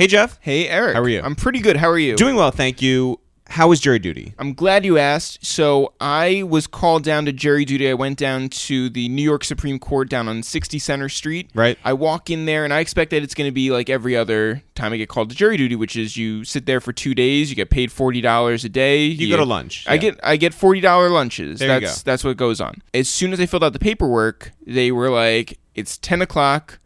Hey, Jeff. Hey, Eric. How are you? I'm pretty good. How are you? Doing well, thank you. How was jury duty? I'm glad you asked. So I was called down to jury duty. I went down to the New York Supreme Court down on 60 Center Street. Right. I walk in there and I expect that it's going to be like every other time I get called to jury duty, which is you sit there for two days, you get paid forty dollars a day. You go to lunch. I Yeah. get I get forty dollar lunches. There you that's go. that's what goes on. As soon as I filled out the paperwork, they were like, "It's ten o'clock.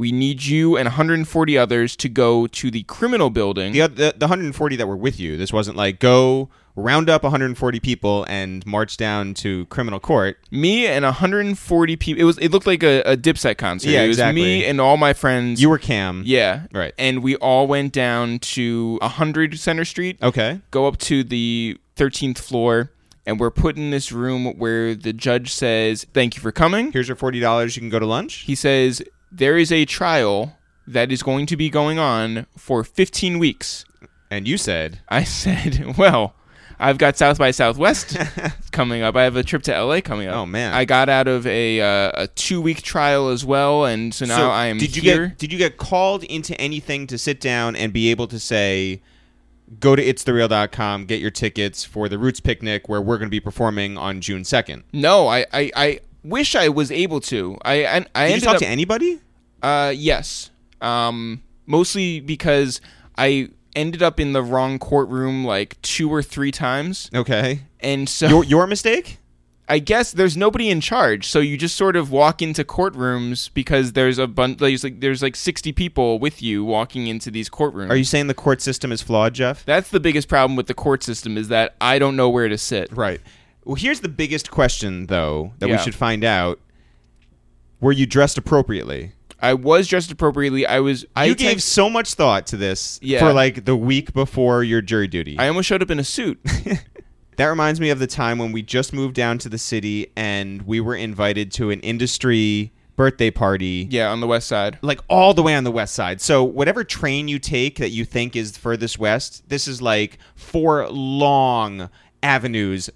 We need you and 140 others to go to the criminal building." the, the the 140 that were with you. This wasn't like go round up 140 people and march down to criminal court. Me and 140 people. It was. It looked like a, a Dipset concert. Yeah, it was exactly. me and all my friends. You were Cam. yeah, Right. And we all went down to 100 Center Street. Okay. Go up to the 13th floor, and we're put in this room where the judge says, "Thank you for coming." Here's your forty dollars. You can go to lunch. He says there is a trial that is going to be going on for 15 weeks. And you said, I said, well, I've got South by Southwest coming up. I have a trip to LA coming up. Oh, man. I got out of a uh, a two week trial as well, and so now so I am did you here. get did you get called into anything to sit down and be able to say go to itsthereal.com get your tickets for the roots picnic where we're going to be performing on june 2nd no, I, I I wish I was able to. I I, I did you talk up to anybody uh yes, um mostly because I ended up in the wrong courtroom like two or three times, okay and so your, your mistake I guess there's nobody in charge, so you just sort of walk into courtrooms because there's a bunch. There's like there's like 60 people with you walking into these courtrooms. are you saying the court system is flawed jeff That's the biggest problem with the court system is that I don't know where to sit. right well here's the biggest question though that we Yeah. should find out were you dressed appropriately I was dressed appropriately. I was. I you gave text- so much thought to this Yeah. for like the week before your jury duty I almost showed up in a suit. That reminds me of the time when we just moved down to the city and we were invited to an industry birthday party. yeah, on the west side. Like all the way on the west side. So, whatever train you take that you think is furthest west, this is like four long avenues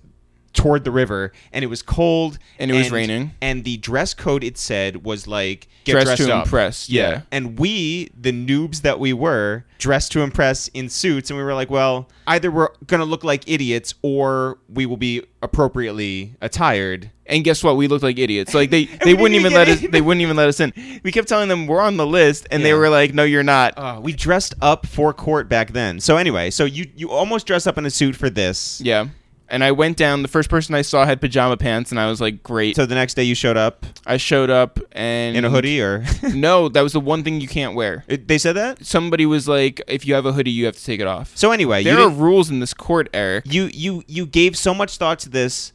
toward the river. And it was cold. And it was raining. And the dress code it said was like, get Dress dressed to up. impress, yeah. And we, the noobs that we were, dressed to impress in suits. And we were like, well, either we're going to look like idiots or we will be appropriately attired. And guess what? We looked like idiots. Like they, we they wouldn't didn't even get let us. in. They wouldn't even let us in. We kept telling them we're on the list, and they Yeah. were like, "No, you're not." Uh, we dressed up for court back then. So anyway, so you you almost dress up in a suit for this. yeah. And I went down. The first person I saw had pajama pants, and I was like, "Great." So the next day you showed up I showed up and in a hoodie, or no, that was the one thing you can't wear. It- they said that. Somebody was like, "If you have a hoodie, you have to take it off." So anyway, you There are didn't- rules in this court, Eric. you you you gave so much thought to this,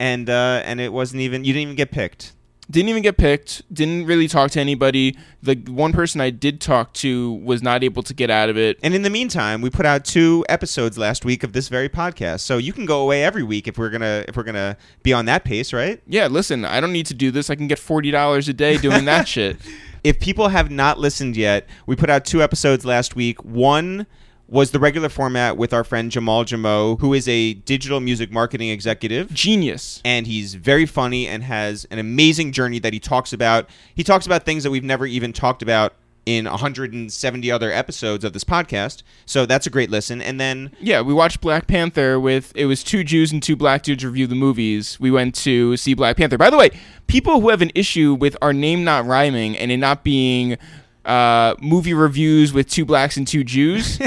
and uh, and it wasn't even you didn't even get picked. Didn't even get picked. Didn't really talk to anybody. The one person I did talk to was not able to get out of it. And in the meantime, we put out two episodes last week of this very podcast. So you can go away every week if we're gonna if we're gonna be on that pace, right? Yeah, listen, I don't need to do this. I can get forty dollars a day doing that shit. If people have not listened yet, we put out two episodes last week. One was the regular format with our friend Jamal Jamo, who is a digital music marketing executive. Genius. and he's very funny and has an amazing journey that he talks about. He talks about things that we've never even talked about in 170 other episodes of this podcast. So that's a great listen. And then Yeah, we watched Black Panther with it was two Jews and two black dudes review the movies. We went to see Black Panther. By the way, people who have an issue with our name not rhyming and it not being uh, movie reviews with two blacks and two Jews,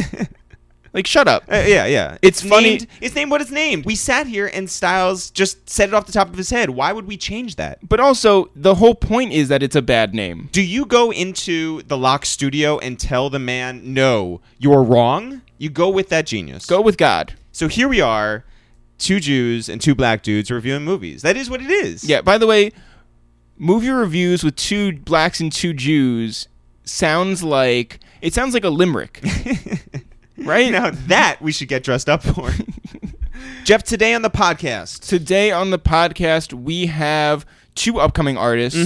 like shut up. uh, yeah, yeah, It's funny- Named, it's named what it's named. We sat here and Styles just said it off the top of his head. Why would we change that? But also, the whole point is that it's a bad name. Do you go into the lock studio and tell the man, "No, you're wrong"? You go with that genius. Go with God. So here we are, two Jews and two black dudes reviewing movies. That is what it is. Yeah, by the way, movie reviews with two blacks and two Jews sounds like it sounds like a limerick. right? Now that we should get dressed up for. Jeff, today on the podcast. Today on the podcast we have two upcoming artists,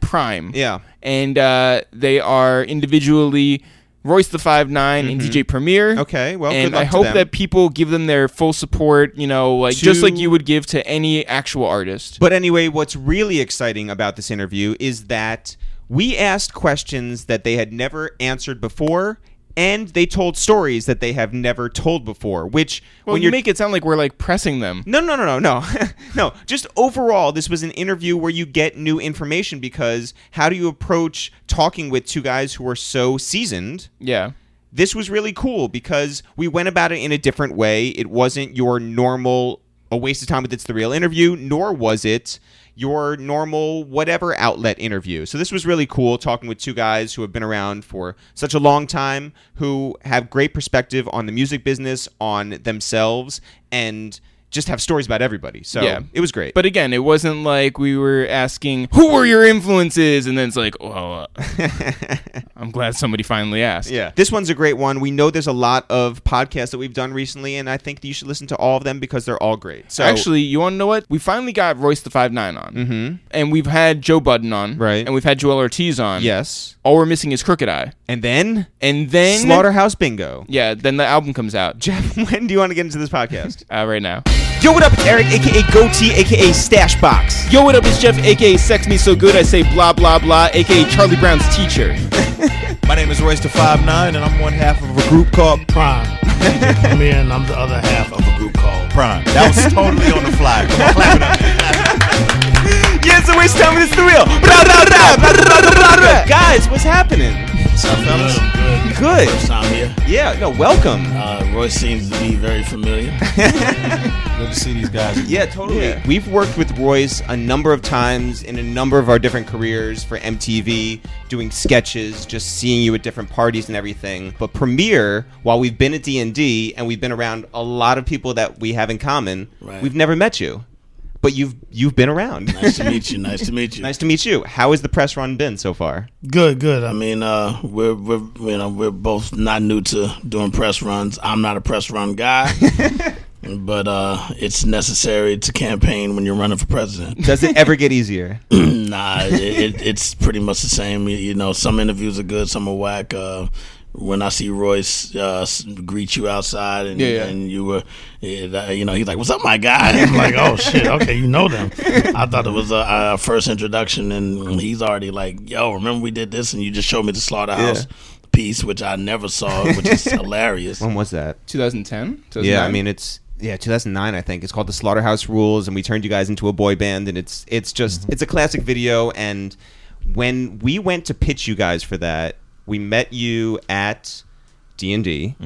PRhyme. Yeah. And uh, they are individually Royce da 5'9 and DJ Premier. Mm-hmm. Okay, well, and I to hope them. that people give them their full support. You know, like just like you would give to any actual artist. But anyway, what's really exciting about this interview is that we asked questions that they had never answered before and they told stories that they have never told before. Which Well, when you make it sound like we're like pressing them. no, no, no, no, no, no. Just overall, this was an interview where you get new information because how do you approach talking with two guys who are so seasoned? Yeah. This was really cool because we went about it in a different way. It wasn't your normal a waste of time with it's the real interview, nor was it your normal whatever outlet interview. So this was really cool talking with two guys who have been around for such a long time who have great perspective on the music business, on themselves and just have stories about everybody. So Yeah. it was great. But again, it wasn't like we were asking who were your influences, and then it's like, well, uh, I'm glad somebody finally asked. Yeah. This one's a great one. We know there's a lot of podcasts that we've done recently, and I think that you should listen to all of them because they're all great. So Actually, you want to know what? We finally got Royce da 5'9 on, mm-hmm. and we've had Joe Budden on, Right. and we've had Joel Ortiz on. yes. All we're missing is Crooked I, And then and then Slaughterhouse Bingo. Yeah, then the album comes out Jeff, when do you want to get into this podcast? uh, right now. Yo, what up? It's Eric, aka Goatee, aka Stash Box. Yo, what up? It's Jeff, aka Sex Me So Good I Say Blah Blah Blah, aka Charlie Brown's teacher. My name is Royce da 5'9, and I'm one half of a group called PRhyme. I'm in, and I'm the other half of a group called PRhyme. That was totally on the fly. Come on, clap it up. Yeah, it's waste time, but it's the real. Guys, what's happening? What's up, fellas? Good. Good. First time here. Yeah, no, welcome. Uh, Royce seems to be very familiar. Good to see these guys. again. Yeah, totally. We've worked with Royce a number of times in a number of our different careers for MTV, doing sketches, just seeing you at different parties and everything. But Premier, while we've been at D&D and we've been around a lot of people that we have in common, Right. we've never met you. But you've you've been around. nice to meet you. Nice to meet you. nice to meet you. How has the press run been so far? Good, good. I mean, uh, we're we're you know we're both not new to doing press runs. I'm not a press run guy, but uh, it's necessary to campaign when you're running for president. Does it ever get easier? nah, it, it, it's pretty much the same. You, you know, some interviews are good, some are whack. Uh, when I see Royce uh, greet you outside, and, Yeah, yeah. and you were, uh, you know, he's like, "What's up, my guy?" And I'm like, "Oh shit, okay, you know them." I thought it was a, a first introduction, and he's already like, "Yo, remember we did this, and you just showed me the slaughterhouse piece, which I never saw, which is hilarious." When was that? 2010? Yeah, I mean it's yeah, 2009 I think. It's called The Slaughterhouse Rules and we turned you guys into a boy band and it's it's just it's a classic video and when we went to pitch you guys for that, we met you at D&D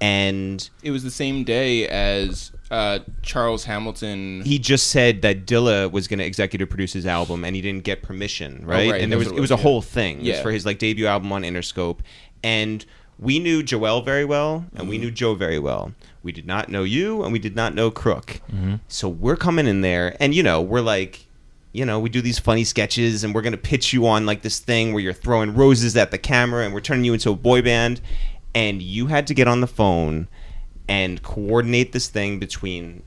and it was the same day as uh, Charles Hamilton. he just said that Dilla was going to executive produce his album and he didn't get permission, right? Oh, right, And there that's was what it it was was, a yeah. whole thing. It was Yeah. for his like debut album on Interscope and we knew Joel very well and Mm-hmm. we knew Joe very well. We did not know you and we did not know Crook. Mm-hmm. So we're coming in there and you know, we're like you know, we do these funny sketches and we're going to pitch you on like this thing where you're throwing roses at the camera and we're turning you into a boy band and you had to get on the phone and coordinate this thing between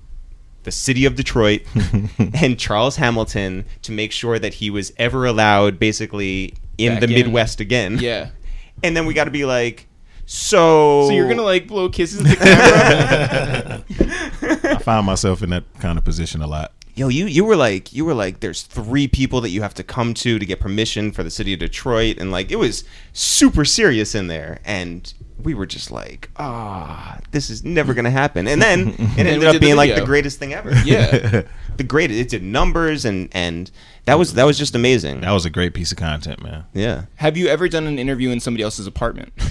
the city of Detroit and Charles Hamilton to make sure that he was ever allowed basically in Back the in. Midwest again. yeah. And then we got to be like, so. So you're gonna like blow kisses at the camera? I find myself in that kind of position a lot. Yo, you you were like you were like there's three people that you have to come to to get permission for the city of Detroit and like it was super serious in there and we were just like ah this is never gonna happen and then it ended did up the being like the greatest thing ever yeah. the greatest it did numbers and and that was that was just amazing That was a great piece of content, man. yeah Have you ever done an interview in somebody else's apartment?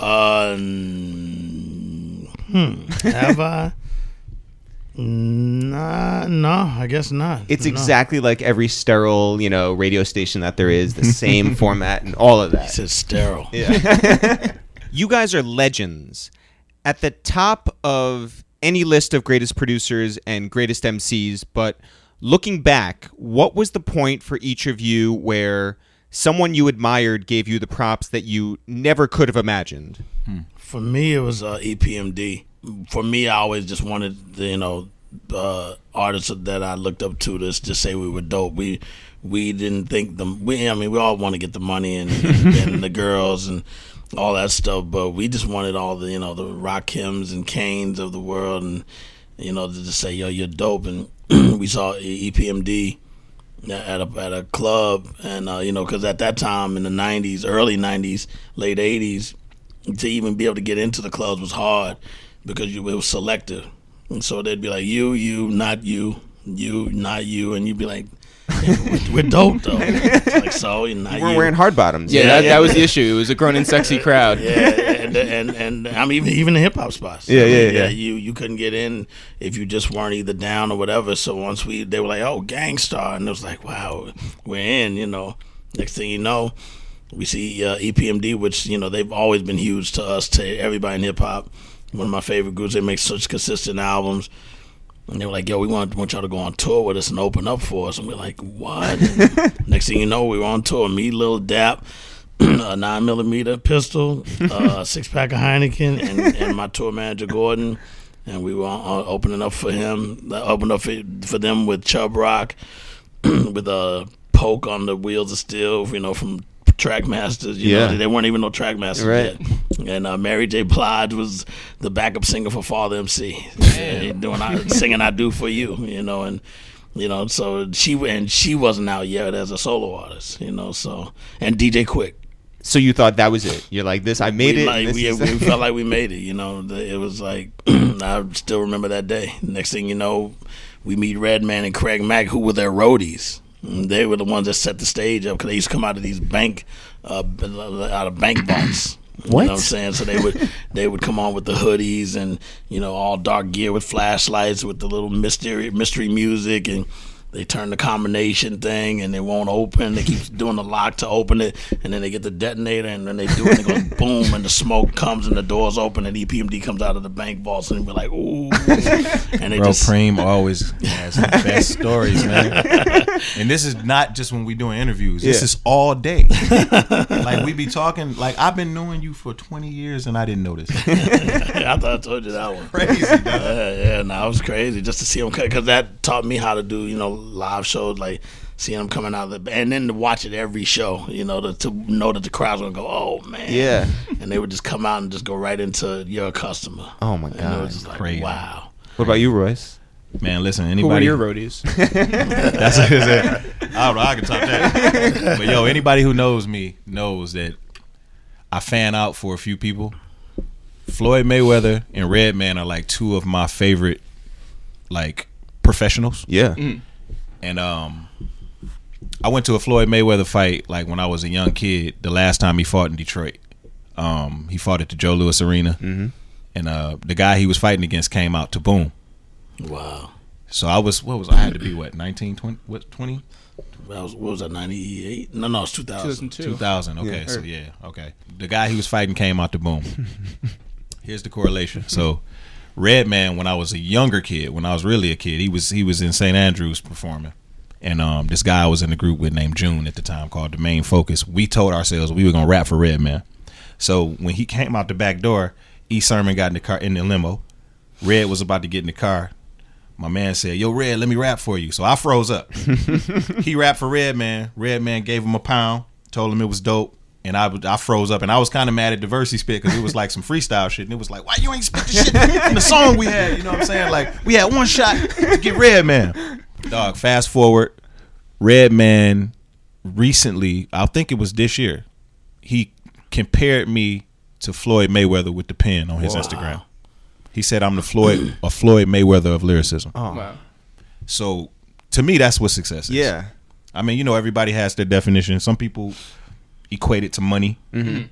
Uh, mm, hmm. Have I? Nah, no, I guess not. it's No. exactly like every sterile you know radio station that there is the same format and all of that He said sterile. Yeah. you guys are legends. At the top of any list of greatest producers and greatest MCs, but looking back, what was the point for each of you where someone you admired gave you the props that you never could have imagined? For me, it was uh, EPMD. For me, I always just wanted the, you know uh, artists that I looked up to to just say we were dope. We we didn't think the we I mean we all want to get the money and, and the girls and all that stuff, but we just wanted all the you know the Rakims and Canes of the world and you know to just say yo you're dope and we saw EPMD at a at a club, and uh, you know, because at that time in the '90s, early '90s, late '80s, to even be able to get into the clubs was hard because you, it was selective. And so they'd be like, you, you, not you, you, not you. And you'd be like, we're, we're dope though. It's like, so, you're not We're you. wearing hard bottoms. Yeah, that, yeah. that was the issue. It was a grown and sexy crowd. yeah, and, and and I mean even even the hip hop spots. Yeah, I mean, yeah, yeah. You you couldn't get in if you just weren't either down or whatever. So once we they were like, oh, Gangstarr, and it was like, wow, we're in. You know, next thing you know, we see uh, EPMD, which you know they've always been huge to us, to everybody in hip hop. One of my favorite groups. They make such consistent albums. And they were like, "Yo, we want want y'all to go on tour with us and open up for us." And we're like, "What?" Next thing you know, we were on tour. Me, Lil Dap, a nine millimeter pistol, uh, a six pack of Heineken, and, and my tour manager Gordon, and we were on, opening up for him. uh, Opened up for, for them with Chubb Rock, with a poke on the wheels of steel, you know, from Trackmasters. You Yeah. know, they weren't even no Trackmasters Right. yet. And uh, Mary J. Blige was the backup singer for Father MC, doing I, singing "I Do for You," you know, and you know, so she and she wasn't out yet as a solo artist, you know, so and DJ Quik. So you thought that was it? You're like this. I made we, it. Like, we, we felt like we made it. You know, it was like I still remember that day. Next thing you know, we meet Redman and Craig Mack, who were their roadies. They were the ones that set the stage up because they used to come out of these bank, uh, out of bank vaults. You know what I'm saying? So they would they would come on with the hoodies and you know all dark gear with flashlights with the little mystery mystery music and they turn the combination thing and it won't open. They keep doing the lock to open it and then they get the detonator and then they do it and it goes boom and the smoke comes and the doors open and EPMD comes out of the bank vaults and we're like ooh and they Bro, just Preem always has the best stories, man. And this is not just when we doing interviews. This Yeah. is all day. like we be talking. Like I've been knowing you for twenty years and I didn't know this. I thought I told you that one. Crazy, dog. Yeah, yeah, no, it was crazy just to see him because that taught me how to do you know live shows like seeing them coming out of the band, and then to watch it every show you know to, to know that the crowd's gonna go oh man Yeah. and they would just come out and just go right into you're customer Oh my and it god. was just like Crazy. wow What about you, Royce? Man, listen. Who were Anybody? your roadies? That's it. That's it. I don't know. I can top that. But yo, anybody who knows me knows that I fan out for a few people. Floyd Mayweather and Redman are like two of my favorite, like professionals. Yeah. Mm-hmm. And um, I went to a Floyd Mayweather fight like when I was a young kid. The last time he fought in Detroit, um, he fought at the Joe Louis Arena, mm-hmm. and uh, the guy he was fighting against came out to boom. wow So I was what was I had to be what 19, 20, what 20? that was what was that 98 no no it's 2000 2002. 2000. Okay, Yeah. so yeah, okay. The guy he was fighting came out the boom. Here's the correlation. So, Redman, when I was a younger kid, when I was really a kid, he was he was in St. Andrews performing, and um, this guy I was in the group with named June at the time called the Main Focus. We told ourselves we were gonna rap for Redman. So when he came out the back door, E. Sermon got in the car in the limo. Red was about to get in the car. My man said, "Yo, Red, let me rap for you." So I froze up. he rapped for Redman. Red Man gave him a pound, told him it was dope, and I I froze up, and I was kind of mad at Diversity Spit because it was like some freestyle shit, and it was like, "Why you ain't spit the shit from the song we had?" You know what I'm saying? Like we had one shot to get Redman Dog. Fast forward, Redman recently, I think it was this year, he compared me to Floyd Mayweather with the pen on his Wow. Instagram. He said I'm the Floyd a Floyd Mayweather of lyricism. Oh. Wow. So to me, that's what success is. Yeah. I mean, you know, everybody has their definition. Some people equate it to money. Mm-hmm.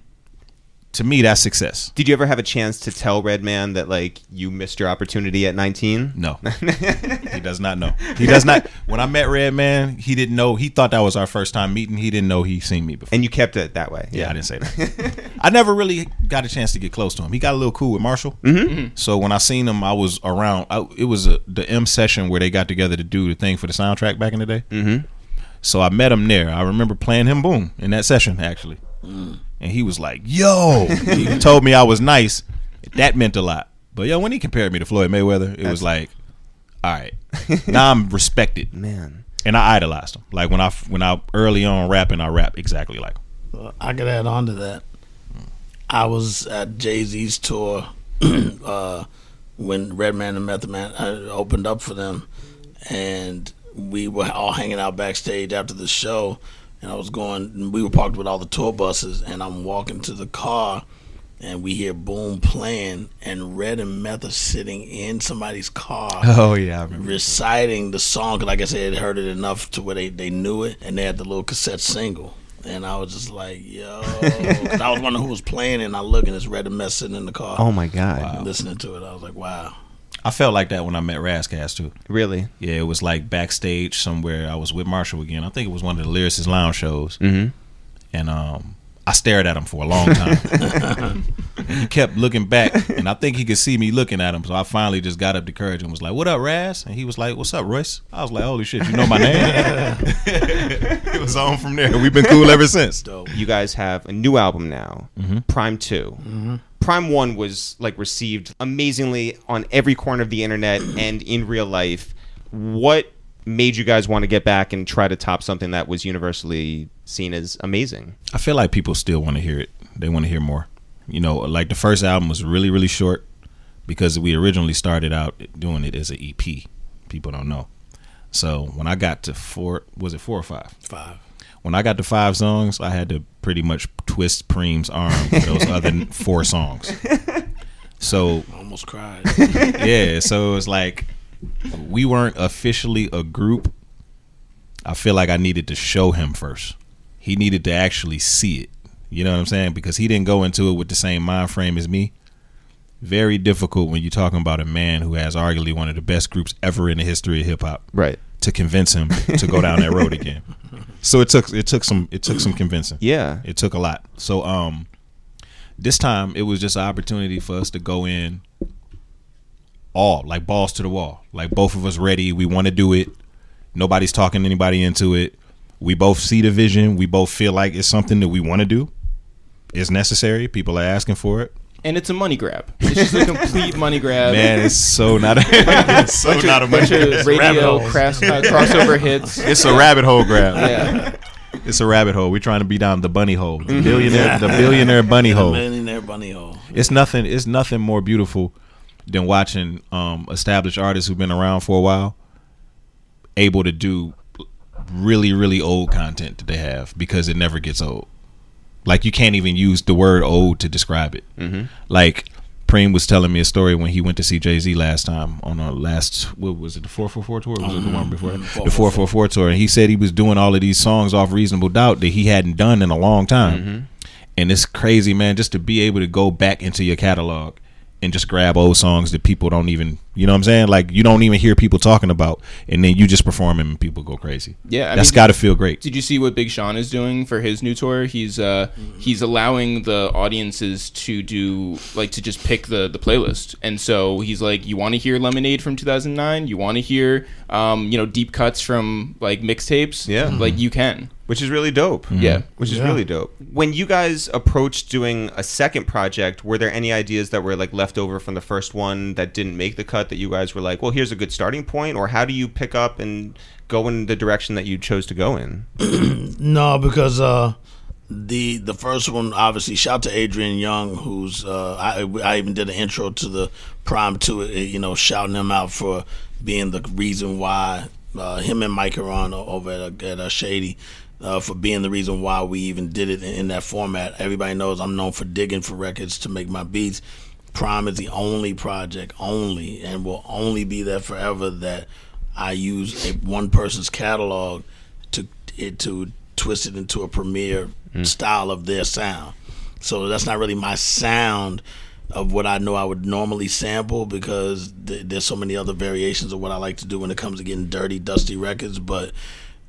To me, that's success. Did you ever have a chance to tell Redman that like you missed your opportunity at 19? No, he does not know. He does not. When I met Redman, he didn't know. He thought that was our first time meeting. He didn't know he seen me before. And you kept it that way. yeah, I didn't say that. I never really got a chance to get close to him. He got a little cool with Marshall. Mm-hmm. So when I seen him, I was around. I, it was a, the M session where they got together to do the thing for the soundtrack back in the day. Mm-hmm. So I met him there. I remember playing him boom in that session actually, and he was like, "Yo," he told me I was nice. That meant a lot. But yo, when he compared me to Floyd Mayweather, it was like, all right, now I'm respected, Man. and I idolized him. Like when I when I early on rapping, I rap exactly like him. I could add on to that. I was at Jay Z's tour uh, when Redman and Method Man uh, opened up for them, and we were all hanging out backstage after the show. And I was going. We were parked with all the tour buses, and I'm walking to the car, and we hear Boom playing, and Red and Meth are sitting in somebody's car. Oh yeah, reciting the song. 'cause like I said, they heard it enough to where they, they knew it, and they had the little cassette single. And I was just like, yo. I was wondering who was playing, and I look, and it's Red and Meth sitting in the car. Oh my god. Listening to it, I was like, wow. I felt like that when I met Ras Kass too. Really? Yeah, it was like backstage somewhere. I was with Marshall again. I think it was one of the Lyricist Lounge shows. Mhm. And um, I stared at him for a long time. he kept looking back, and I think he could see me looking at him. So I finally just got up the courage and was like, "What up, Ras?" And he was like, "What's up, Royce?" I was like, "Holy shit, you know my name?" it was on from there. We've been cool ever since. Dope. You guys have a new album now, PRhyme 2. PRhyme 1 was like received amazingly on every corner of the internet and in real life. What made you guys want to get back and try to top something that was universally seen as amazing? I feel like people still want to hear it. They want to hear more. You know, like the first album was really, really short because we originally started out doing it as an EP. People don't know. So when I got to four, was it four or five? Five. When I got to five songs, I had to pretty much twist Preem's arm for those other four songs. So I Almost cried. yeah, so it was like we weren't officially a group. I feel like I needed to show him first. He needed to actually see it. You know what I'm saying? Because he didn't go into it with the same mind frame as me. Very difficult when you're talking about a man who has arguably one of the best groups ever in the history of hip hop Right. to convince him to go down that road again. So it took it took some it took some convincing. Yeah. It took a lot. So um this time it was just an opportunity for us to go in all like balls to the wall. Like both of us ready. We want to do it. Nobody's talking anybody into it. We both see the vision. We both feel like it's something that we want to do. It's necessary. People are asking for it. And it's a money grab. It's just a complete money grab. Man, it's so not a it's so not a bunch money. of radio holes. crass, uh, crossover hits. It's a rabbit hole grab. Yeah. It's a rabbit hole. We're trying to be down the bunny hole. The billionaire the billionaire bunny hole. The billionaire bunny hole. it's nothing it's nothing more beautiful than watching um established artists who've been around for a while able to do really really old content that they have because it never gets old like you can't even use the word old to describe it. Mm-hmm. like Preem was telling me a story when he went to see Jay Z last time on a last what was it the four four four tour? Was it the one before that? the four four four tour. And he said he was doing all of these songs off Reasonable Doubt that he hadn't done in a long time. And it's crazy, man, just to be able to go back into your catalog and just grab old songs that people don't even, you know what I'm saying? Like you don't even hear people talking about, and then you just perform them and people go crazy. Yeah, I that's got to feel great. Did you see what Big Sean is doing for his new tour? He's uh he's allowing the audiences to do like to just pick the the playlist. And so he's like you want to hear Lemonade from 2009? You want to hear um you know deep cuts from like mixtapes? Yeah. Like you can. Which is really dope. Yeah. Which is Yeah. really dope. When you guys approached doing a second project, were there any ideas that were like left over from the first one that didn't make the cut that you guys were like, well, here's a good starting point? Or how do you pick up and go in the direction that you chose to go in? No, because uh, the the first one obviously shout to Adrian Younge, who's uh, I I even did an intro to the PRhyme to it, you know, shouting him out for being the reason why uh, him and Mike are on over at, at uh, Shady. Uh, for being the reason why we even did it in, in that format. Everybody knows I'm known for digging for records to make my beats. PRhyme is the only project, only, and will only be there forever that I use a one person's catalog to it to twist it into a Premier style of their sound. So that's not really my sound of what I know I would normally sample because th- there's so many other variations of what I like to do when it comes to getting dirty, dusty records. But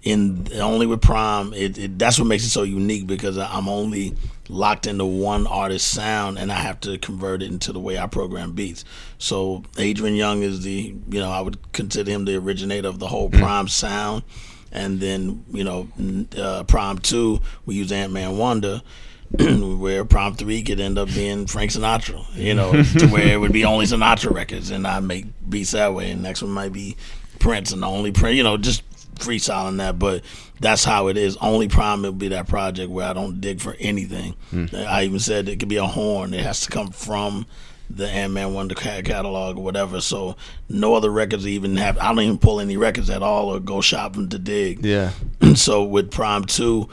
in only with PRhyme, it, it that's what makes it so unique because I'm only locked into one artist's sound and I have to convert it into the way I program beats. So Adrian Younge is the you know I would consider him the originator of the whole PRhyme sound. And then you know uh, PRhyme Two, we use Antman Wonder where PRhyme Three could end up being Frank Sinatra, you know, to where it would be only Sinatra records, and I make beats that way. And next one might be Prince, and the only Prince, you know, just freestyling that. But that's how it is. Only PRhyme it will be that project where I don't dig for anything. Hmm. I even said it could be a horn; it has to come from the Antman Wonder ca- catalog or whatever. So no other records even have. I don't even pull any records at all or go shopping to dig. Yeah. so with PRhyme Two,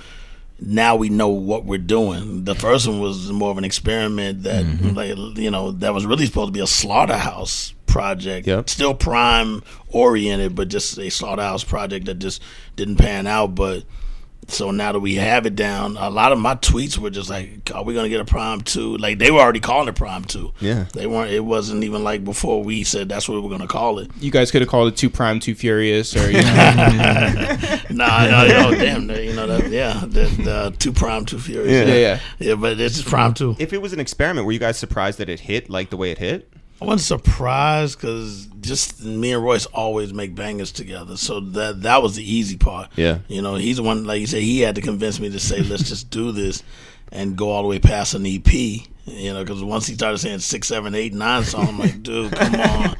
now we know what we're doing. The first one was more of an experiment that, mm-hmm. like, you know, that was really supposed to be a slaughterhouse project. Yep. Still PRhyme oriented, but just a slaughterhouse project that just didn't pan out. But so now that we have it down, a lot of my tweets were just like, "Are we gonna get a PRhyme two? Like they were already calling it PRhyme two. Yeah. they weren't. It wasn't even like before we said that's what we're gonna call it. You guys could have called it two PRhyme, two Furious, or you know, Nah, no, no, damn, you know that. Yeah, the, uh, two PRhyme, two furious. Yeah. yeah, yeah. yeah, but it's is PRhyme two. If it was an experiment, were you guys surprised that it hit like the way it hit? I wasn't surprised because just me and Royce always make bangers together, so that that was the easy part. Yeah. you know, he's the one, like you said, he had to convince me to say, let's just do this and go all the way past an EP. You know, because once he started saying six, seven, eight, nine songs, I'm like, dude, come on,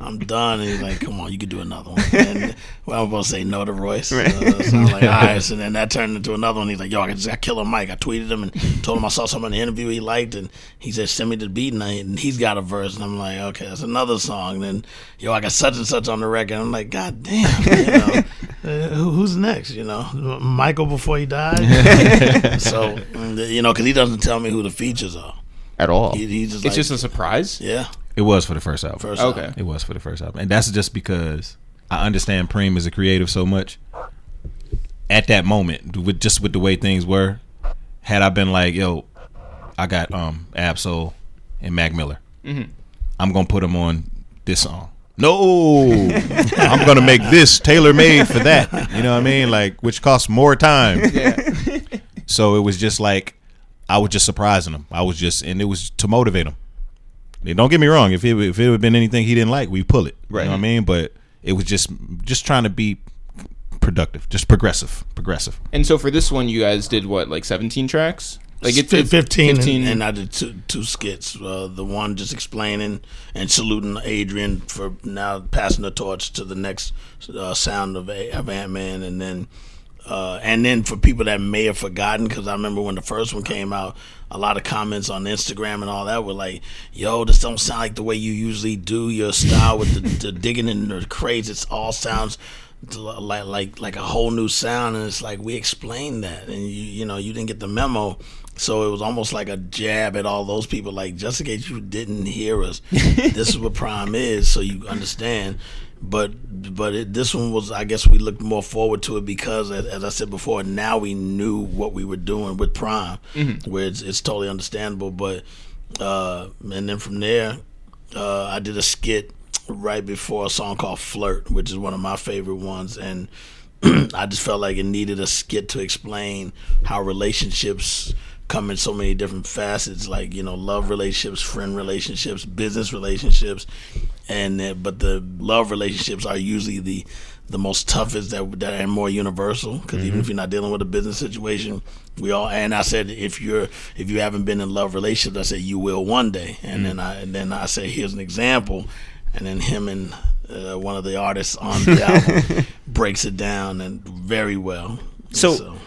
I'm done. And he's like, come on, you can do another one. And well, I'm supposed to say no to Royce. Uh, so I'm like, all right. So then that turned into another one. He's like, yo, I just got Killer Mike. I tweeted him and told him I saw something in the interview he liked, and he said, send me the beat, and, I, and he's got a verse. And I'm like, okay, that's another song. And then, yo, I got such and such on the record. And I'm like, god damn, you know, uh, who, who's next? You know, Michael before he died. so you know, because he doesn't tell me who the features are. At all? He, he just It's like, just a surprise. yeah. It was for the first album. First Okay. album. It was for the first album, and that's just because I understand Preem as a creative so much. At that moment, with just with the way things were, had I been like, "Yo, I got um Ab-Soul and Mac Miller, I'm gonna put them on this song." No, I'm gonna make this tailor made for that. You know what I mean? Like, which costs more time. Yeah. So it was just like I was just surprising him. I was just, and it was to motivate him. And don't get me wrong. If it if it had been anything he didn't like, we pull it. Right. You know what I mean? But it was just just trying to be productive, just progressive, progressive. And so for this one, you guys did what, like 17 tracks? Like it's, Fif- it's 15, 15 And, and I did two, two skits. Uh, the one just explaining and saluting Adrian for now passing the torch to the next uh, sound of, A- of Antman, and then uh, and then for people that may have forgotten, because I remember when the first one came out, a lot of comments on Instagram and all that were like, "Yo, this don't sound like the way you usually do your style with the, the digging in the crates. It all sounds." like like like a whole new sound and it's like we explained that and you you know you didn't get the memo so it was almost like a jab at all those people like just in case you didn't hear us this is what PRhyme is so you understand but but it, this one was i guess we looked more forward to it because as, as i said before now we knew what we were doing with PRhyme where it's, it's totally understandable but uh and then from there uh i did a skit right before a song called Flirt, which is one of my favorite ones. And I just felt like it needed a skit to explain how relationships come in so many different facets, like, you know, love relationships, friend relationships, business relationships. And uh, but the love relationships are usually the the most toughest that that are more universal. Because even if you're not dealing with a business situation, we all and I said if you're if you haven't been in love relationships, I said you will one day, and then I and then I said here's an example, and then him and uh, one of the artists on the album breaks it down and very well. So-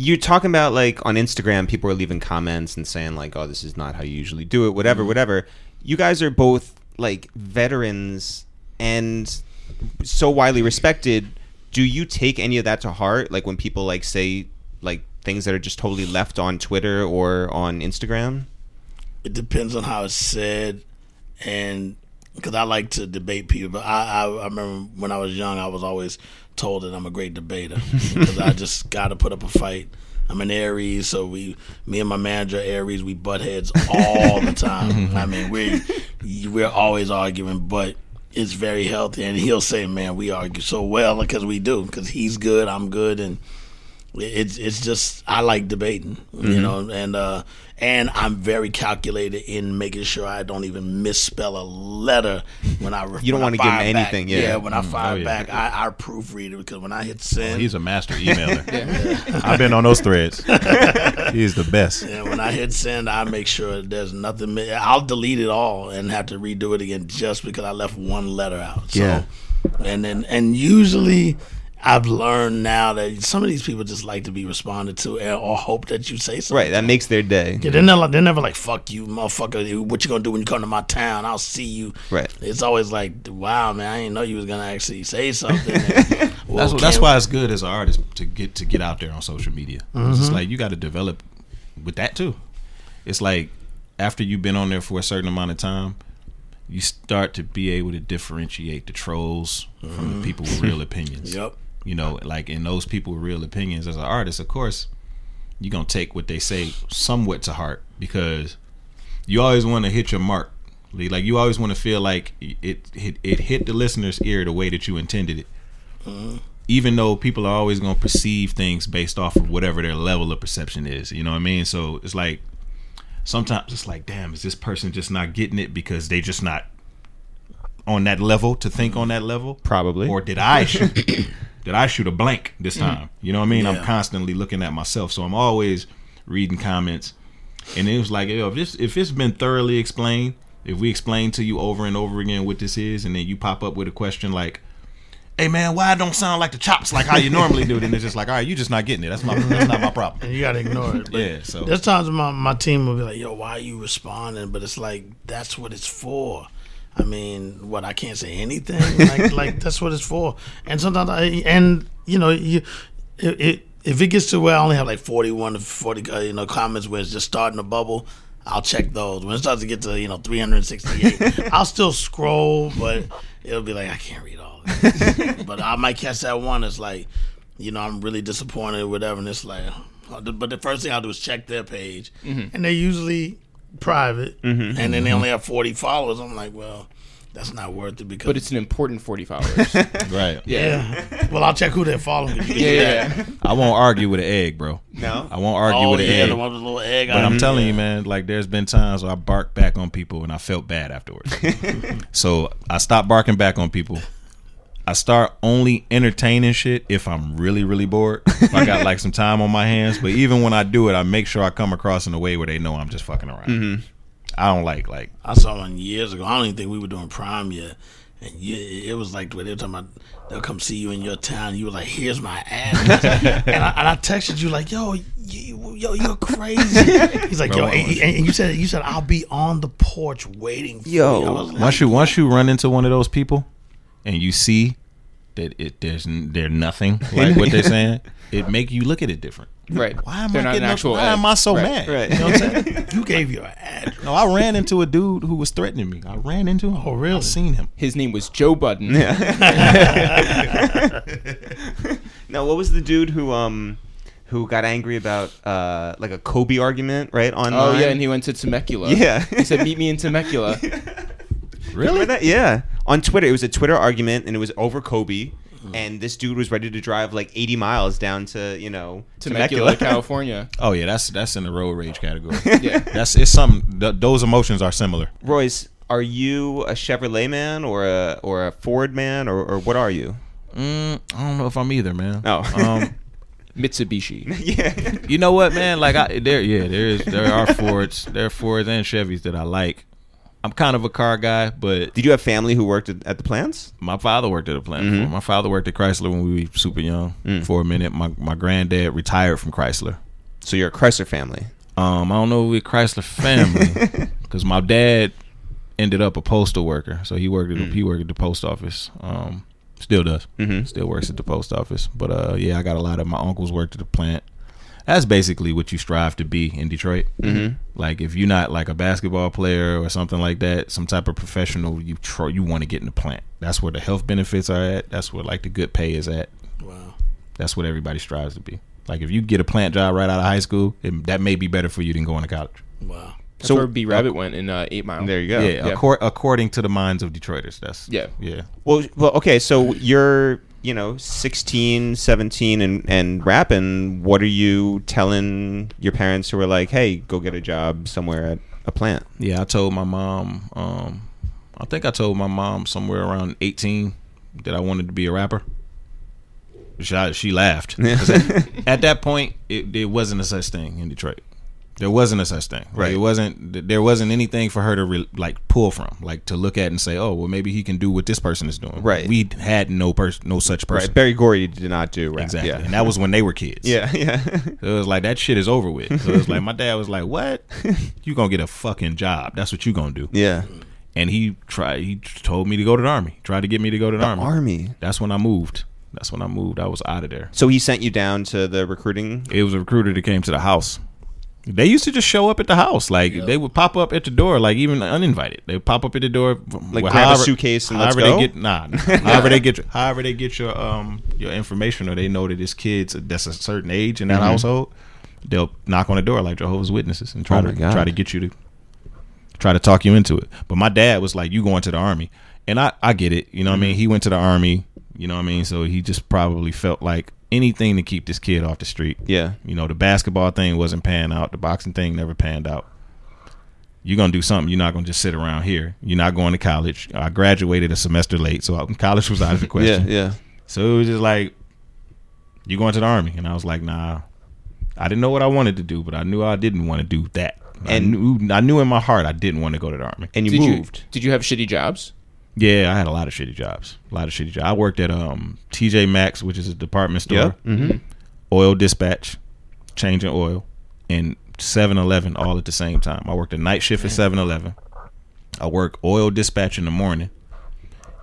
You're talking about like on Instagram, people are leaving comments and saying like, "Oh, this is not how you usually do it." Whatever, mm-hmm. whatever. You guys are both like veterans and so widely respected. Do you take any of that to heart? Like when people like say like things that are just totally left on Twitter or on Instagram? it depends on how it's said, and because I like to debate people. But I, I, I remember when I was young, I was always told that I'm a great debater because I just got to put up a fight. I'm an Aries, so we, me and my manager Aries, we butt heads all the time. I mean, we we're always arguing, but it's very healthy. And he'll say, "Man, we argue so well because we do. Because he's good, I'm good, and it's it's just I like debating, Mm-hmm. you know, and uh, and I'm very calculated in making sure I don't even misspell a letter when I You don't wanna give him anything, yeah. Yeah. when I mm. fire Oh, yeah. back, I, I proofread it because when I hit oh, send, He's a master emailer. I've been on those threads. He's the best. And when I hit send, I make sure there's nothing. I'll delete it all and have to redo it again just because I left one letter out. So, Yeah. And then and usually, I've learned now that some of these people just like to be responded to or hope that you say something. Right, that makes their day. Yeah, they're never, they're never like, fuck you, motherfucker. What you gonna do when you come to my town? I'll see you. Right. It's always like, wow, man, I didn't know you was gonna actually say something. And, well, That's what, that's why it's good as an artist to get to get out there on social media. It's mm-hmm. like you got to develop with that too. It's like after you've been on there for a certain amount of time, you start to be able to differentiate the trolls from the mm-hmm. people with real opinions. Yep. You know, like in those people with real opinions as an artist, of course, you're gonna take what they say somewhat to heart because you always want to hit your mark. Like you always want to feel like it hit it hit the listener's ear the way that you intended it. Mm-hmm. Even though people are always going to perceive things based off of whatever their level of perception is you know what i mean? So it's like sometimes it's like damn is this person just not getting it because they just not on that level to think on that level? Probably. or did i shoot did i shoot a blank this mm-hmm. time you know what i mean i'm constantly looking at myself so i'm always reading comments and it was like yo, if this if it's been thoroughly explained if we explain to you over and over again what this is and then you pop up with a question like hey man, why it don't sound like the chops like how you normally do? Then it's just like, all right, you just not getting it. That's my that's not my problem. and you gotta ignore it. But Yeah, so there's times my my team will be like, "Yo, why are you responding?" But it's like that's what it's for. I mean, what I can't say anything. Like, like that's what it's for. And sometimes, I, and you know, you it, it if it gets to where I only have like 41 to 40, uh, you know, comments where it's just starting to bubble. I'll check those. When it starts to get to you know 368, I'll still scroll, but it'll be like I can't read all. This. but I might catch that one. It's like, you know, I'm really disappointed, or whatever. And it's like, but the first thing I'll do is check their page, and they're usually private, mm-hmm. and then they mm-hmm. only have 40 followers. I'm like, well, that's not worth it because. But it's an important 40 followers. right. yeah. well, I'll check who they're following. yeah, yeah, yeah. I won't argue with an egg, bro. No? I won't argue Oh with an yeah, egg. the one with the little egg. But I'm it. telling you, man, like there's been times where I barked back on people and I felt bad afterwards. so I stopped barking back on people. I start only entertaining shit if I'm really, really bored. If I got like some time on my hands. But even when I do it, I make sure I come across in a way where they know I'm just fucking around. Mm-hmm. I don't like like I saw one years ago. I don't even think we were doing PRhyme yet. And you, it was like where they were talking about they'll come see you in your town. You were like, "Here's my address," and, I, and I texted you like, "Yo, you, yo, you're crazy." He's like, "Yo," and, and you said you said I'll be on the porch waiting. For Yo. you. I was like, once you once you run into one of those people and you see that it there's n- they're nothing like what they're saying, it make you look at it different. Right. Why am They're I not getting up- actual why egg. am I so Right, mad? Right. You know what I'm saying? you gave your address. No, I ran into a dude who was threatening me. I ran into him. Oh, really? I seen him. His name was Joe Budden. Now, what was the dude who um who got angry about uh like a Kobe argument, right? Online. Oh yeah, and he went to Temecula. Yeah. he said, "Meet me in Temecula." really? that? Yeah. On Twitter, it was a Twitter argument, and it was over Kobe. And this dude was ready to drive like 80 miles down to you know Temecula, California. Oh yeah, that's that's in the road rage category. Yeah. that's it's some th- those emotions are similar. Royce, are you a Chevrolet man or a or a Ford man or, or what are you? Mm, I don't know if I'm either, man. Oh. um, Mitsubishi. yeah. you know what, man? Like I there, yeah, there is there are Fords, there are Fords and Chevys that I like. I'm kind of a car guy, but Did you have family who worked at, at the plants? my father worked at a plant. before. My father worked at Chrysler when we were super young for a minute. My my granddad retired from Chrysler. So you're a Chrysler family. Um, I don't know if we're Chrysler family because my dad ended up a postal worker, so he worked at he worked at the post office. Um, still does, Mhm. still works at the post office. But uh, yeah, I got a lot of my uncles worked at the plant. That's basically what you strive to be in Detroit. Mm-hmm. Like if you're not like a basketball player or something like that, some type of professional, you try, you want to get in the plant. That's where the health benefits are at. That's where like the good pay is at. Wow. That's what everybody strives to be. Like if you get a plant job right out of high school, it, that may be better for you than going to college. Wow. That's So- where B Rabbit went in uh, Eight Mile. There you go. yeah, Yeah. accor- according to the minds of Detroiters. That's Yeah. yeah. Well, well, okay. So you're, you know, 16, 17 and and rapping. What are you telling your parents who are like, "Hey, go get a job somewhere at a plant"? Yeah, I told my mom. Um, I think I told my mom somewhere around eighteen that I wanted to be a rapper. She, she laughed. at, at that point, it, it wasn't a such thing in Detroit. There wasn't a such thing. Like, Right. it wasn't. There wasn't anything for her to re- like pull from, like to look at and say, "Oh, well, maybe he can do what this person is doing." Right. We had no person, no such person. Right. Berry Gordy did not do rap. Exactly. Yeah. And that was when they were kids. yeah. Yeah. So it was like that shit is over with. So it was like my dad was like, "What? You gonna get a fucking job? That's what you gonna do?" yeah. And he tried. He told me to go to the army. Tried to get me to go to the, army. Army. That's when I moved. That's when I moved. I was out of there. So he sent you down to the recruiting. It was a recruiter that came to the house. They used to just show up at the house. Like they would pop up at the door, like even uninvited. They would pop up at the door, Like, grab a suitcase and let's however go? they get nah, nah. however they get your, however they get your um your information or they know that it's kids that's a certain age in that Mm-hmm. household. They'll knock on the door like Jehovah's Witnesses and try Oh to God. try to get you to try to talk you into it. But my dad was like, "You going to the army?" And I I get it. You know what I mean? He went to the army. You know what I mean? So he just probably felt like anything to keep this kid off the street. Yeah. You know, the basketball thing wasn't panning out. The boxing thing never panned out. You're gonna do something. You're not gonna just sit around here. You're not going to college. I graduated a semester late, so college was out of the question. Yeah. yeah. So it was just like, you going to the army, and I was like, nah. I didn't know what I wanted to do, but I knew I didn't want to do that. And I knew, I knew in my heart I didn't want to go to the army. And you did moved. you did you have shitty jobs? Yeah, I had a lot of shitty jobs. A lot of shitty jobs. I worked at um TJ Maxx, which is a department store. Yeah. Mm-hmm. Oil dispatch, changing oil, and 7-Eleven all at the same time. I worked a night shift at 7-Eleven. I worked oil dispatch in the morning.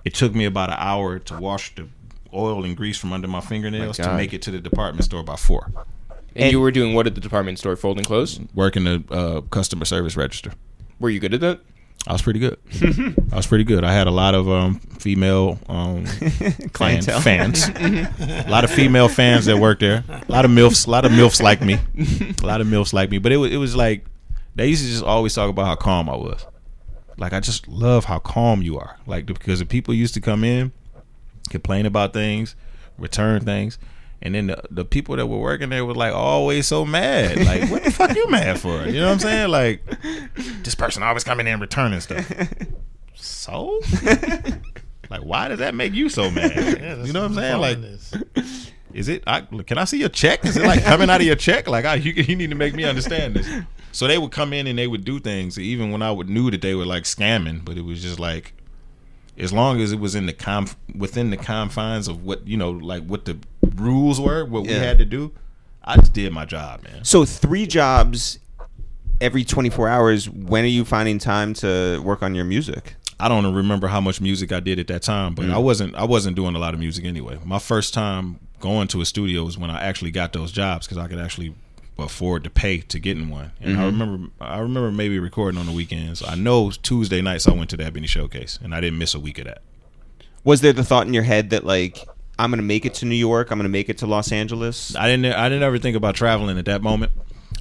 It took me about an hour to wash the oil and grease from under my fingernails to God. make it to the department store by four. And, And- you were doing what at the department store, folding clothes? Working the uh, customer service register. Were you good at that? I was pretty good. I was pretty good. I had a lot of um, female um, Clientele. fan, fans, a lot of female fans that worked there. A lot of milfs, a lot of milfs like me, a lot of milfs like me. But it was it was like they used to just always talk about how calm I was. Like I just love how calm you are. Like because the people used to come in, complain about things, return things. And then the, the people that were working there were like always so mad. Like, what the fuck you mad for? You know what I'm saying? Like, this person always coming in and returning stuff. So, like, why does that make you so mad? you know what I'm saying? Like, is it? I, can I see your check? Is it like coming out of your check? Like, I, you, you need to make me understand this. So they would come in and they would do things, even when I would knew that they were like scamming, but it was just like, as long as it was in the conf- within the confines of what you know, like what the rules were, what we Yeah. had to do, I just did my job, man. So three jobs every 24 hours. When are you finding time to work on your music? I don't remember how much music I did at that time, but Mm. I wasn't I wasn't doing a lot of music anyway. My first time going to a studio was when I actually got those jobs because I could actually afford to pay to get in one. And I Mm-hmm. remember I remember maybe recording on the weekends. I know Tuesday nights I went to the Ebony Showcase and I didn't miss a week of that. Was there the thought in your head that like I'm gonna make it to New York, I'm gonna make it to Los Angeles? I didn't I didn't ever think about traveling at that moment.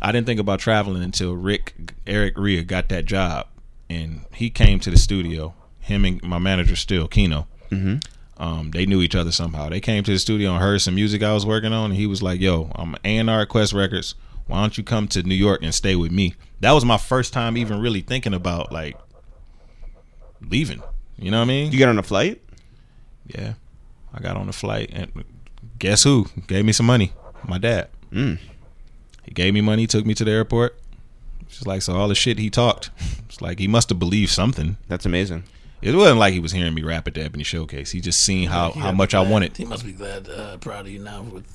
I didn't think about traveling until Rick Eric Rhea got that job and he came to the studio. Him and my manager still Kino. Mm-hmm. Um, they knew each other somehow. They came to the studio and heard some music I was working on, and he was like, "Yo, I'm A and R at Quest Records. Why don't you come to New York and stay with me?" That was my first time even really thinking about like leaving. You know what I mean? You get on a flight? Yeah. I got on the flight and guess who gave me some money? My dad. Mm. He gave me money, took me to the airport. It's like so all the shit he talked. It's like he must have believed something. That's amazing. It wasn't like he was hearing me rap at the Ebony Showcase. He just seen how, He how much be I wanted. He must be glad, uh, proud of you now. With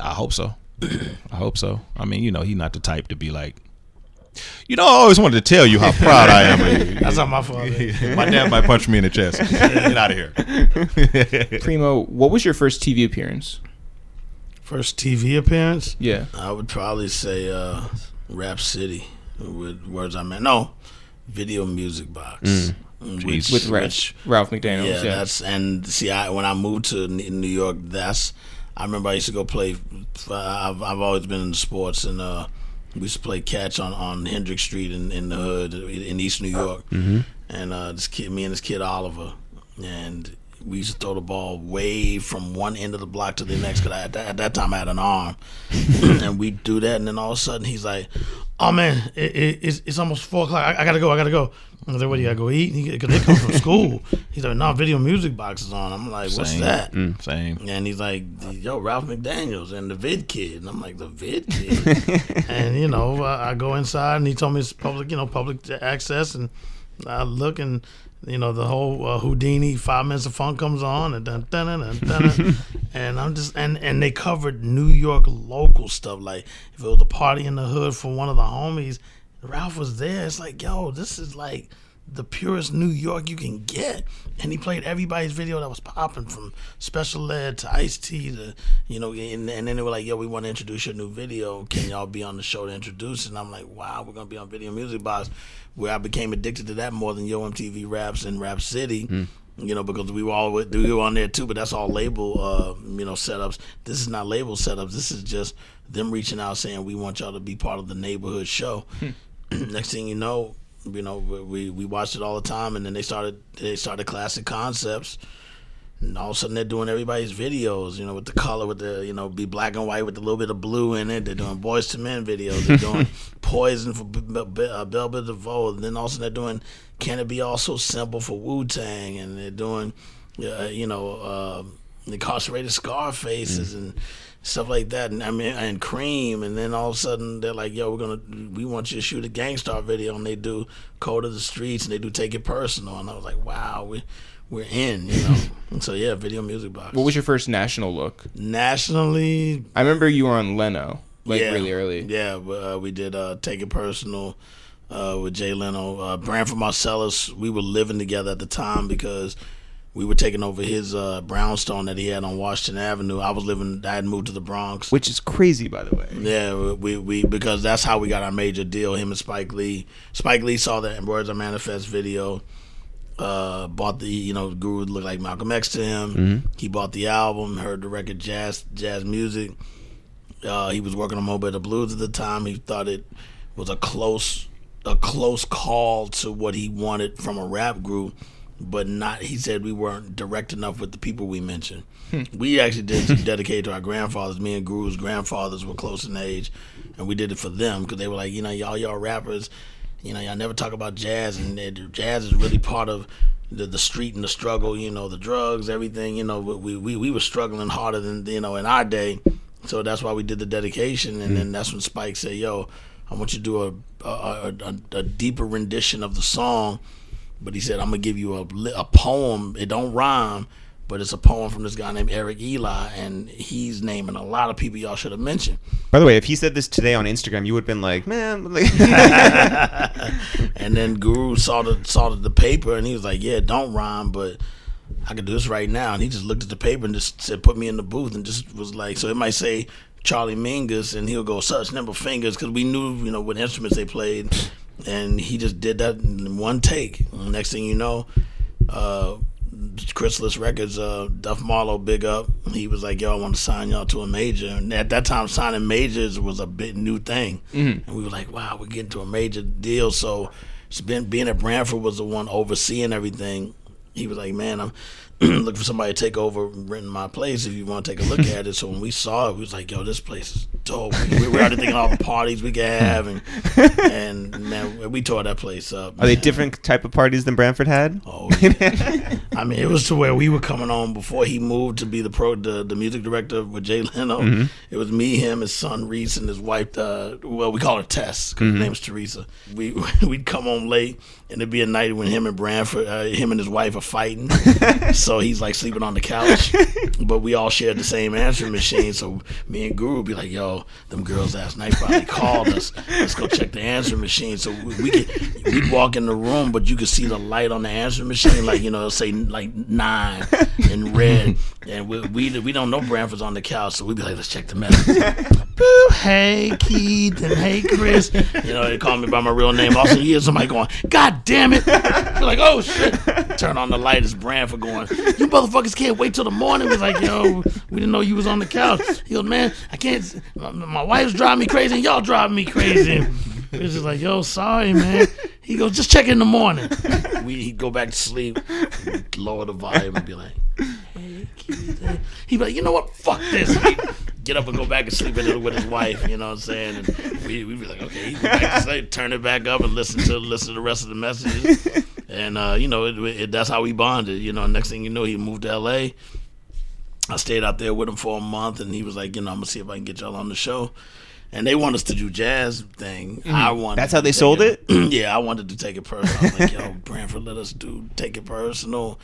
I hope so. I hope so. I mean, you know, he's not the type to be like, you know, I always wanted to tell you how proud I am of you. that's not my fault. My dad might punch me in the chest. Get out of here. Preemo, what was your first TV appearance? First TV appearance, Yeah. I would probably say uh, Rap City with Words I Meant. No, Video Music Box. Mm. Which, With Ra- which Ralph McDaniels. yeah, Yeah. that's and see, I when I moved to New York, that's I remember I used to go play. I've I've always been in sports, and uh, we used to play catch on on Hendrick Street in, in the hood in East New York. Mm-hmm. And uh, this kid, me and this kid Oliver, and we used to throw the ball way from one end of the block to the next. Cause I, at, that, at that time I had an arm, and we do that, and then all of a sudden he's like, "Oh man, it, it, it's, it's almost four o'clock. I, I gotta go. I gotta go." I was like, "What do you gotta go eat?" Because they come from school. He's like, "No, video music box is on." I'm like, "What's Same. that?" Mm, same. And he's like, "Yo, Ralph McDaniel's and the Vid Kid," and I'm like, "The Vid Kid." and you know, I, I go inside, and he told me it's public, you know, public access, and I look, and you know, the whole uh, Whodini Five Minutes of Fun comes on, and dun, dun, dun, dun, and I'm just, and and they covered New York local stuff, like if it was a party in the hood for one of the homies, Ralph was there. It's like, yo, this is like the purest New York you can get. And he played everybody's video that was popping from Special Ed to Ice T to, you know, and, and then they were like, yo, we want to introduce your new video. Can y'all be on the show to introduce? And I'm like, wow, we're going to be on Video Music Box, where I became addicted to that more than Yo MTV Raps and Rap City. You know, because we were all with, we were on there too, but that's all label, uh, you know, setups. This is not label setups. This is just them reaching out saying we want y'all to be part of the neighborhood show. Next thing you know, you know, we we watched it all the time, and then they started they started classic concepts, and all of a sudden they're doing everybody's videos, you know, with the color, with the you know, be black and white with a little bit of blue in it. They're doing Boyz II Men videos. They're doing Poison for uh, Bell Biv DeVoe, and then also they're doing Can It Be All So Simple for Wu Tang, and they're doing, uh, you know, uh, incarcerated Scarfaces and stuff like that, and I mean, and Cream, and then all of a sudden they're like, "Yo, we're gonna, we want you to shoot a Gangstarr video," and they do Code of the Streets, and they do Take It Personal, and I was like, "Wow, we, we're in," you know. and so yeah, video music box. What was your first national look? nationally? I remember you were on Leno, like yeah, really early. Yeah, uh, we did uh, Take It Personal uh, with Jay Leno. Uh, Branford Marsalis, we were living together at the time because we were taking over his uh, brownstone that he had on Washington Avenue. I was living, I had moved to the Bronx. Which is crazy, by the way. Yeah, we, we because that's how we got our major deal. Him and Spike Lee. Spike Lee saw that Are Manifest video. Uh, bought the you know Guru looked like Malcolm X to him. He bought the album, heard the record, jazz jazz music. Uh, he was working on Mo' Better Blues at the time. He thought it was a close a close call to what he wanted from a rap group, but not. He said we weren't direct enough with the people we mentioned. Hmm. we actually did dedicate to our grandfathers. Me and Guru's grandfathers were close in age, and we did it for them because they were like, you know, y'all y'all rappers, you know, y'all never talk about jazz, and it- jazz is really part of. The, the street and the struggle, you know, the drugs, everything, you know, we, we, we were struggling harder than, you know, in our day. So that's why we did the dedication, and then hmm. that's when Spike said, "Yo, I want you to do a a, a, a deeper rendition of the song." But he said, "I'm gonna give you a a poem. It don't rhyme, but it's a poem from this guy named Eric Elie, and he's naming a lot of people y'all should have mentioned." By the way, if he said this today on Instagram, you would have been like, man, like, And then Guru saw the saw the, the paper, and he was like, "Yeah, it don't rhyme, but." I could do this right now, and he just looked at the paper and just said, "Put me in the booth," and just was like, so it might say Charlie Mingus, and he'll go such number fingers because we knew, you know, what instruments they played, and he just did that in one take. Next thing you know, uh, Chrysalis Records, uh, Duff Marlowe, big up. He was like, "Yo, I want to sign y'all to a major." And at that time, signing majors was a bit new thing, and we were like, "Wow, we're getting to a major deal." So, it's been, being at Branford was the one overseeing everything. He was like, "Man, I'm looking for somebody to take over, renting my place. If you want to take a look at it." So when we saw it, we was like, "Yo, this place is dope." We were already thinking all the parties we could have, and and man, we tore that place up. are they different type of parties than Branford had? Oh, yeah. I mean, it was to where we were coming on before he moved to be the pro, the, the music director with Jay Leno. It was me, him, his son Reese, and his wife. Uh, well, we call her Tess. 'cause Her name's Teresa. We we'd come home late, and it'd be a night when him and Branford, uh, him and his wife are fighting. So he's like sleeping on the couch, but we all shared the same answering machine. So me and Guru would be like, "Yo, them girls last night probably called us. Let's go check the answering machine." So we, we could we'd walk in the room, but you could see the light on the answering machine, like you know, it'll say like nine in red, and we we, we don't know Branford's on the couch, so we'd be like, "Let's check the message." Boo, hey Keith and hey Chris, you know they call me by my real name. Also, hear somebody going, "God damn it!" Like, "Oh shit!" Turn on the light, it's Branford going, "You motherfuckers can't wait till the morning." We're like, "Yo, we didn't know you was on the couch." He goes, "Man, I can't. My, my wife's driving me crazy, and y'all driving me crazy." We're just like, "Yo, sorry, man." He goes, "Just check in the morning." We he'd go back to sleep, lower the volume, and be like. Hey, Keith, hey. He be like, you know what? Fuck this. He'd get up and go back and sleep in it with his wife. You know what I'm saying? And we we be like, okay, he go back to sleep, turn it back up, and listen to listen to the rest of the messages. And uh, you know, it, it, that's how we bonded. You know, next thing you know, he moved to L.A. I stayed out there with him for a month, and he was like, you know, I'm gonna see if I can get y'all on the show. And they want us to do jazz thing. I wanted. That's how they take sold it? yeah, I wanted to take it personal. I was like, yo, Branford, let us do take it personal,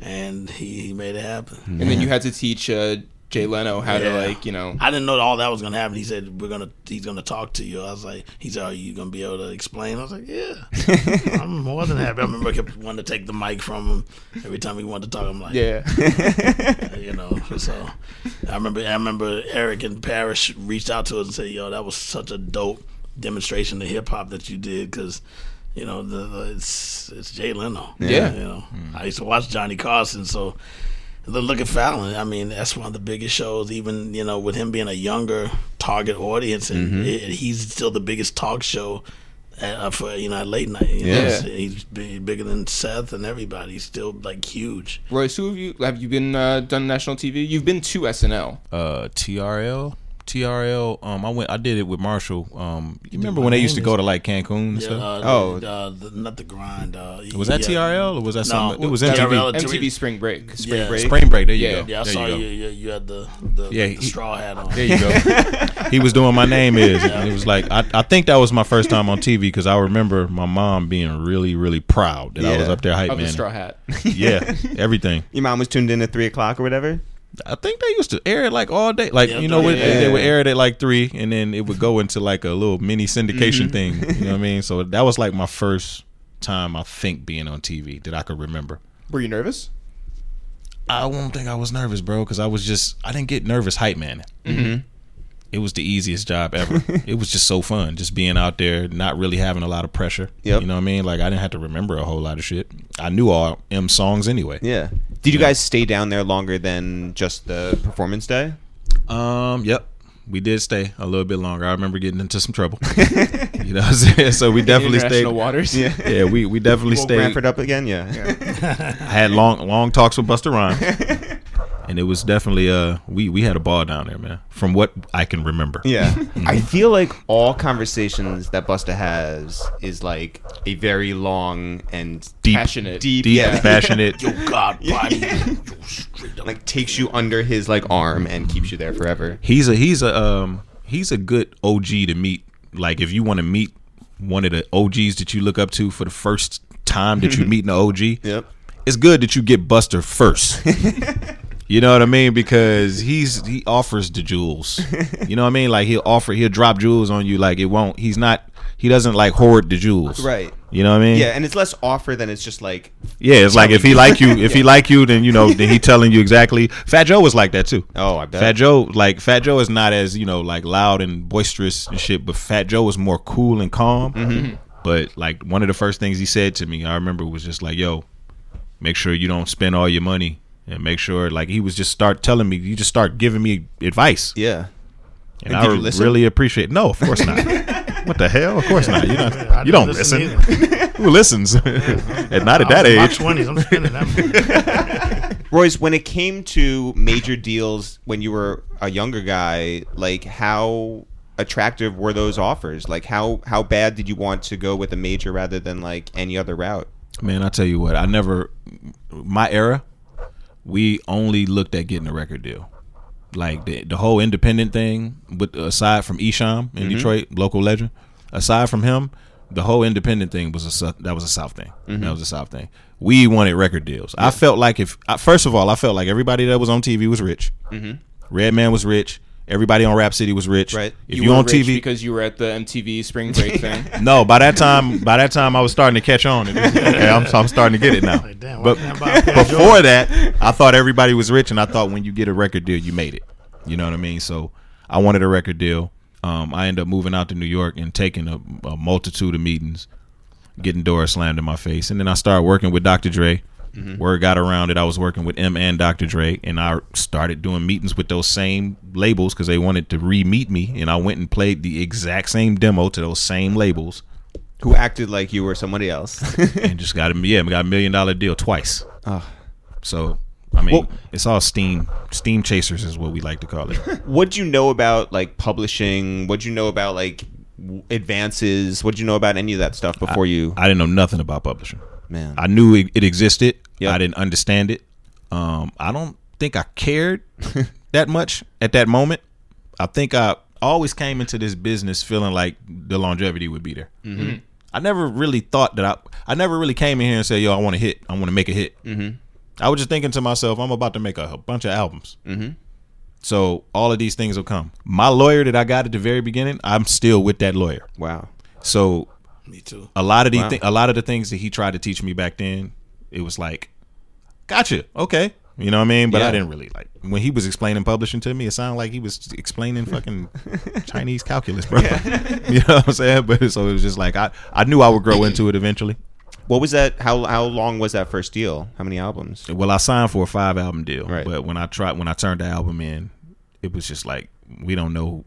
and he he made it happen. And then you had to teach uh, Jay Leno how to Yeah. like you know. I didn't know all that was gonna happen. He said we're gonna he's gonna talk to you. I was like, he said, are you gonna be able to explain? I was like, yeah, I'm more than happy. I remember I kept wanting to take the mic from him every time he wanted to talk. I'm like, Yeah. you know. So I remember I remember Erick and Parrish reached out to us and said, "Yo, that was such a dope demonstration of hip hop that you did because." You know, the, the it's it's Jay Leno. Yeah. You know, I used to watch Johnny Carson, so Look at Fallon. I mean, that's one of the biggest shows. Even you know, with him being a younger target audience, and it, he's still the biggest talk show uh, for you know late night. You know, Yeah. He's big, bigger than Seth and everybody. He's still like huge. Royce, who have you have you been uh, done national TV? You've been to SNL. uh TRL. TRL. Um, I went. I did it with Marshall. Um, you remember when they used to go to like Cancun and Yeah, stuff? uh, Oh. the, uh, the, not the grind. Uh, was that yeah. TRL or was that No, something? it was MTV. Teresa- MTV Spring Break. Spring Yeah. break. Spring Break. There you Yeah. go. Yeah, I there saw you you. You, you had the the, Yeah, the he- straw hat on. There you go. he was doing my name is, and it was like I, I think that was my first time on TV because I remember my mom being really really proud that I was up there hype man. straw hat. Yeah, everything. Your mom was tuned in at three o'clock or whatever. I think they used to air it like all day. Like Yeah, you know, yeah. they would air it at like three, and then it would go into like a little mini syndication thing. You know what I mean? So that was like my first time I think being on TV that I could remember. Were you nervous? I don't think I was nervous, bro, because I was just I didn't get nervous hype man. Mm-hmm. It was the easiest job ever. it was just so fun, just being out there, not really having a lot of pressure. Yep. You know what I mean? Like I didn't have to remember a whole lot of shit. I knew all Em songs anyway. Yeah. Did you guys stay down there longer than just the performance day? Um. Yep. We did stay a little bit longer. I remember getting into some trouble. you know what I'm saying? So we definitely stayed. International waters. Yeah. Yeah, we, we definitely Woke stayed. Branford up again. Yeah. I had long long talks with Busta Rhymes, and it was definitely uh we we had a ball down there, man. From what I can remember. Yeah. I feel like all conversations that Busta has is like a very long and Deep, Passionate. deep, deep, yeah. passionate. Yo, God, body. Yo, like takes you under his like arm and keeps you there forever. He's a he's a um he's a good OG to meet. Like if you want to meet one of the OGs that you look up to for the first time that you meet an OG, Yep. it's good that you get Busta first. You know what I mean? Because he's he offers the jewels. You know what I mean? Like he'll offer he'll drop jewels on you. Like it won't. He's not. He doesn't like hoard the jewels. Right. You know what I mean? Yeah, and it's less offer than it's just like Yeah. It's like if he like you, if he like you, then you know, then he telling you exactly. Fat Joe was like that too. oh, I bet. Fat Joe, like Fat Joe, is not as you know like loud and boisterous and shit, but Fat Joe was more cool and calm. Mm-hmm. But like one of the first things he said to me, I remember was just like, "Yo, make sure you don't spend all your money, and make sure like he was just start telling me, you just start giving me advice, Yeah. and And I did you listen? really appreciate. No, of course not. what the hell? Of course not. You don't. I You don't listen listen. Who listens? and not at I that was in my age. twenties. I'm spending that. money. Royce, when it came to major deals when you were a younger guy, like how attractive were those offers? Like how how bad did you want to go with a major rather than like any other route? Man, I tell you what, I never my era, we only looked at getting a record deal. Like the the whole independent thing, with aside from Esham in mm-hmm. Detroit, local legend, aside from him, the whole independent thing was a that was a South thing. Mm-hmm. That was a South thing. We wanted record deals. I felt like if I, first of all, I felt like everybody that was on TV was rich. Mm-hmm. Redman was rich. Everybody on Rap City was rich. Right. If you you, were on rich TV, because you were at the MTV Spring Break thing. no, by that time, by that time, I was starting to catch on. Okay, I'm, I'm starting to get it now. Like, damn, but can't I buy a pair of before that, I thought everybody was rich, and I thought when you get a record deal, you made it. You know what I mean? So I wanted a record deal. Um, I ended up moving out to New York and taking a, a multitude of meetings, getting doors slammed in my face, and then I started working with Dr. Dre. Mm-hmm. Word got around that I was working with Em and Dr. Dre, and I started doing meetings with those same labels because they wanted to re-meet me, and I went and played the exact same demo to those same labels, Who acted like you were somebody else? and just got a yeah, got a million dollar deal twice. Oh. So I mean, Well- it's all steam steam chasers is what we like to call it. What'd you know about like publishing? What'd you know about like advances? What'd you know about any of that stuff before you? I didn't know nothing about publishing. Man. I knew it, it existed. Yep. I didn't understand it. Um, I don't think I cared that much at that moment. I think I always came into this business feeling like the longevity would be there. Mm-hmm. I never really thought that I. I never really came in here and said, "Yo, I want to hit. I want to make a hit." Mm-hmm. I was just thinking to myself, "I'm about to make a, a bunch of albums." Mm-hmm. So all of these things will come. My lawyer that I got at the very beginning, I'm still with that lawyer. wow. So Me too. a lot of the Wow. thi- a lot of the things that he tried to teach me back then, it was like, gotcha, okay, you know what I mean. But Yeah. I didn't really like when he was explaining publishing to me. It sounded like he was explaining fucking Chinese calculus, bro. you know what I'm saying? But so it was just like I I knew I would grow into it eventually. What was that? How how long was that first deal? How many albums? Well, I signed for a five album deal, Right. but when I tried when I turned the album in, it was just like we don't know.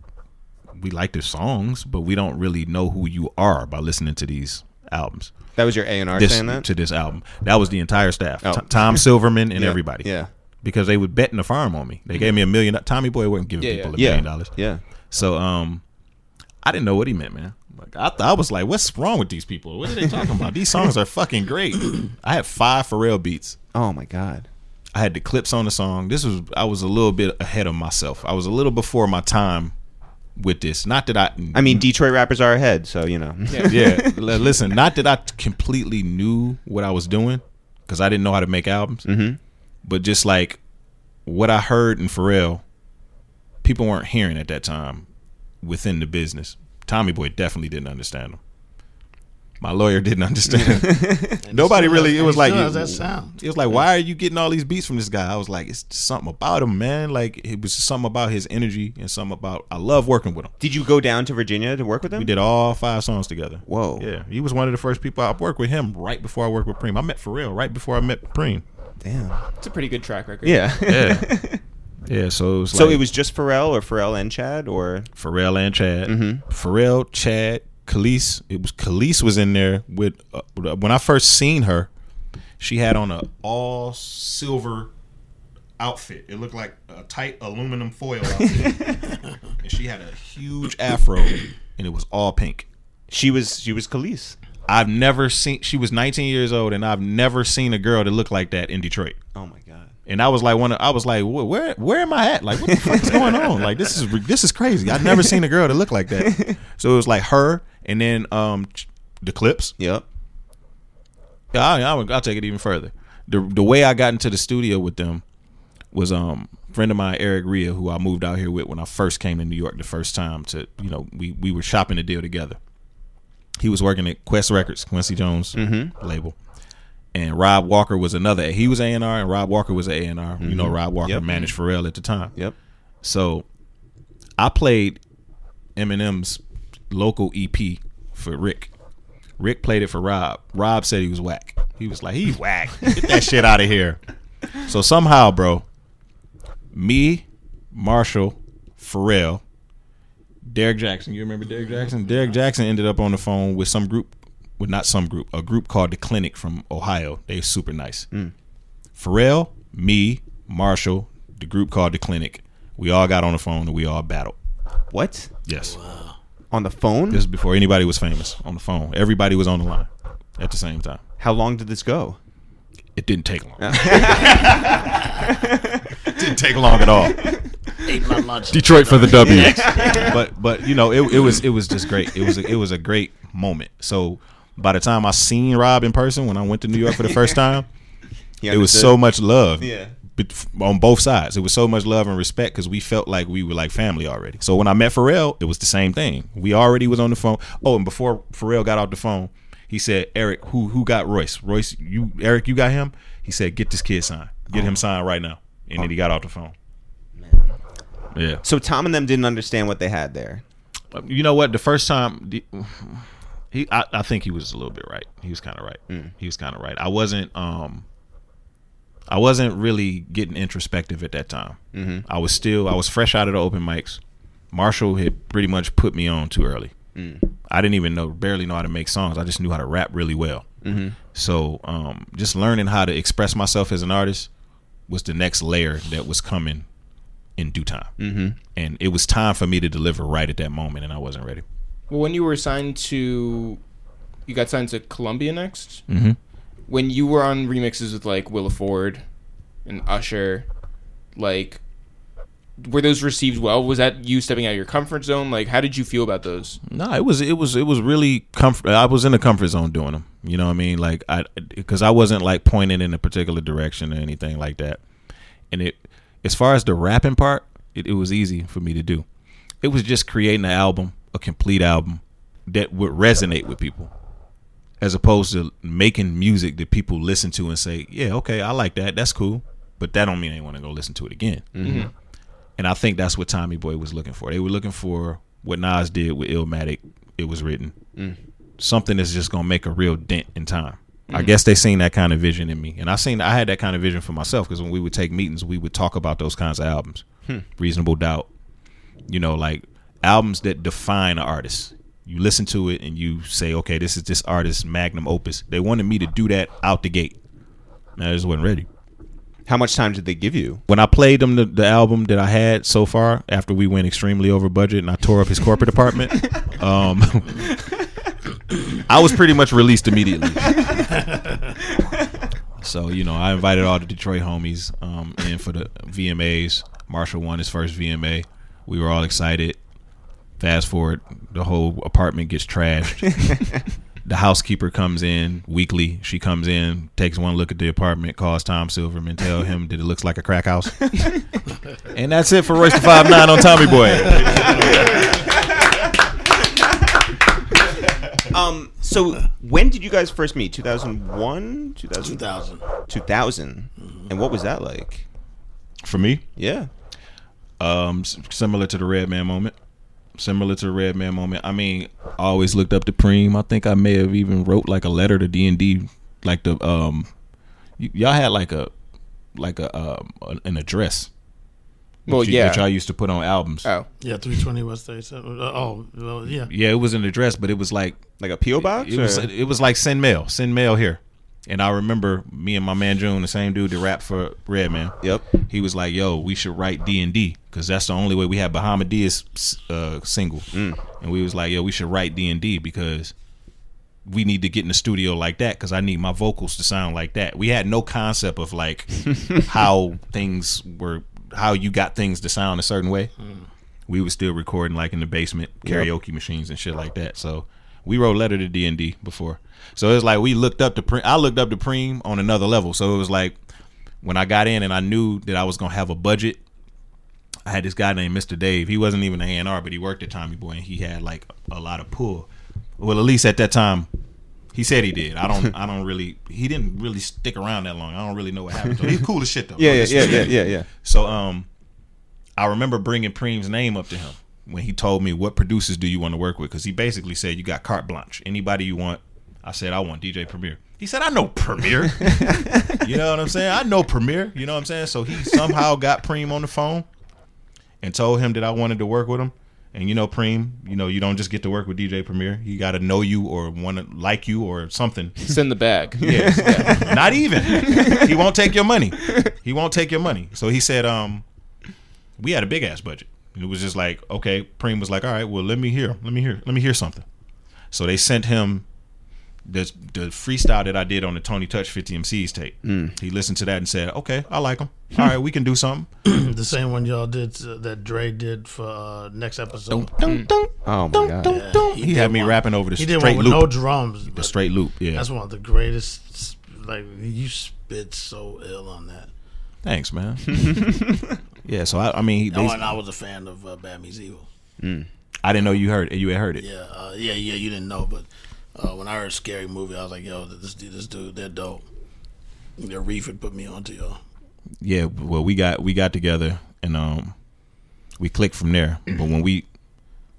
We like their songs, but we don't really know who you are by listening to these albums. That was your A and R saying that. to this album. That was the entire staff. Oh. T- Tom Silverman and Yeah, everybody. Yeah. Because they would bet in the farm on me. They gave me a million. Tommy Boy wasn't giving Yeah, people yeah. a million dollars. Yeah. So um, I didn't know what he meant, man. Like I, th- I was like, what's wrong with these people? What are they talking about? These songs are fucking great. I had five Pharrell beats. Oh my God. I had the Clipse on the song. This was I was a little bit ahead of myself. I was a little before my time with this. Not that I I mean, Detroit rappers are ahead, so you know. yeah. L- Listen, not that I completely knew what I was doing because I didn't know how to make albums, mm-hmm. but just like what I heard in Pharrell, people weren't hearing at that time within the business. Tommy Boy definitely didn't understand them. My lawyer didn't understand. Nobody really. It was like Still that sound. it was like, why are you getting all these beats from this guy? I was like, it's something about him, man. Like it was something about his energy and something about I love working with him. Did you go down to Virginia to work with him? We did all five songs together. Whoa. Yeah, he was one of the first people I worked with him right before I worked with Preem. I met Pharrell right before I met Preem. Damn. It's a pretty good track record. Yeah. Yeah, yeah. So it was so like it was just Pharrell or Pharrell and Chad or Pharrell and Chad. Mm-hmm. Pharrell, Chad, Kelis. It was Kelis was in there with uh, when I first seen her. She had on a all silver outfit. It looked like a tight aluminum foil outfit, and she had a huge afro, and it was all pink. she was she was Kelis. I've never seen. She was 19 years old, and I've never seen a girl that looked like that in Detroit. Oh my God. And I was like, one. Of, I was like, where, where am I at? Like, what the fuck is going on? Like, this is this is crazy. I've never seen a girl that looked like that. So it was like her, and then um, the Clipse. Yep. Yeah, I, I'll, I'll take it even further. The the way I got into the studio with them was um a friend of mine Eric Ria, who I moved out here with when I first came to New York the first time. To you know, we we were shopping the deal together. He was working at Quest Records, Quincy Jones label, and Rob Walker was another. He was A and R, and Rob Walker was A and R. You know, Rob Walker Yep. managed Pharrell at the time. Yep. So I played Eminem's local EP for Rick. Rick played it for Rob. Rob said he was whack. He was like, he's whack. Get that shit out of here. So somehow, bro, me, Marshall, Pharrell, Derek Jackson. You remember Derek Jackson? Derek Jackson ended up on the phone with some group, well, not some group, a group called the Clinic from Ohio. They super nice. Mm. Pharrell, me, Marshall, the group called the Clinic. We all got on the phone and we all battled. What? Yes. On the phone? This is before anybody was famous on the phone. Everybody was on the line at the same time. How long did this go? It didn't take long. didn't take long at all. Ate my lunch. Detroit for the W. but but you know it, it was it was just great. It was a, it was a great moment. So by the time I seen Rob in person when I went to New York for the first time, it was so much love. Yeah. On both sides. It was so much love and respect because we felt like we were like family already. So when I met Pharrell, it was the same thing. We already was on the phone. Oh, and before Pharrell got off the phone, he said, "Eric, who who got Royce? Royce, you Eric, you got him?" He said, "Get this kid signed. Get him signed right now." And then he got off the phone. Yeah. So Tom and them didn't understand what they had there. You know what? The first time the- he, I, I think he was a little bit right. He was kind of right. Mm. He was kind of right. I wasn't, um, I wasn't really getting introspective at that time. Mm-hmm. I was still, I was fresh out of the open mics. Marshall had pretty much put me on too early. Mm. I didn't even know, barely know how to make songs. I just knew how to rap really well. Mm-hmm. So, um, just learning how to express myself as an artist was the next layer that was coming in due time. Mm-hmm. And it was time for me to deliver right at that moment, and I wasn't ready. Well, when you were signed to, you got signed to Columbia next. Mm-hmm. When you were on remixes with like Willa Ford and Usher, like, were those received well? Was that you stepping out of your comfort zone? Like, how did you feel about those? No, it was it was it was really comfort. I was in the comfort zone doing them. You know what I mean? Like I because I wasn't like pointing in a particular direction or anything like that. And it as far as the rapping part, it, it was easy for me to do. It was just creating an album, a complete album that would resonate with people, as opposed to making music that people listen to and say, "Yeah, okay, I like that. That's cool," but that don't mean they want to go listen to it again. Mm-hmm. Mm-hmm. And I think that's what Tommy Boy was looking for. They were looking for what Nas did with Illmatic. It was written mm. something that's just gonna make a real dent in time. I mm-hmm. guess they seen that kind of vision in me, and I seen I had that kind of vision for myself because when we would take meetings, we would talk about those kinds of albums, hmm. Reasonable Doubt, you know, like albums that define an artist. You listen to it and you say, okay, this is this artist's magnum opus. They wanted me to do that out the gate, and I just wasn't ready How much time did they give you? when I played them the, the album that I had so far after we went extremely over budget and I tore up his corporate apartment, um, I was pretty much released immediately. so you know, I invited all the Detroit homies um, in for the VMAs. Marshall won his first VMA. We were all excited. Fast forward, the whole apartment gets trashed. the housekeeper comes in weekly. She comes in, takes one look at the apartment, calls Tom Silverman, tell him that it looks like a crack house. and that's it for Royce the Five Nine on Tommy Boy. Um, so when did you guys first meet? 2001? 2000? 2000. 2000. And what was that like? For me, Yeah. um, similar to the Redman moment. Similar to the Redman moment. I mean, I always looked up to Preem. I think I may have even wrote like a letter to D and D, like the um, y- y'all had like a like a um, an address. Well, that you- yeah. that y'all used to put on albums. Oh, Yeah, 320 West 37. Uh, oh, well, yeah. Yeah, it was an address, but it was like Like a P.O. box? It was it was like send mail, send mail here. And I remember me and my man June, the same dude that rapped for Redman. Yep. He was like, "Yo, we should write D and D because that's the only way we had Bahamadia uh, single." And we was like, "Yo, we should write D and D because we need to get in the studio like that because I need my vocals to sound like that." We had no concept of like how things were, how you got things to sound a certain way. We was still recording like in the basement, karaoke machines and shit like that. So we wrote letter to D and D before. So it was like we looked up to Preem. I looked up to Preem on another level. So it was like when I got in and I knew that I was gonna have a budget. I had this guy named Mr. Dave. He wasn't even an A&R, but he worked at Tommy Boy and he had like a lot of pull. Well, at least at that time, he said he did. I don't. I don't really. He didn't really stick around that long. I don't really know what happened. to him. He's cool as shit though. Yeah, yeah, yeah, yeah, yeah, yeah. so um, I remember bringing Preem's name up to him when he told me what producers do you want to work with because he basically said you got carte blanche. Anybody you want. I said I want DJ Premier. He said I know Premier. you know what I'm saying? I know Premier. You know what I'm saying? So he somehow got Preem on the phone and told him that I wanted to work with him. And you know, Preem, you know, you don't just get to work with DJ Premier. You got to know you or want to like you or something. send the bag. Yes. Yeah. Not even. He won't take your money. He won't take your money. So he said, um, we had a big ass budget. It was just like, okay, Preem was like, all right, well, let me hear, let me hear, let me hear something. So they sent him the the freestyle that I did on the Tony Touch 50 MCs tape. He listened to that and said, okay, I like him. All right, we can do something. the same one y'all did, uh, that Dre did for uh, next episode. Oh my god. Yeah, He, did had me one- rapping over the He did straight one with loop. no drums. the straight loop. Yeah. That's one of the greatest. Like, you spit so ill on that. Thanks, man. yeah. So I, I mean, he- Oh, they, and I was a fan of uh, Bad Meets Evil. I didn't know you heard it. You had heard it. Yeah, uh, yeah, yeah. You didn't know, but uh, when I heard Scary Movie, I was like, "Yo, this dude, this dude, they're dope." The Reef had put me onto y'all. yeah well we got we got together and um we clicked from there. But when we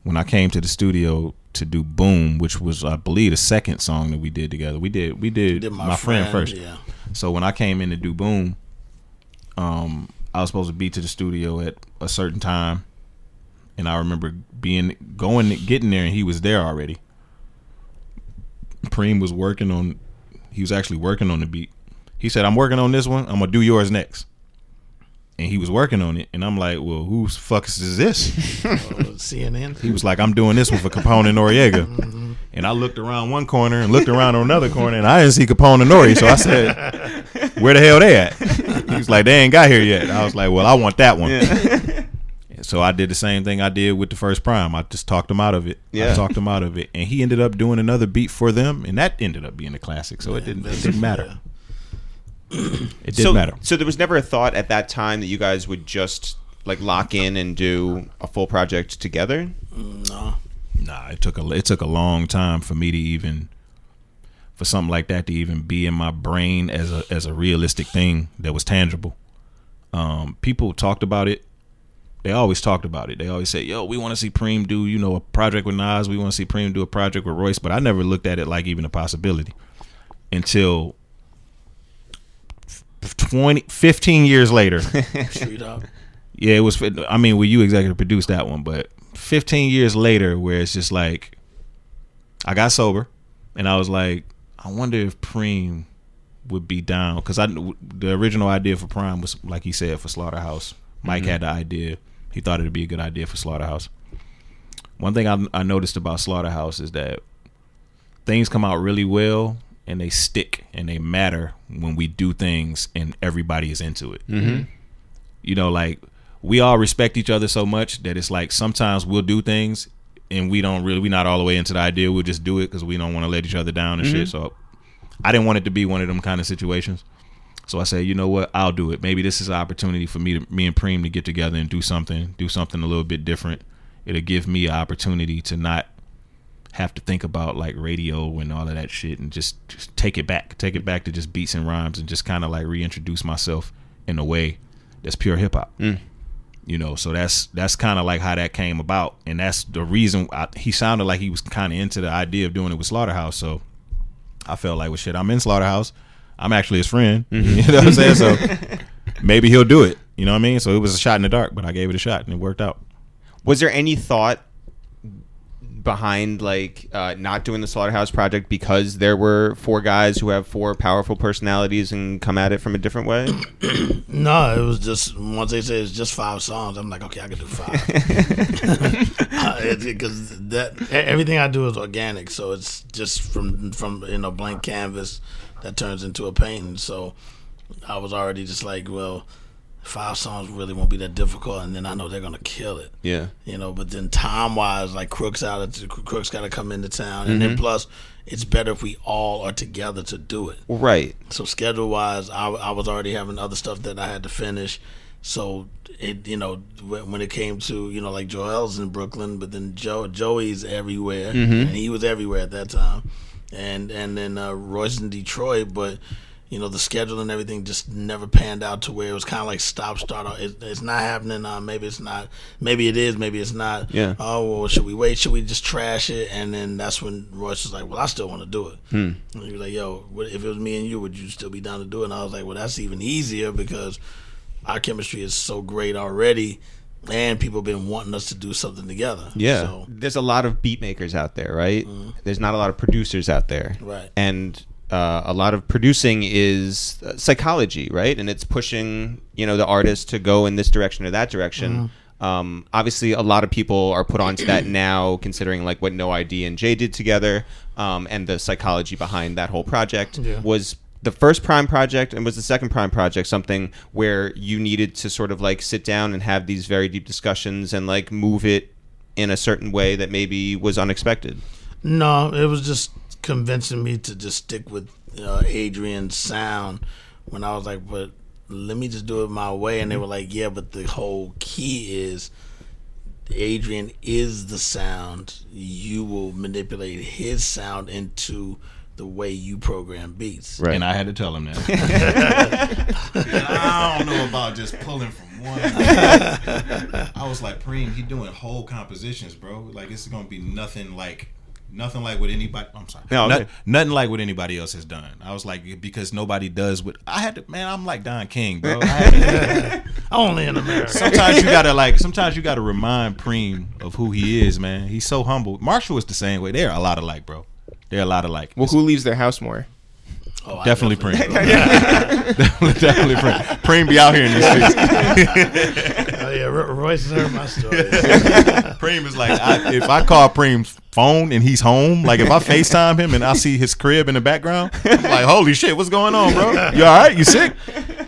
when i came to the studio to do boom which was i believe the second song that we did together we did we did, Did my, friend, first. Yeah, so when i came in to do boom um i was supposed to be to the studio at a certain time. And i remember being going getting there and he was there already preem was working on he was actually working on the beat he said i'm working on this one i'm gonna do yours next and he was working on it, and I'm like, well, whose fuck is this? Oh, CNN. He was like, I'm doing this with a Capone and Noreaga. Mm-hmm. And I looked around one corner and looked around on another corner, and I didn't see Capone and Nori. So I said, Where the hell they at? He was like, They ain't got here yet. I was like, Well, I want that one. So I did the same thing I did with the first prime. I just talked him out of it. Yeah. I talked him out of it, and he ended up doing another beat for them, and that ended up being a classic. So it didn't. It didn't matter. It didn't so, matter. So there was never a thought at that time that you guys would just like lock in and do a full project together. No. Nah, it took a it took a long time for me to even for something like that to even be in my brain as a as a realistic thing that was tangible. Um, people talked about it. They always talked about it. They always say, "Yo, we want to see Preem do you know a project with Nas. We want to see Preem do a project with Royce." But I never looked at it like even a possibility until f- 20, 15 years later. Yeah, it was. I mean, well, you executive produced that one, but 15 years later, where it's just like, I got sober, and I was like, I wonder if Preem would be down because I the original idea for PRhyme was like he said for Slaughterhouse. Mike mm-hmm. had the idea. He thought it'd be a good idea for Slaughterhouse. One thing I, I noticed about Slaughterhouse is that things come out really well and they stick and they matter when we do things and everybody is into it. Mm-hmm. You know, like we all respect each other so much that it's like sometimes we'll do things and we don't really we're not all the way into the idea. We'll just do it because we don't want to let each other down and shit. So I didn't want it to be one of them kind of situations. So I said, you know what, I'll do it. Maybe this is an opportunity for me to me and Preem to get together and do something, do something a little bit different. It'll give me an opportunity to not have to think about like radio and all of that shit and just, just take it back. Take it back to just beats and rhymes and just kind of like reintroduce myself in a way that's pure hip hop. Mm. You know, so that's that's kind of like how that came about, and that's the reason I, he sounded like he was kind of into the idea of doing it with Slaughterhouse. So I felt like, well, shit, I'm in Slaughterhouse. I'm actually his friend. You know what I'm saying? So maybe he'll do it. You know what I mean? So it was a shot in the dark, but I gave it a shot and it worked out. Was there any thought behind like uh, not doing the Slaughterhouse project because there were four guys who have four powerful personalities and come at it from a different way? No, it was just once they said it's just five songs. I'm like, okay, I can do five because that e- everything I do is organic. So it's just from from you know blank canvas that turns into a painting. So I was already just like, well, five songs really won't be that difficult, and then I know they're gonna kill it. yeah. you know. But then time wise, like Crooks out, of, Crooks got to come into town, and then mm-hmm. plus, it's better if we all are together to do it. Right. So schedule wise, I, I was already having other stuff that I had to finish. So it, you know, when it came to you know like Joell's in Brooklyn, but then Joe Joey's everywhere, mm-hmm. and he was everywhere at that time, and and then uh, Royce in Detroit, but. You know the schedule and everything just never panned out to where it was kind of like stop start. It, it's not happening. Uh, maybe it's not. Maybe it is. Maybe it's not. Yeah. Oh well, should we wait? Should we just trash it? And then that's when Royce was like, "Well, I still want to do it." And he was like, "Yo, what, if it was me and you, would you still be down to do it?" And I was like, "Well, that's even easier because our chemistry is so great already, and people have been wanting us to do something together." Yeah. So, There's a lot of beat makers out there, right? There's not a lot of producers out there. Right. And uh, a lot of producing is uh, psychology, right? And it's pushing, you know, the artist to go in this direction or that direction. Um, obviously, a lot of people are put onto that now, considering like what No ID and Jay did together, um, and the psychology behind that whole project Yeah. was the first PRhyme project and was the second PRhyme project something where you needed to sort of like sit down and have these very deep discussions and like move it in a certain way that maybe was unexpected. no, it was just convincing me to just stick with uh, Adrian's sound. When I was like, "But let me just do it my way," and they were like, "Yeah, but the whole key is." Adrian is the sound. You will manipulate his sound into the way you program beats. Right. And I had to tell him that. I don't know about just pulling from one. I was like, Preem, he doing whole compositions, bro. Like it's gonna be nothing like nothing like what anybody I'm sorry. No, Not- okay. nothing like what anybody else has done. I was like, because nobody does what I had to man, I'm like Don King, bro. I had to- Only in America. sometimes you gotta like sometimes you gotta remind Preem of who he is, man. He's so humble. Marshall is the same way. They're a lot alike, bro. They're a lot alike. Well, who leaves their house more? Oh, I Definitely Preem. definitely- definitely Preem. Preem be out here in these streets. Oh yeah, Ro- Royce has heard my story. Preem is like, I, if I call Preem's phone and he's home, like if I FaceTime him and I see his crib in the background, I'm like, holy shit, what's going on, bro? You all right? You sick?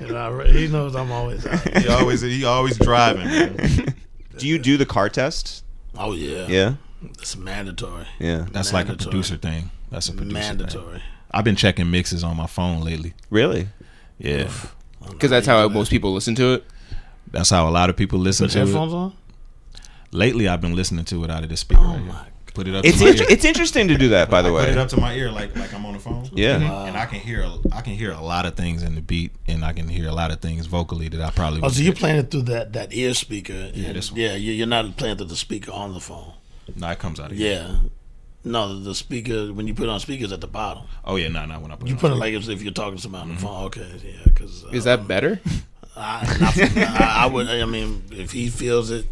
You know, he knows I'm always out. He always he always driving. Man. Do you do the car test? Oh yeah, Yeah. It's mandatory. Yeah. That's like a producer thing. That's a producer thing. mandatory. I've been checking mixes on my phone lately. Really? Yeah, Because that's how most people listen to it. that's how a lot of people listen Put to it. headphones on. Lately, I've been listening to it out of the speaker. Oh right here. my. Put it up. It's to my inter- ear. it's interesting to do that, by the I Put it up to my ear like like I'm on the phone. Yeah. and, Wow. and I can hear a, I can hear a lot of things in the beat, and I can hear a lot of things vocally that I probably. Oh, wouldn't so you're playing it through that that ear speaker? Yeah, and- this one. Yeah, you're not playing through the speaker on the phone. No, it comes out of here. Yeah. No, the speaker when you put on speakers at the bottom. Oh yeah, no, no. When I put You it put on it like as if you're talking to somebody on the mm-hmm. phone. Okay, yeah, because uh, Is that um, better? I, not for- I, I would. I mean, if he feels it,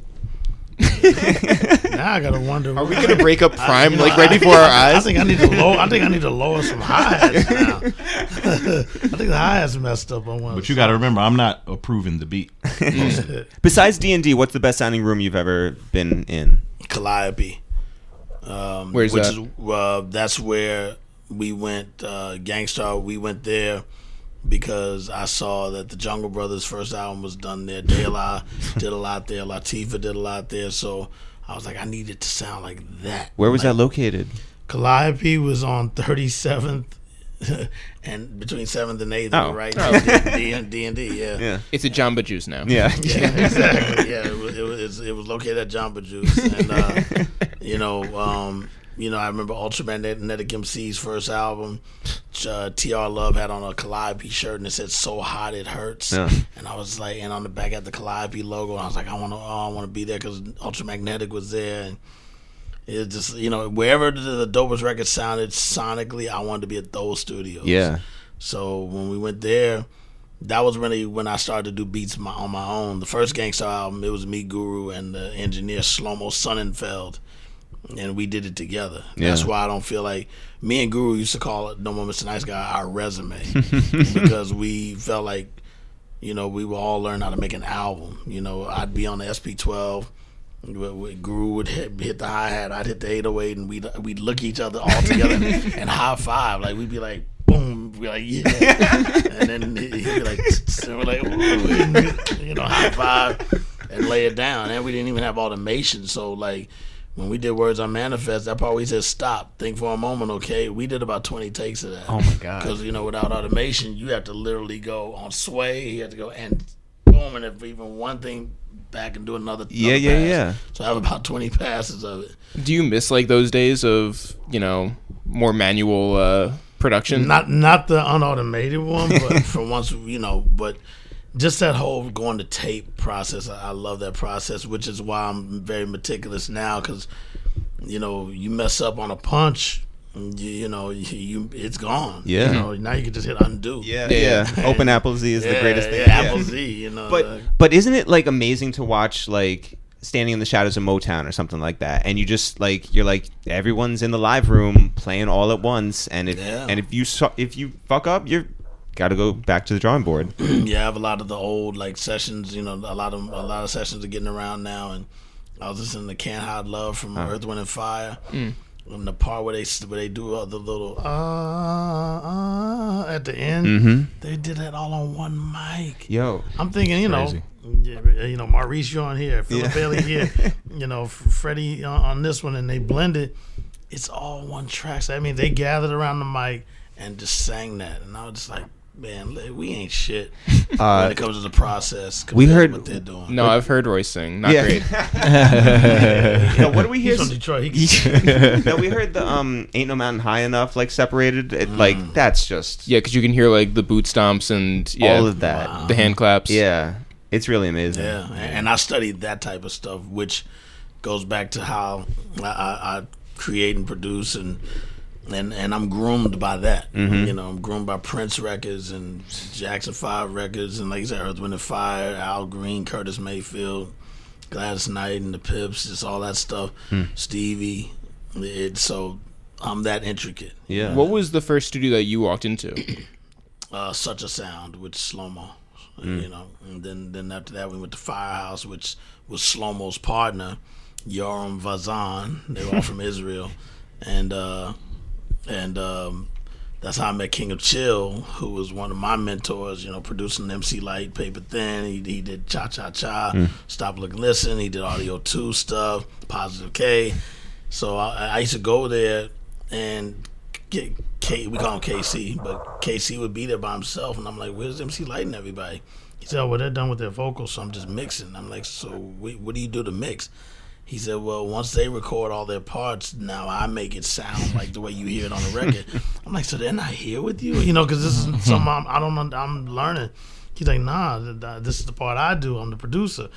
now I gotta wonder. Are we gonna break up PRhyme you know, like right I- before our I eyes? think I need to lower. I think I need to lower some hi hats now. I think the hi hats messed up on one. But you got to remember, I'm not approving the beat. Besides D and D, what's the best sounding room you've ever been in? Calliope. Um, Where's which that? Is, uh, that's where we went. Uh, Gangstarr. We went there because I saw that the Jungle Brothers' first album was done there. De La did a lot there. Latifah did a lot there. So I was like, I needed to sound like that. Where was Like, that located? Calliope was on 37th and between 7th and 8th, Oh. right? Oh. D and D, D&D, yeah. Yeah. It's a Jamba Juice now. Yeah. Yeah, exactly. Yeah, it was, it was it was located at Jamba Juice, and uh, you know, um, you know, I remember Ultramagnetic MC's first album. Uh, TR Love had on a Calliope shirt, and it said "So hot it hurts," Yeah. and I was like, and on the back had the Calliope logo, and I was like, I want to, oh, I want to be there because Ultramagnetic was there, and it just, you know, wherever the, the dopest record sounded sonically, I wanted to be at those studios. Yeah. So when we went there, that was really when I started to do beats my, on my own. The first Gangstarr album, it was me, Guru, and the engineer Shlomo Sonnenfeld, and we did it together. That's why I don't feel like me and Guru used to call it No More Mr. Nice Guy our resume because we felt like you know we would all learn how to make an album. You know, I'd be on the SP12. Guru would hit, hit the hi hat, I'd hit the 808, and we'd we'd look at each other all together and high five. Like we'd be like, boom, we'd be like, yeah, and then he'd be like, and we're like, "Ooh," you know, high five and lay it down. And we didn't even have automation, so like. When we did Words on Manifest, that part we said stop, think for a moment, okay? We did about twenty takes of that. Oh my god. Because you know, without automation, you have to literally go on sway. You have to go and boom, and if even one thing back and do another. Yeah, another yeah, pass. yeah. So I have about twenty passes of it. Do you miss like those days of you know more manual uh, production? Not not the unautomated one, but for once, you know, but just that whole going to tape process. I, I love that process, which is why I'm very meticulous now because you know you mess up on a punch. You, you know, you, you it's gone. Yeah. You know, now you can just hit undo. Yeah, Yeah. yeah. Open Apple Z is the greatest thing. Yeah, Apple Z. You know, But like- but isn't it like amazing to watch like standing in the shadows of Motown or something like that, and you just like you're like everyone's in the live room playing all at once, and if Yeah. and if you su- if you fuck up, you're got to go back to the drawing board. yeah, I have a lot of the old like sessions. You know, a lot of a lot of sessions are getting around now, and I was listening to "Can't Hide Love" from Earth, Wind and Fire, hmm. And the part where they where they do all the little uh, uh at the end, Mm-hmm. they did that all on one mic. Yo, I'm thinking, you know, you know, Maurice on here, Philip Yeah. Bailey here, you know, Freddie on, on this one, and they blended. It's all one track. So I mean, they gathered around the mic and just sang that, and I was just like, man, we ain't shit when uh, it comes to the process. we heard- what they're doing. no, I've heard Royce sing. Not Yeah. great. yo, what do we hear? He's from Detroit. He no, we heard the um "Ain't No Mountain High Enough" like separated. It, Like Mm. that's just Yeah, because you can hear like the boot stomps and yeah, all of that. Wow. the hand claps. Yeah, it's really amazing. Yeah, and and I studied that type of stuff, which goes back to how I, I, I create and produce, and and and I'm groomed by that. Mm-hmm. You know, I'm groomed by Prince records and Jackson Five records, and like I said, Earth, Wind and Fire, Al Green, Curtis Mayfield, Gladys Knight, and the Pips, just all that stuff. Hmm. Stevie, it so. I'm that intricate. Yeah. What was the first studio that you walked into? Uh, such a sound with Shlomo. Mm. You know, and then then after that we went to Firehouse, which was Shlomo's partner, Yoram Vazan. They were all from Israel, and uh, and um, that's how I met King of Chill, who was one of my mentors. You know, producing MC Lyte, Paper Thin. He, he did Cha Cha Cha, Mm. Stop Look Listen. He did Audio Two stuff, Positive K. So I, I used to go there and get K. We call him KC, but KC would be there by himself, and I'm like, "Where's MC Lyte and everybody?" He said, "Oh, well, they're done with their vocals, so I'm just mixing." I'm like, "So wh- what do you do to mix?" He said, "Well, once they record all their parts, now I make it sound like the way you hear it on the record." I'm like, "So they're not here with you, you know? Because this is something I'm, I don't know. I'm learning." He's like, "Nah, th- th- this is the part I do. I'm the producer."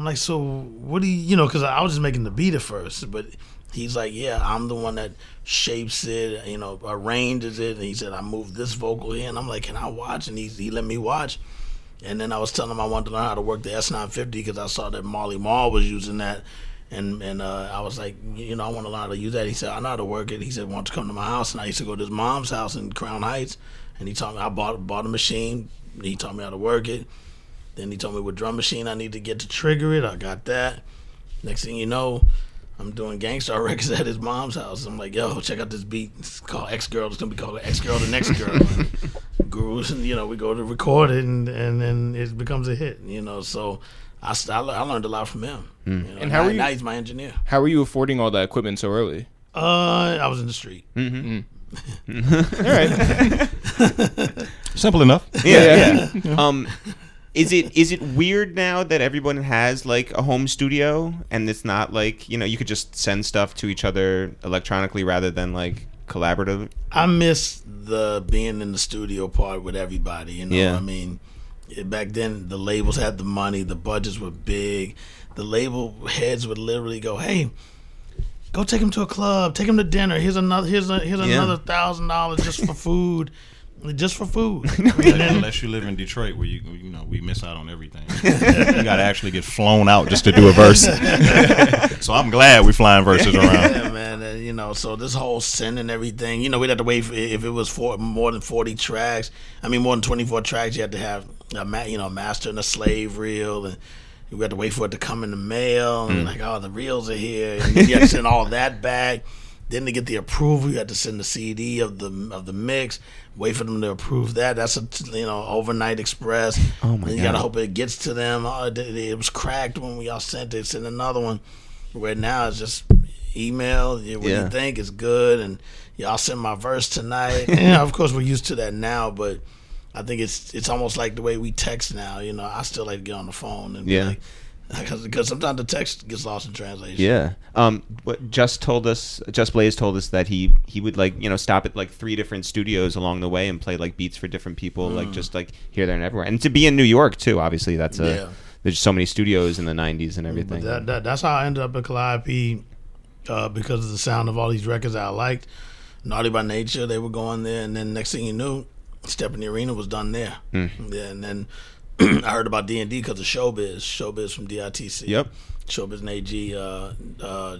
I'm like, "So what do you, you know?" Because I was just making the beat at first, but he's like, "Yeah, I'm the one that shapes it, you know, arranges it." And he said, "I moved this vocal here," and I'm like, "Can I watch?" And he he let me watch. And then I was telling him I wanted to learn how to work the S950 because I saw that Marley Marl was using that. And and uh, I was like, you know, I want to learn how to use that. He said, I know how to work it. He said, want don't come to my house? And I used to go to his mom's house in Crown Heights. And he taught me, I bought, bought a machine. He taught me how to work it. Then he told me what drum machine I need to get to trigger it. I got that. Next thing you know, I'm doing Gangstarr records at his mom's house. I'm like, yo, check out this beat. It's called X Girl. It's gonna be called X Girl the Next Girl. And Gurus, and you know, we go to record it, and and then it becomes a hit. You know, so I I, I learned a lot from him. You know, And how now, were you- now he's my engineer. How were you affording all that equipment so early? Uh, I was in the street. All right. Simple enough. yeah, yeah. um, is it is it weird now that everyone has like a home studio and it's not like you know you could just send stuff to each other electronically rather than like collaborative? I miss the being in the studio part with everybody. You know, Yeah. I mean, back then the labels had the money, the budgets were big. The label heads would literally go, "Hey, go take him to a club, take him to dinner. Here's another, here's a, here's Yeah. another thousand dollars just for food, just for food." And then- Unless you live in Detroit, where you you know we miss out on everything. you got to actually get flown out just to do a verse. so I'm glad we're flying verses around. yeah, man. And, uh, you know, so this whole sending everything, you know, we'd have to wait for, if it was for more than forty tracks. I mean, more than twenty four tracks, you had to have a ma- you know master and a slave reel, and we had to wait for it to come in the mail. And mm. like, oh, the reels are here, and you had to send all that back. Then to get the approval, you had to send the CD of the of the mix. Wait for them to approve that. That's a you know overnight express. Oh, my And you gotta hope it gets to them. Oh, it, it was cracked when we all sent it. Send another one. Where now it's just email. What Yeah. you think is good? And y'all send my verse tonight. yeah, of course we're used to that now, but I think it's it's almost like the way we text now. You know, I still like to get on the phone and Yeah. like, because sometimes the text gets lost in translation. Yeah. Um. What just told us, Just Blaze told us that he he would like you know stop at like three different studios along the way and play like beats for different people, like just like here, there, and everywhere. And to be in New York too, obviously that's a Yeah. there's so many studios in the '90s and everything. That, that that's how I ended up at Calliope uh, because of the sound of all these records I liked. Naughty by Nature, they were going there, and then next thing you knew, Step in the Arena was done there. Hmm. Yeah, and then I heard about D and D because of Showbiz. Showbiz from DITC. Yep. Showbiz and AG. Uh, uh,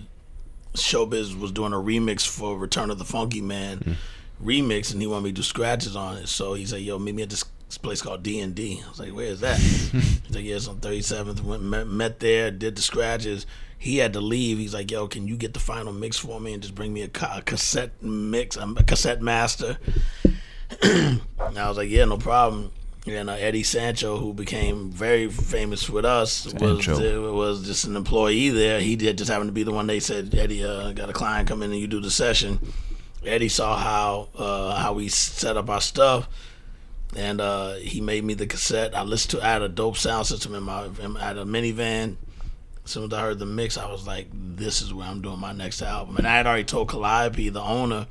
Showbiz was doing a remix for Return of the Funky Man remix, and he wanted me to do scratches on it. So he said, "Yo, meet me at this place called D and D." I was like, "Where is that?" He's like, "Yeah, it's on 37th." Went met, met there, did the scratches. He had to leave. He's like, "Yo, can you get the final mix for me and just bring me a, ca- a cassette mix, a cassette master?" And I was like, "Yeah, no problem." And uh, Eddie Sancho, who became very famous with us, was uh, was just an employee there. He did just happened to be the one they said, "Eddie, uh, got a client come in and you do the session." Eddie saw how uh, how we set up our stuff, and uh, he made me the cassette. I listened to. I had a dope sound system in my. In, I had a minivan. As soon as I heard the mix, I was like, "This is where I'm doing my next album." And I had already told Calliope, the owner,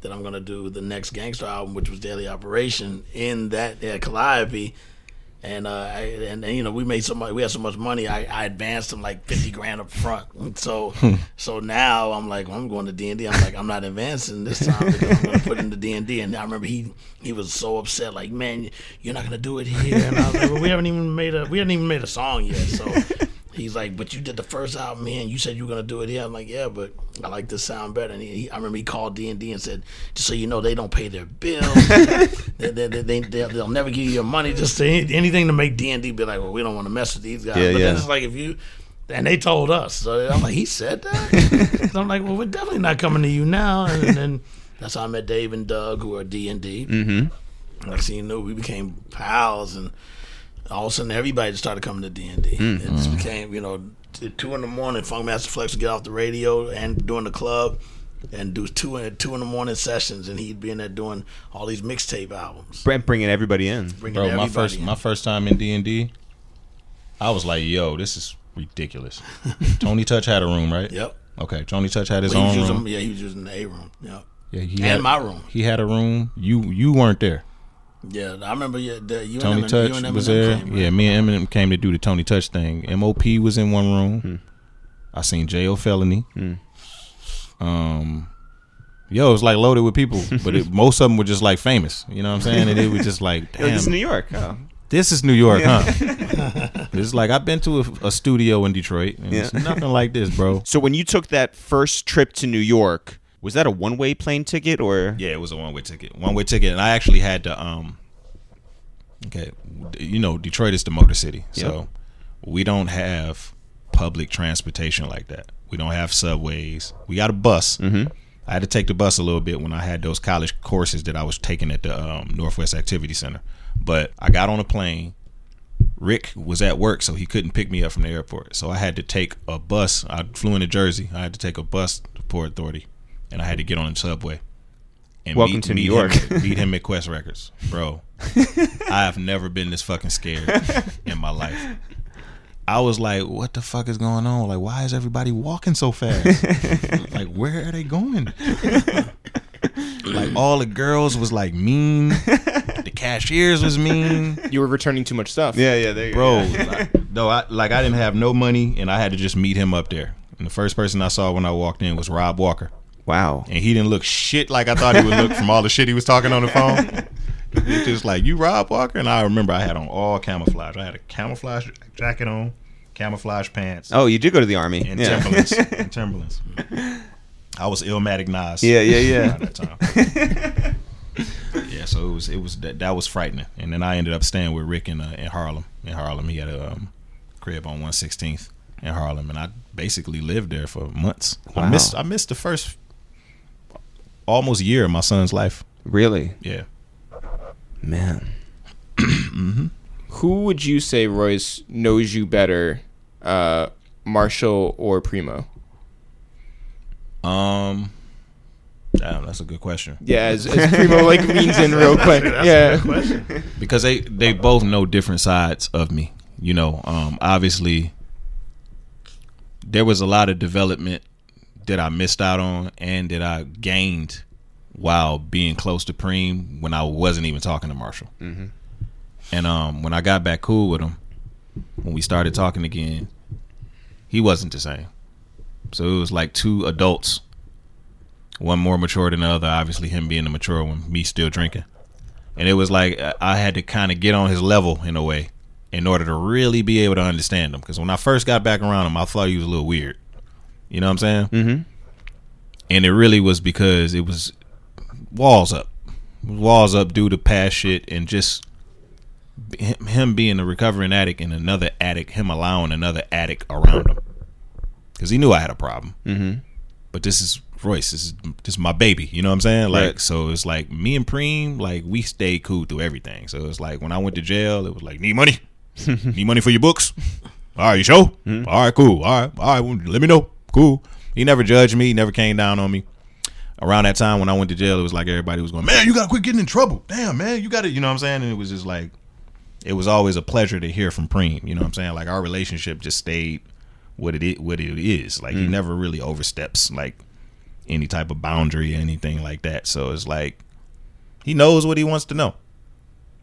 that I'm gonna do the next Gangstarr album, which was Daily Operation, in that at Calliope. And uh, I, and, and you know we made so much, we had so much money. I, I advanced him like fifty grand up front. And so so now I'm like I'm going to D and I'm like I'm not advancing this time because I'm going to put in the D and D. And I remember he he was so upset, like man, you're not going to do it here. And I was like, well, we haven't even made a we haven't even made a song yet. So he's like, but you did the first album, man. You said you were gonna do it here. I'm like, yeah, but I like this sound better. And he, he, I remember he called D and D and said, just so you know, they don't pay their bills. they, they, they, they, they'll, they'll never give you your money. Just say anything to make D and D be like, well, we don't want to mess with these guys. Yeah, but yeah. then it's like if you. And they told us. So I'm like, he said that. so I'm like, well, we're definitely not coming to you now. And then that's how I met Dave and Doug, who are D and D. Mm-hmm. Next thing you know, we became pals, and all of a sudden, everybody just started coming to D and D. It mm. just mm-hmm. became, you know, t- two in the morning. Funkmaster Flex would get off the radio and doing the club, and do two in two in the morning sessions, and he'd be in there doing all these mixtape albums, Brent bringing everybody in. bringing Bro, everybody my first in. my first time in D and D, I was like, "Yo, this is ridiculous." Tony Touch had a room, right? Yep. Okay, Tony Touch had his Well, he own was room. using, yeah, he was using the A room. Yep. yeah, he And had my room. He had a room. You you weren't there. Yeah, I remember. Yeah, the, you Tony and Touch you and was there. came, right? Yeah, me and Eminem came to do the Tony Touch thing. MOP was in one room. Hmm. I seen J.O. Felony. Um, yo, it was like loaded with people, but it, most of them were just like famous. You know what I'm saying? And it was just like, damn, this is New York. Oh. this is New York, huh? it's like I've been to a, a studio in Detroit, and it's nothing like this, bro. So when you took that first trip to New York, was that a one-way plane ticket or? Yeah, it was a one way ticket. One way ticket, and I actually had to. Um, okay, you know, Detroit is the motor city, so we don't have public transportation like that. We don't have subways. We got a bus. Mm-hmm. I had to take the bus a little bit when I had those college courses that I was taking at the um, Northwest Activity Center. But I got on a plane. Rick was at work, so he couldn't pick me up from the airport. So I had to take a bus. I flew into Jersey. I had to take a bus to Port Authority, and I had to get on the subway. And Welcome to New him York. at- meet him at Quest Records, bro. I have never been this fucking scared in my life. I was like, "What the fuck is going on? Like, why is everybody walking so fast? like, where are they going?" like, all the girls was like mean. The cashiers was mean You were returning too much stuff. Yeah, yeah, there you bro. like, no, I like I didn't have no money, and I had to just meet him up there. And the first person I saw when I walked in was Rob Walker, Wow. and he didn't look shit like I thought he would look from all the shit he was talking on the phone. He just like you, Rob Walker, and I remember I had on all camouflage. I had a camouflage jacket on, camouflage pants, Oh, you did go to the army. and yeah. Timberlands. and Timberlands. I was Illmatic Nas. Yeah, yeah, yeah. that time. yeah, so it was it was that, that was frightening, and then I ended up staying with Rick in uh, in Harlem. In Harlem, he had a um, crib on One Sixteenth in Harlem, and I basically lived there for months. Wow. I missed I missed the first almost year of my son's life. Really, Yeah, man. Who would you say, Royce, knows you better, uh, Marshall or Preemo? um, damn, that's a good question Yeah, as, as Preemo like leans in real quick. yeah. because they they both know different sides of me. You know, um, obviously there was a lot of development that I missed out on and that I gained while being close to Preem when I wasn't even talking to Marshall. And um, when I got back cool with him, when we started talking again, he wasn't the same. So it was like two adults, one more mature than the other. Obviously, him being the mature one, me still drinking and it was like uh, I had to kind of get on his level in a way in order to really be able to understand him. Because when I first got back around him, I thought he was a little weird. You know what I'm saying? Mm-hmm. And it really was because it was walls up, walls up due to past shit and just him- being a recovering addict and another addict, him allowing another addict around him. Because he knew I had a problem Mm-hmm. but this is Royce. This is this is my baby. You know what I'm saying? Like Right. so, it's like me and Preem, like we stayed cool through everything. So it's like when I went to jail, it was like need money, need money for your books. All right, you sure? All right, cool. All right, all right. Let me know. Cool. He never judged me. He never came down on me. Around that time when I went to jail, it was like everybody was going, man, you gotta quit getting in trouble. Damn, man, you gotta, you know what I'm saying? And it was just like, it was always a pleasure to hear from Preem. You know what I'm saying? Like our relationship just stayed what it is, what it is. Like he mm. never really oversteps like any type of boundary or anything like that. So it's like he knows what he wants to know.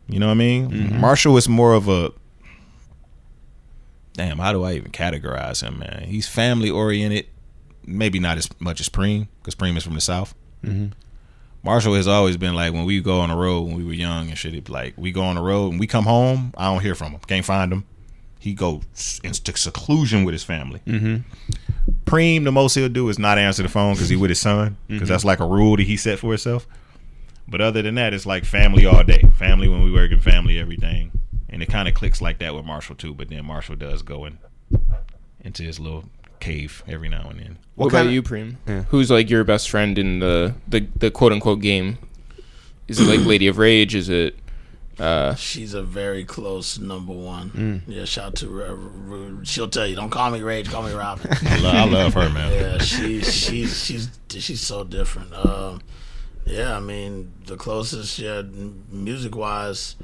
You know what I mean? Mm-hmm. Marshall is more of a damn. How do I even categorize him, man? He's family oriented. Maybe not as much as Preem because Preem is from the south. Marshall has always been like when we go on the road when we were young and shit. It, like we go on the road and we come home, I don't hear from him. Can't find him. He goes into seclusion with his family. Mm-hmm. Preem, the most he'll do is not answer the phone because he with his son, because that's like a rule that he set for himself. But other than that, it's like family all day. Family when we work in family, everything. And it kind of clicks like that with Marshall too. But then Marshall does go in, into his little cave every now and then. What, What about kinda- you, Preem? Yeah. Who's like your best friend in the the, the quote unquote game? Is it like Lady of Rage? Is it uh She's a very close number one. Mm. Yeah, shout to. Uh, R- she'll tell you, don't call me Rage, call me Robin. I, lo- I love her, man. yeah, she she's she's she's so different. Um, yeah, I mean the closest, yeah, music wise,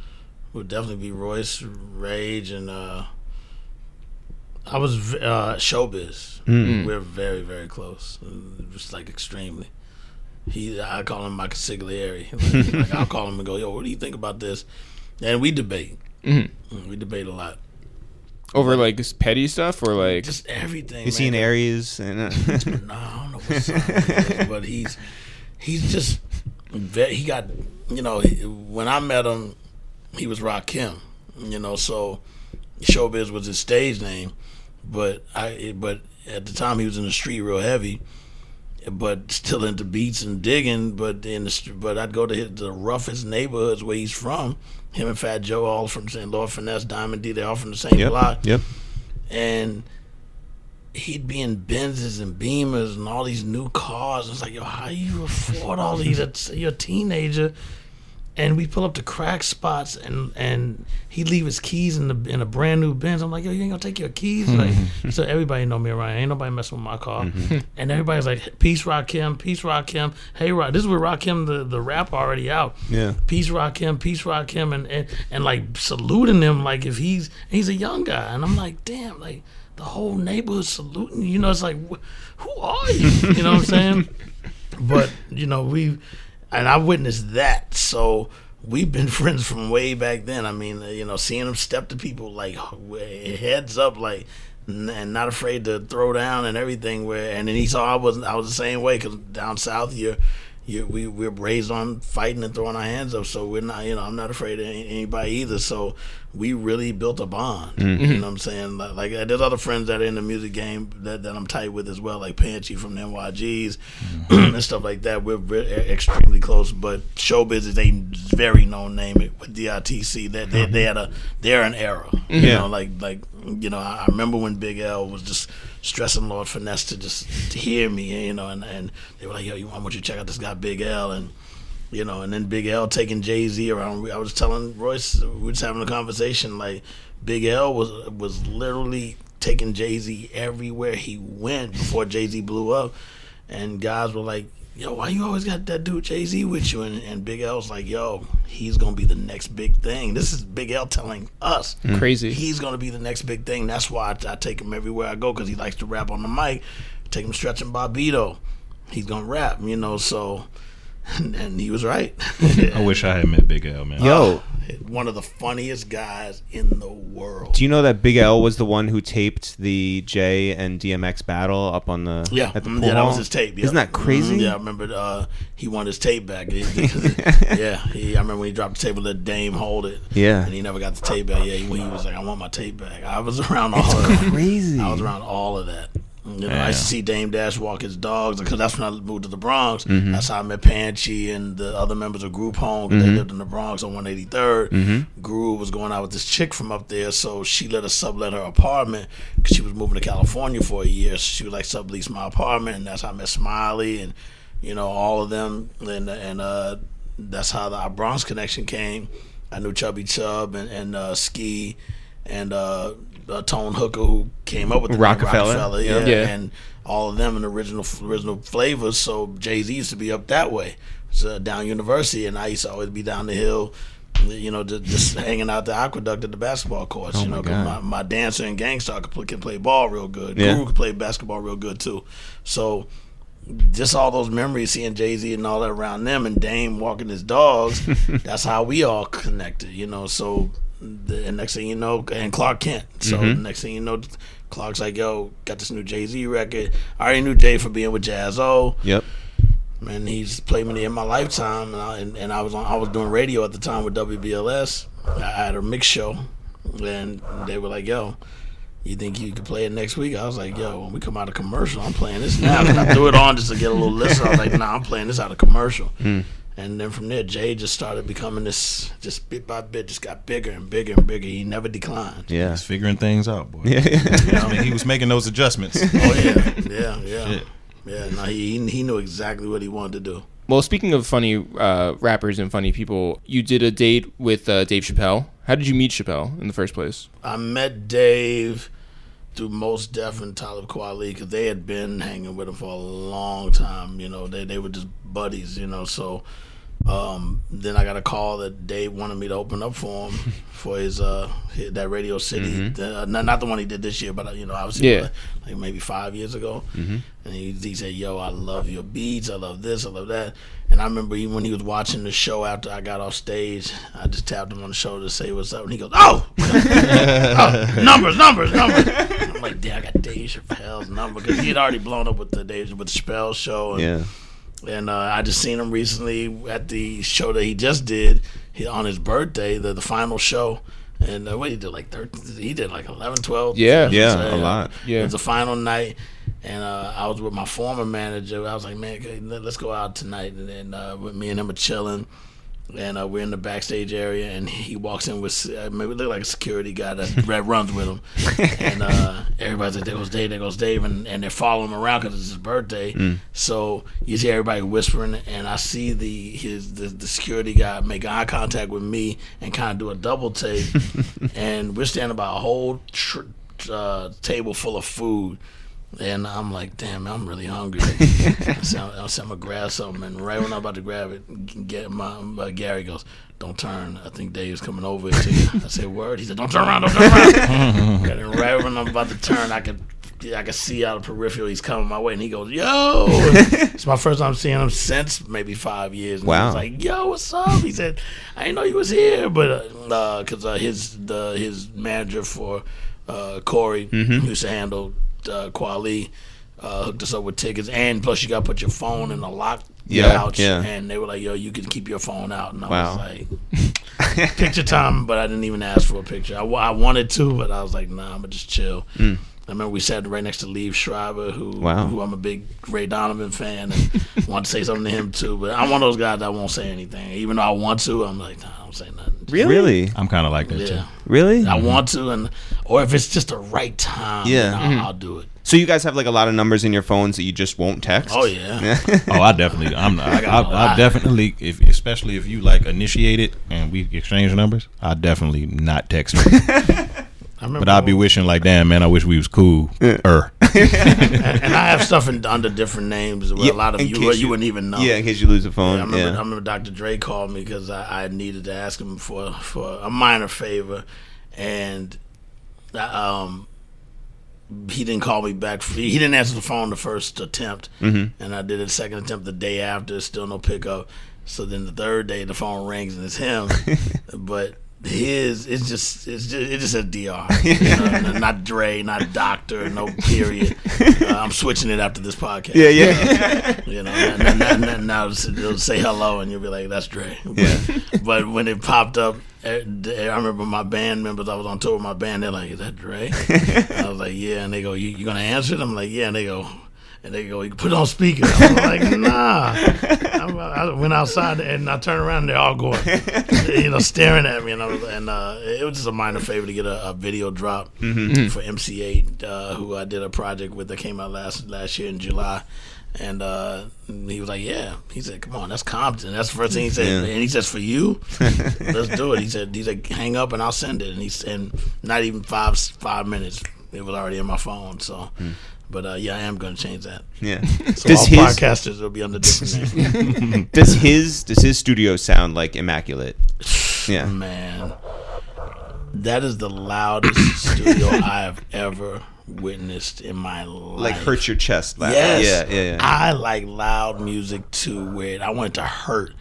would definitely be Royce, Rage, and uh, I was uh, Showbiz. Mm. We're very very close, just like extremely. He, I call him my consigliere. Like, like, I'll call him and go, "Yo, what do you think about this?" And we debate. Mhm. Mm, We debate a lot. over like petty stuff or like Just everything. Is he in man. Aries? And, uh, No, I don't know what sign he is, but he's he's just very, he got you know when I met him, he was Rock Rakim, you know, so Showbiz was his stage name, but I but at the time he was in the street real heavy, but still into beats and digging, but in the but I'd go to his, the roughest neighborhoods where he's from. Him and Fat Joe all from St. Lord Finesse, Diamond D, they all from the same yep. block Yep. and he'd be in Benzes and Beamers and all these new cars. It's like, yo, how you afford all these? You're a teenager, and we pull up to crack spots, and and he'd leave his keys in the in a brand new Benz. I'm like, yo, you ain't gonna take your keys? Like, mm-hmm. so everybody know me around. Ain't nobody messing with my car, mm-hmm. and everybody's like, peace, Rakim, peace, Rakim. Hey, Rock, this is where Rakim the the rap already out. Yeah. Peace Rakim, peace Rakim, and, and and like saluting him like if he's he's a young guy, and I'm like, damn, like the whole neighborhood saluting. you. You know, it's like, wh- who are you? You know what I'm saying? but you know, we and I witnessed that, so we've been friends from way back then. I mean, you know, seeing him step to people like heads up, like. And not afraid to throw down and everything. Where and then he saw I wasn't. I was the same way because down south, you're you, we we're raised on fighting and throwing our hands up, so we're not. You know, I'm not afraid of anybody either. So we really built a bond. Mm-hmm. You know what I'm saying? Like, like uh, there's other friends that are in the music game that, that I'm tight with as well, like Panchy from the NYGs mm-hmm. and stuff like that. We're, we're extremely close. But Showbiz is a very known name with DITC. That they, mm-hmm. they had a they're an era. You Yeah. know, like like you know, I I remember when Big L was just stressing Lord Finesse to just to hear me, you know, and, and they were like, yo, you I want you to check out this guy Big L and you know, and then Big L taking Jay Z around. I was telling Royce, we were just having a conversation. Like Big L was was literally taking Jay Z everywhere he went before Jay Z blew up, and guys were like, "Yo, why you always got that dude Jay Z with you?" And, and Big L was like, "Yo, he's gonna be the next big thing." This is Big L telling us mm. crazy? he's going to be the next big thing. That's why I, I take him everywhere I go because he likes to rap on the mic. Take him Stretch and Bobbito. He's going to rap, you know, so. And, and he was right. I wish I had met Big L, man. Yo, One of the funniest guys in the world. do you know that Big L was the one who taped the Jay and DMX battle up on the Yeah, at the mm, pool yeah, that was his tape. yeah. Isn't that crazy? Mhm, yeah, I remember uh, he wanted his tape back. yeah, he, I remember when he dropped the tape and let Dame hold it. Yeah. and he never got the tape back. Yeah, he, he was like, "I want my tape back." I was around all of that. Crazy. I was around all of that. You know, I used to see Dame Dash walk his dogs because that's when I moved to the Bronx. Mm-hmm. That's how I met Panchi and the other members of Group Home. 'cause They lived in the Bronx on 183rd. Mm-hmm. Was going out with this chick from up there, so she let us sublet her apartment because she was moving to California for a year. So she would like sublease my apartment, and that's how I met Smiley and you know all of them. And and uh, that's how the, our Bronx connection came. I knew Chubby Chub and, and uh, Ski and uh, uh, Tone Hooker who came up with the Rockefeller. Rockefeller, Yeah. yeah. And all of them in original original flavors. So Jay Z used to be up that way, so down University, and I used to always be down the hill. You know, just, just hanging out the aqueduct at the basketball courts. Oh you my know, God. my, my dancer and gangster could play, can play ball real good. Yeah. Guru could play basketball real good too. So just all those memories, seeing Jay Z and all that around them, and Dame walking his dogs. that's how we all connected, you know. So the and next thing you know, and Clark Kent. So Mm-hmm. next thing you know, Clark's like, "Yo, got this new Jay Z record." I already knew Jay for being with Jaz-O. Yep. Man, he's played me in my lifetime, and I, and, and I was on. I was doing radio at the time with WBLS. I had a mix show, and they were like, "Yo." You think you could play it next week? I was like, yo, when we come out of commercial, I'm playing this now. I threw it on just to get a little listen. I was like, nah, I'm playing this out of commercial. And then from there, Jay just started becoming this, just bit by bit, just got bigger and bigger and bigger. He never declined. Yeah. He's figuring things out, boy. Yeah. I mean, he was making those adjustments. Oh yeah, yeah, yeah, Shit. yeah. No, he he- he knew exactly what he wanted to do. Well, speaking of funny uh, rappers and funny people, you did a date with uh, Dave Chappelle. How did you meet Chappelle in the first place? I met Dave through Mos Def and Talib Kweli because they had been hanging with him for a long time. You know, they they were just buddies. You know, so um, then I got a call that Dave wanted me to open up for him for his uh his, that Radio City. The- uh, not, not the one he did this year, but uh, you know, obviously Yeah. like, maybe five years ago. And he, he said, "Yo, I love your beats. I love this. I love that." And I remember even when he was watching the show after I got off stage, I just tapped him on the shoulder to say what's up, and he goes, "Oh, oh numbers, numbers, numbers." I'm like, "Damn, I got Dave Chappelle's number because he had already blown up with the Dave with the Chappelle show." And, Yeah. And uh, I just seen him recently at the show that he just did he, on his birthday, the the final show. And uh, what he did like 13, he did like 11, 12. Yeah. Yeah, So, a lot. Yeah. It was the final night, and uh, I was with my former manager. I was like, man, let- let's go out tonight. And then uh, with me and him are chilling. And uh, we're in the backstage area, and he walks in with uh, maybe look like a security guy that runs with him, and uh, everybody's like, "There goes Dave, there goes Dave," and, and they're following him around because it's his birthday. So you see everybody whispering, and I see the his the, the security guy make eye contact with me and kind of do a double take, and we're standing by a whole tr- uh, table full of food. And I'm like, damn, I'm really hungry. I said, I said, I'm gonna grab something, and right when I'm about to grab it, get my uh, Gary goes, "Don't turn. I think Dave's coming over to you." I said, "Word." He said, "Don't turn around. Don't turn around." and right when I'm about to turn, I could. I could see out of peripheral he's coming my way, and he goes, "Yo!" it's my first time seeing him since maybe five years. And Wow. He was like, "Yo, what's up?" He said, "I didn't know you was here," but because uh, his the his manager for uh, Corey Mm-hmm. used to handle uh, Kweli uh, hooked us up with tickets, and plus you got to put your phone in the lock Yeah, pouch. yeah. And they were like, "Yo, you can keep your phone out." And I Wow. was like, "Picture time," but I didn't even ask for a picture. I, I wanted to, but I was like, "Nah, I'm gonna just chill." I remember we sat right next to Liev Schreiber, who. Wow. who I'm a big Ray Donovan fan, and want to say something to him too. But I'm one of those guys that won't say anything, even though I want to. I'm like, nah, I don't say nothing. Really? I'm kind of like that Yeah, too. Really? I mm-hmm. want to, and or if it's just the right time, Yeah. I'll, mm-hmm. I'll do it. So you guys have like a lot of numbers in your phones that you just won't text? Oh yeah. Oh, I definitely. I'm. I, got a I, I lot. definitely. If especially if you like initiate it and we exchange numbers, I definitely not text her. I remember But I'll be wishing like, damn man, I wish we was cool. Er. and I have stuff in, under different names where Yeah, a lot of in you you, wouldn't even know. Yeah, in case you lose the phone. Yeah, I remember, yeah. I remember Dr. Dre called me because I, I needed to ask him for for a minor favor, and um, he didn't call me back. He he didn't answer the phone the first attempt, Mm-hmm. and I did a second attempt the day after. Still no pickup. So then the third day the phone rings and it's him, but his it's just it's just it just says Dr. You know, not Dre, not Doctor, no period. Uh, I'm switching it after this podcast. yeah, yeah. You know, now, now, now, now it'll say hello and you'll be like, "That's Dre." But, but when it popped up, eh, I remember my band members. I was on tour with my band. They're like, "Is that Dre?" I was like, "Yeah." And they go, "You, you gonna answer it?" I'm like, "Yeah." And they go, and they go, "You can put it on speaker." I'm like, "Nah." I'm, I went outside and I turned around. and They're all going, you know, staring at me, and I was, and uh, it was just a minor favor to get a, a video drop for MC Eiht, uh, who I did a project with that came out last last year in July. And uh, he was like, "Yeah." He said, "Come on, that's Compton." That's the first thing he said. Yeah. And he says, "For you, let's do it." He said, "He said, hang up and I'll send it." And he and not even five five minutes, it was already in my phone. So, but uh, yeah, I am going to change that. yeah. So Does all his podcasters will be under different names. does his does his studio sound like immaculate? Yeah. Man, that is the loudest studio I have ever witnessed in my life. Like hurts your chest. Loud. Yes. Yeah, yeah, yeah. I like loud music too, where I want it to hurt.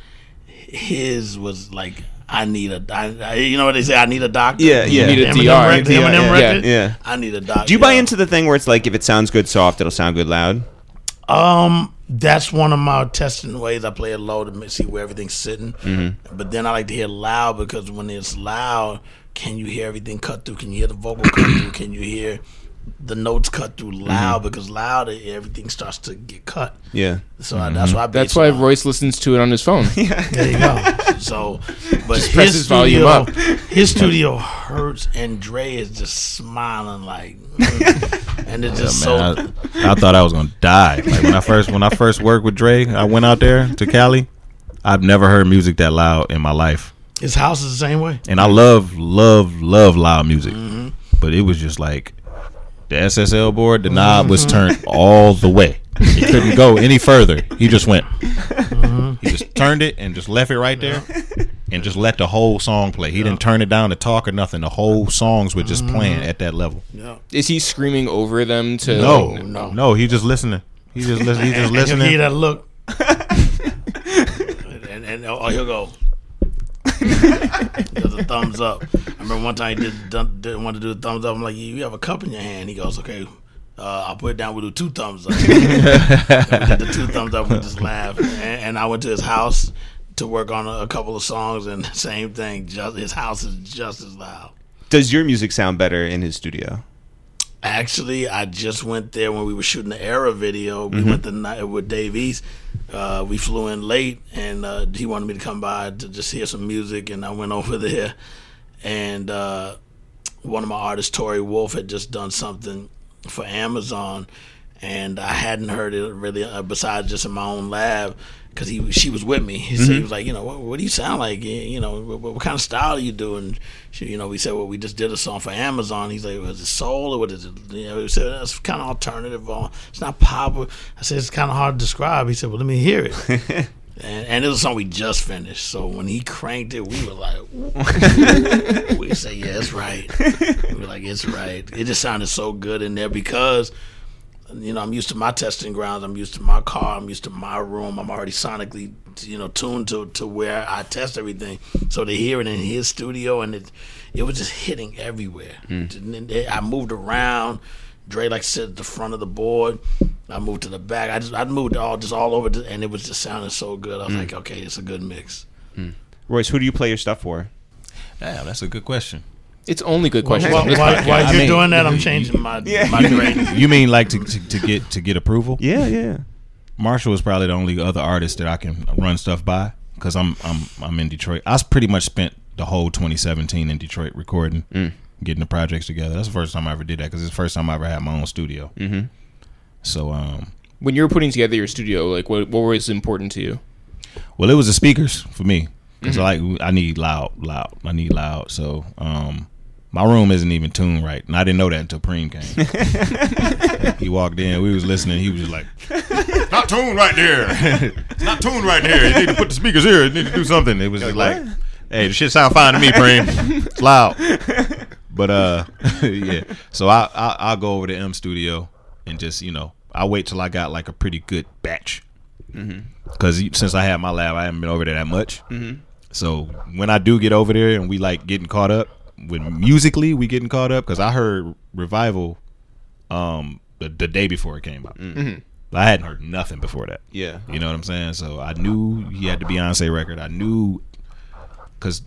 His was like, I need a, I, I- you know what they say, I need a doctor. Yeah, yeah. You need a Eminem DR. record, Yeah, Eminem yeah, record. yeah. I need a doctor. Do you buy into the thing where it's like if it sounds good soft, it'll sound good loud? Um, that's one of my testing ways. I play it low to see where everything's sitting. Mm-hmm. But then I like to hear loud because when it's loud, can you hear everything cut through? Can you hear the vocal cut through? Can you hear the notes cut through loud? Because loud, everything starts to get cut. Yeah. So I, that's why I That's why. Royce listens to it on his phone. yeah. There you go. So, but his his volume studio, up. his studio hurts, and Dre is just smiling like, mm. and it's just Man, so. I, I thought I was gonna die. Like when I first when I first worked with Dre, I went out there to Cali. I've never heard music that loud in my life, His house is the same way. and I love love love loud music. Mm-hmm. But it was just like the SSL board. The knob was turned all the way. He couldn't go any further. He just went. Mm-hmm. He just turned it and just left it right there, and just let the whole song play. He didn't turn it down to talk or nothing. The whole songs were Mm-hmm. just playing at that level. Yeah. Is he screaming over them to? No, no. no, no. He just listening. He just listening. He just And he'll listening. give you that look. and, and oh, he'll go. Does a thumbs up. I remember one time he did, done, didn't want to do a thumbs up. I'm like, you have a cup in your hand. He goes, okay. Uh, I'll put it down. We'll do two thumbs up. We the two thumbs up. We just laughed. And, and I went to his house to work on a, a couple of songs, and same thing. Just his house is just as loud. Does your music sound better in his studio? Actually, I just went there when we were shooting the Era video. We went the night with Dave East. Uh, we flew in late, and uh, he wanted me to come by to just hear some music, and I went over there. And uh, one of my artists, Tori Wolf, had just done something for Amazon, and I hadn't heard it really uh, besides just in my own lab. Cause he, she was with me. He said he was like, you know, what, what do you sound like? You know, what, what kind of style are you doing? She, you know, we said, well, we just did a song for Amazon. He's like, was it soul or what is it? You know, we said that's kind of alternative. It's not pop. I said it's kind of hard to describe. He said, well, let me hear it. and, and it was a song we just finished. So when he cranked it, we were like, we said, yeah, it's right. We were like, it's right. It just sounded so good in there because you know, I'm used to my testing grounds. I'm used to my car. I'm used to my room. I'm already sonically, you know, tuned to, to where I test everything. So to hear it in his studio and it, it was just hitting everywhere. Hmm. And then I moved around. Dre like sit at the front of the board. I moved to the back. I just I moved all just all over, the, and it was just sounding so good. I was mm. like, okay, it's a good mix. Mm. Royce, who do you play your stuff for? Damn, that's a good question. It's only good questions. While, on this while, while you're mean- doing that, I'm changing my my grade. You mean like to, to, to get to get approval? Yeah, yeah. Marshall is probably the only other artist that I can run stuff by because I'm I'm I'm in Detroit. I s- pretty much spent the whole 2017 in Detroit recording, mm. Getting the projects together. That's the first time I ever did that because it's the first time I ever had my own studio. Mm-hmm. So um, when you were putting together your studio, like what what was important to you? well, it was the speakers for me because I like I need loud, loud. I need loud. So um, my room isn't even tuned right, and I didn't know that until Preem came. he walked in, we was listening. He was just like, "Not tuned right there. it's not tuned right there. You need to put the speakers here. You need to do something." It was just like, "Hey, the shit sound fine to me, Preem. It's loud." But uh, yeah. So I, I I'll go over to Em Studio and just you know I wait till I got like a pretty good batch because since I had my lab, I haven't been over there that much. So when I do get over there and we like getting caught up with musically, we getting caught up because I heard Revival um the, the day before it came out. I hadn't heard nothing before that. Yeah. You know what I'm saying? So I knew he had the Beyonce record. I knew because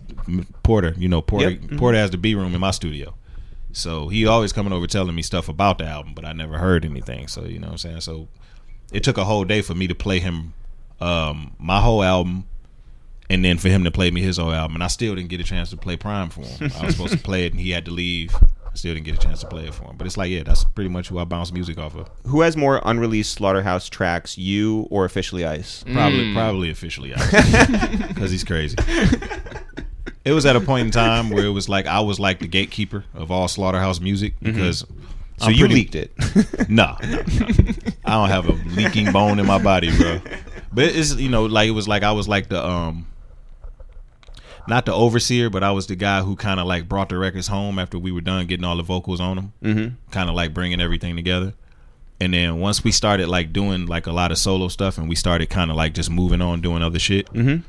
Porter, you know, Porter, Yep. Porter has the B room in my studio. So he always coming over telling me stuff about the album, but I never heard anything. So you know what I'm saying? So it took a whole day for me to play him um, my whole album, and then for him to play me his whole album. And I still didn't get a chance to play PRhyme for him. I was supposed to play it, and he had to leave. I still didn't get a chance to play it for him. But it's like, yeah, that's pretty much who I bounce music off of. Who has more unreleased Slaughterhouse tracks, you or Officially Ice? Probably, probably officially, Ice, because he's crazy. It was at a point in time where it was like I was like the gatekeeper of all slaughterhouse music because. So you leaked it. Nah, nah, nah. I don't have a leaking bone in my body, bro. But it's you know like it was like I was like the um, not the overseer, but I was the guy who kind of like brought the records home after we were done getting all the vocals on them, mm-hmm. kind of like bringing everything together. And then once we started like doing like a lot of solo stuff, and we started kind of like just moving on doing other shit, mm-hmm.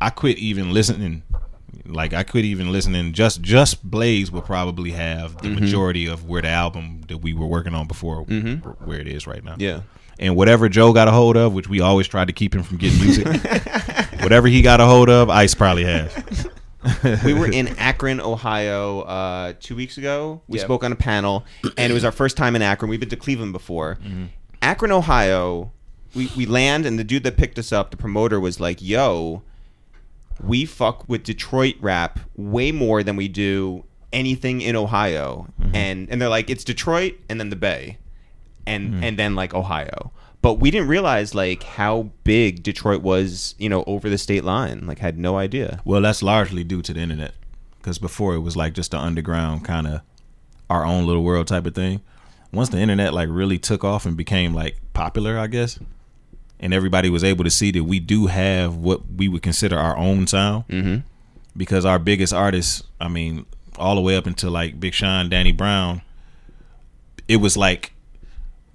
I quit even listening. Like I quit even listening. Just just Blaze will probably have the majority of where the album that we were working on before where it is right now. Yeah. And whatever Joe got a hold of, which we always tried to keep him from getting music, whatever he got a hold of, Ice probably has. we were in Akron, Ohio, uh, two weeks ago. We Yep. spoke on a panel, and it was our first time in Akron. We've been to Cleveland before. Mm-hmm. Akron, Ohio. We we land, and the dude that picked us up, the promoter, was like, "Yo, we fuck with Detroit rap way more than we do anything in Ohio." Mm-hmm. And and they're like, "It's Detroit, and then the Bay, and Mm-hmm. and then like Ohio." But we didn't realize like how big Detroit was, you know, over the state line. Like, had no idea. Well, that's largely due to the internet, because before it was like just an underground kind of our own little world type of thing. Once the internet like really took off and became like popular, I guess, and everybody was able to see that we do have what we would consider our own sound, mm-hmm. because our biggest artists, I mean, all the way up until like Big Sean, Danny Brown, it was like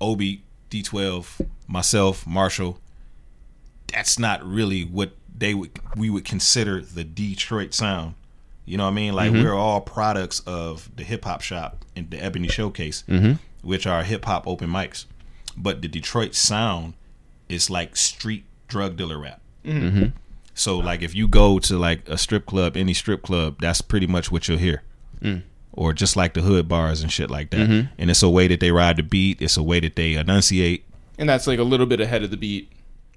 Obie, D12, myself, Marshall. That's not really what they would we would consider the Detroit sound. You know what I mean? Like mm-hmm. we're all products of the hip hop shop and the Ebony Showcase, mm-hmm. which are hip hop open mics. But the Detroit sound is like street drug dealer rap. Mm-hmm. So like if you go to like a strip club, any strip club, that's pretty much what you'll hear. Mm. Or just like the hood bars and shit like that. Mm-hmm. And it's a way that they ride the beat. It's a way that they enunciate. And that's like a little bit ahead of the beat.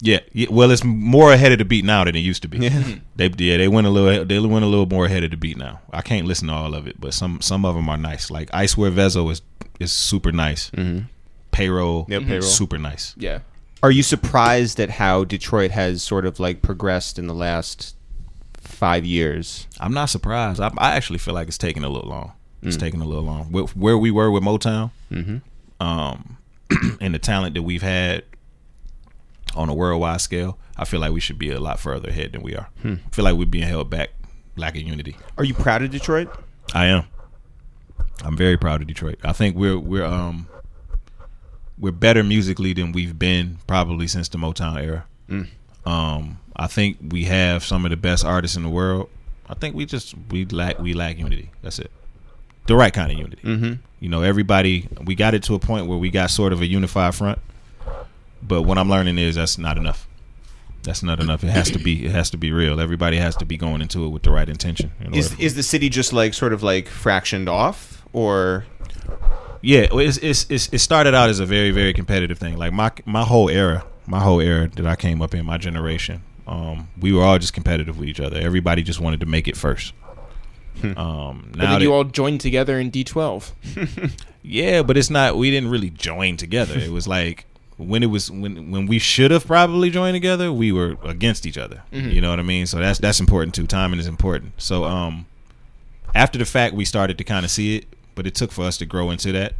Yeah, yeah, well, it's more ahead of the beat now than it used to be. Mm-hmm. they yeah, they went a little they went a little more ahead of the beat now. I can't listen to all of it, but some some of them are nice. Like Icewear Vezo is is super nice. Mm-hmm. Payroll, Yeah, Payroll. super nice. Yeah. Are you surprised at how Detroit has sort of like progressed in the last five years? I'm not surprised. I, I actually feel like it's taking a little long. It's taking a little long. Where, where we were with Motown, um, and the talent that we've had on a worldwide scale, I feel like we should be a lot further ahead than we are. I feel like we're being held back, lack of unity. Are you proud of Detroit? I am. I'm very proud of Detroit. I think we're we're um we're better musically than we've been probably since the Motown era. Um, I think we have some of the best artists in the world. I think we just we lack we lack unity. That's it. The right kind of unity. Mm-hmm. You know, everybody. We got it to a point where we got sort of a unified front, but what I'm learning is that's not enough. That's not enough. It has to be. It has to be real. Everybody has to be going into it with the right intention. in Is is the city just like sort of like fractioned off, or Yeah, it's, it's, it's, it started out as a very very competitive thing. Like my my whole era, my whole era that I came up in, my generation, um, we were all just competitive with each other. Everybody just wanted to make it first. Um, But now that, you all joined together in D12. yeah, but it's not. We didn't really join together. It was like when it was when when we should have probably joined together, we were against each other. You know what I mean? So that's that's important too. Timing is important. So um, after the fact, we started to kind of see it, but it took for us to grow into that.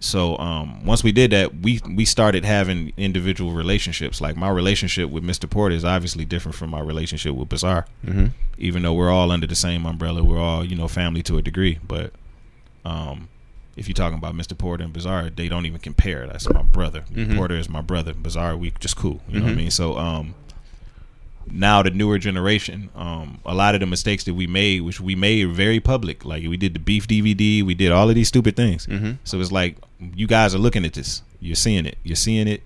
So um, once we did that, we we started having individual relationships. Like my relationship with Mr. Porter is obviously different from my relationship with Bizarre. Mm-hmm. Even though we're all under the same umbrella, we're all you know family to a degree. But um, if you're talking about Mr. Porter and Bizarre, they don't even compare. That's my brother. Porter is my brother. Bizarre, we just cool. You know what I mean? So um, now the newer generation, um, a lot of the mistakes that we made, which we made very public, like we did the beef DVD, we did all of these stupid things. So it's like you guys are looking at this, you're seeing it, you're seeing it,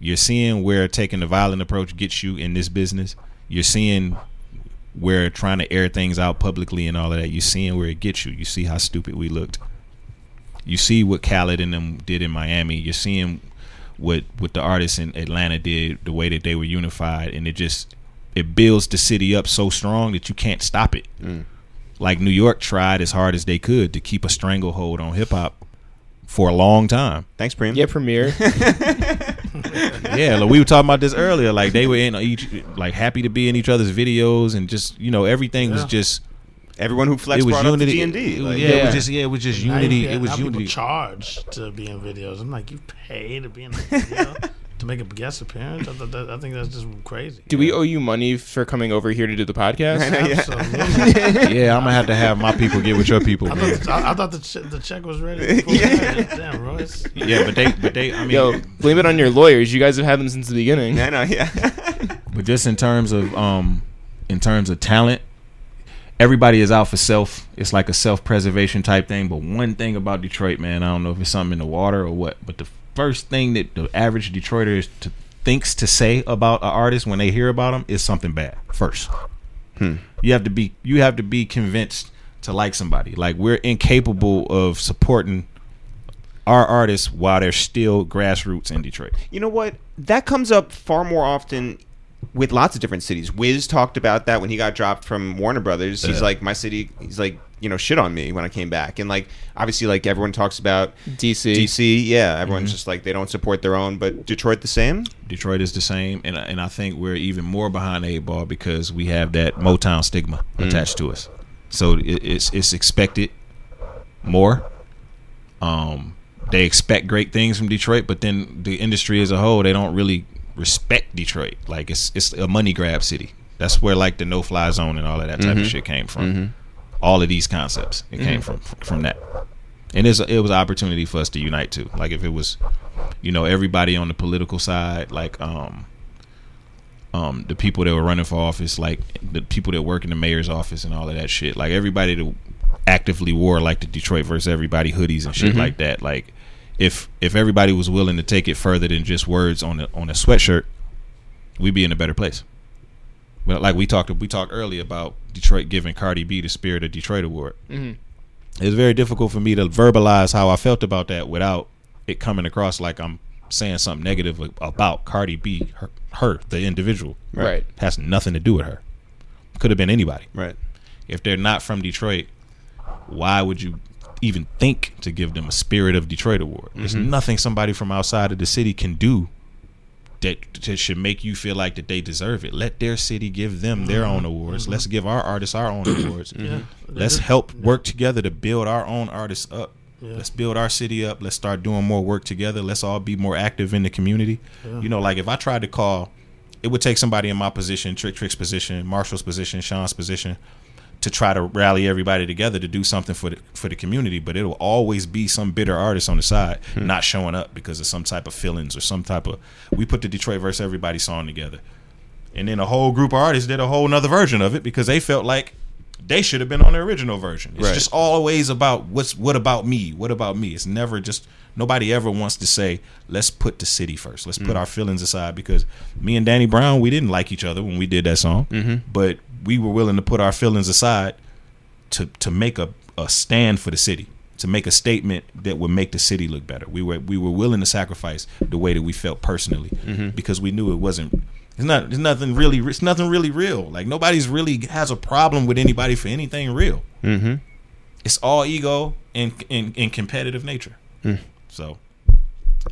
you're seeing where taking the violent approach gets you in this business. You're seeing where trying to air things out publicly and all of that. You're seeing where it gets you. You see how stupid we looked. You see what Khaled and them did in Miami. You're seeing what what the artists in Atlanta did, the way that they were unified, and it just it builds the city up so strong that you can't stop it. Mm. Like New York tried as hard as they could to keep a stranglehold on hip hop for a long time. thanks, Preem? Yeah, Premier. yeah, like we were talking about this earlier. Like they were in each, like happy to be in each other's videos, and just you know everything was just Everyone who flexed it was brought up the unity. G and D. It- Like, yeah, it was just yeah, it was just Now unity. you- It was now people unity. charge to be in videos. I'm like, you pay to be in a video to make a guest appearance. I, thought that, I think that's just crazy. Do we owe you money for coming over here to do the podcast? Absolutely. Yeah, I'm gonna have to have my people get with your people. I man. thought, I, I thought the, che- the check was ready. before we had it. Damn, Royce. Yeah, but they, but they, I mean, Yo, blame it on your lawyers. You guys have had them since the beginning. I know, yeah. But just in terms of um in terms of talent, everybody is out for self. It's like a self preservation type thing. But one thing about Detroit, man, I don't know if it's something in the water or what, but the first thing that the average Detroiter is to, thinks to say about an artist when they hear about them is something bad first. Hmm. You have to be you have to be convinced to like somebody. Like we're incapable of supporting our artists while they're still grassroots in Detroit. You know what? That comes up far more often with lots of different cities. Wiz talked about that when he got dropped from Warner Brothers. He's Yeah. like, my city. He's like, you know, shit on me when I came back, and like, obviously, like everyone talks about DC. DC. Yeah, everyone's Mm-hmm. just like they don't support their own, but Detroit the same. Detroit is the same, and and I think we're even more behind eight ball because we have that Motown stigma attached to us. So it, it's it's expected more. Um, they expect great things from Detroit, but then the industry as a whole, they don't really respect Detroit. Like it's it's a money grab city. That's where like the no fly zone and all of that type of shit came from. All of these concepts, it came from from that. And it's a, it was an opportunity for us to unite too. Like if it was, you know, everybody on the political side, like um, um, the people that were running for office, like the people that work in the mayor's office and all of that shit, like everybody that actively wore like the Detroit versus everybody hoodies and shit like that. Like if if everybody was willing to take it further than just words on a on a sweatshirt, we'd be in a better place. But like we talked we talked earlier about Detroit giving Cardi B the Spirit of Detroit award. Mhm. It was very difficult for me to verbalize how I felt about that without it coming across like I'm saying something negative about Cardi B, her, her the individual. Right. Has nothing to do with her. Could have been anybody. Right. If they're not from Detroit, why would you even think to give them a Spirit of Detroit award? There's mm-hmm. nothing somebody from outside of the city can do that, that should make you feel like that they deserve it. Let their city give them their mm-hmm. own awards. Mm-hmm. Let's give our artists our own awards. Let's help work together to build our own artists up. Let's build our city up. Let's start doing more work together. Let's all be more active in the community. You know, like if I tried to call, it would take somebody in my position, Trick Trick's position, Marshall's position, Sean's position, to try to rally everybody together to do something for the for the community. But it'll always be some bitter artist on the side hmm. not showing up because of some type of feelings or some type of. We put the Detroit versus Everybody song together, and then a whole group of artists did a whole nother version of it because they felt like they should have been on the original version. It's Right. just always about what's what about me? What about me? It's never just nobody ever wants to say let's put the city first. Let's put hmm. our feelings aside because me and Danny Brown we didn't like each other when we did that song, mm-hmm. but we were willing to put our feelings aside to to make a, a stand for the city. To make a statement that would make the city look better, we were we were willing to sacrifice the way that we felt personally because we knew it wasn't it's not. It's nothing really. It's nothing really real. Like nobody's really has a problem with anybody for anything real. Mm-hmm. It's all ego and and, and competitive nature. So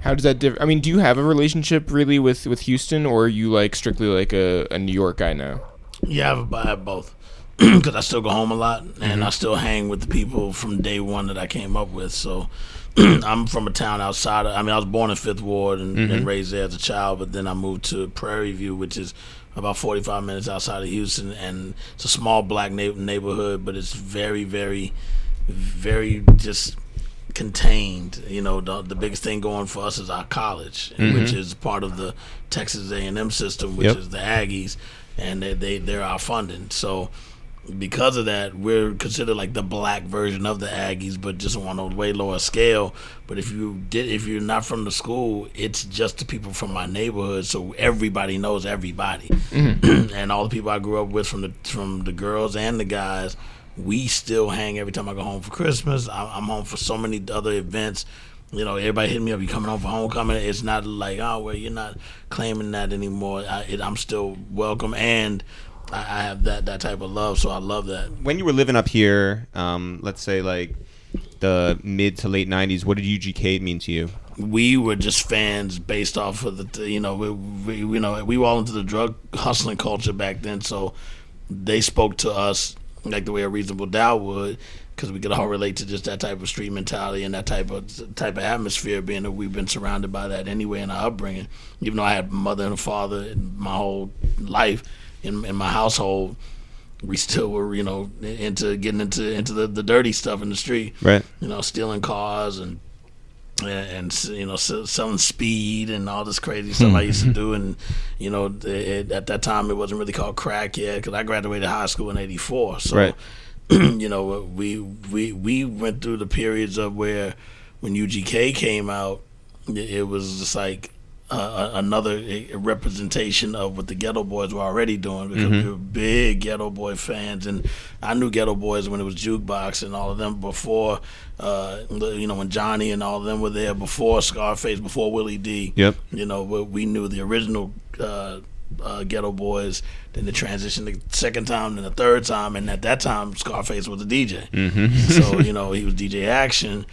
How does that differ? I mean, do you have a relationship really with with Houston, or are you like strictly like a, a New York guy now? Yeah, I have, I have both. Because I still go home a lot, and Mm-hmm. I still hang with the people from day one that I came up with. So I'm from a town outside. Of, I mean, I was born in Fifth Ward and, Mm-hmm. and raised there as a child, but then I moved to Prairie View, which is about 45 minutes outside of Houston, and it's a small black na- neighborhood, but it's very, very, very just contained. You know, the, the biggest thing going for us is our college, which is part of the Texas A&M system, which Yep. is the Aggies, and they, they they're our funding. So because of that, we're considered like the black version of the Aggies, but just on a way lower scale. But if you did, if you're not from the school, it's just the people from my neighborhood, so everybody knows everybody, mm-hmm. and all the people I grew up with, from the from the girls and the guys, we still hang every time I go home for Christmas. I- I'm home for so many other events. You know, everybody hit me up. You coming home for homecoming? It's not like, oh, well, you're not claiming that anymore. I, it, I'm still welcome, and I, I have that that type of love. So I love that. When you were living up here, um, let's say like the mid to late '90s, what did UGK mean to you? we were just fans based off of the you know we, we you know we were all into the drug hustling culture back then so they spoke to us like the way a reasonable doubt would because we could all relate to just that type of street mentality and that type of type of atmosphere being that we've been surrounded by that anyway in our upbringing even though I had a mother and a father in my whole life in, in my household we still were you know into getting into into the, the dirty stuff in the street Right. you know, stealing cars and and, and you know selling speed and all this crazy stuff I used to hmm. do. And you know, it, at that time it wasn't really called crack yet because I graduated high school in '84. So Right. you know, we we we went through the periods of where when UGK came out, it, was just like uh, another representation of what the Ghetto Boys were already doing because we were big Ghetto Boy fans, and I knew Ghetto Boys when it was Jukebox and all of them before, uh, you know, when Johnny and all of them were there before Scarface, before Willie D. Yep. You know, we- we knew the original. Uh, uh, Ghetto Boys, then the transition the second time, then the third time, and at that time Scarface was a DJ. Mm-hmm. so you know he was DJ Akshen.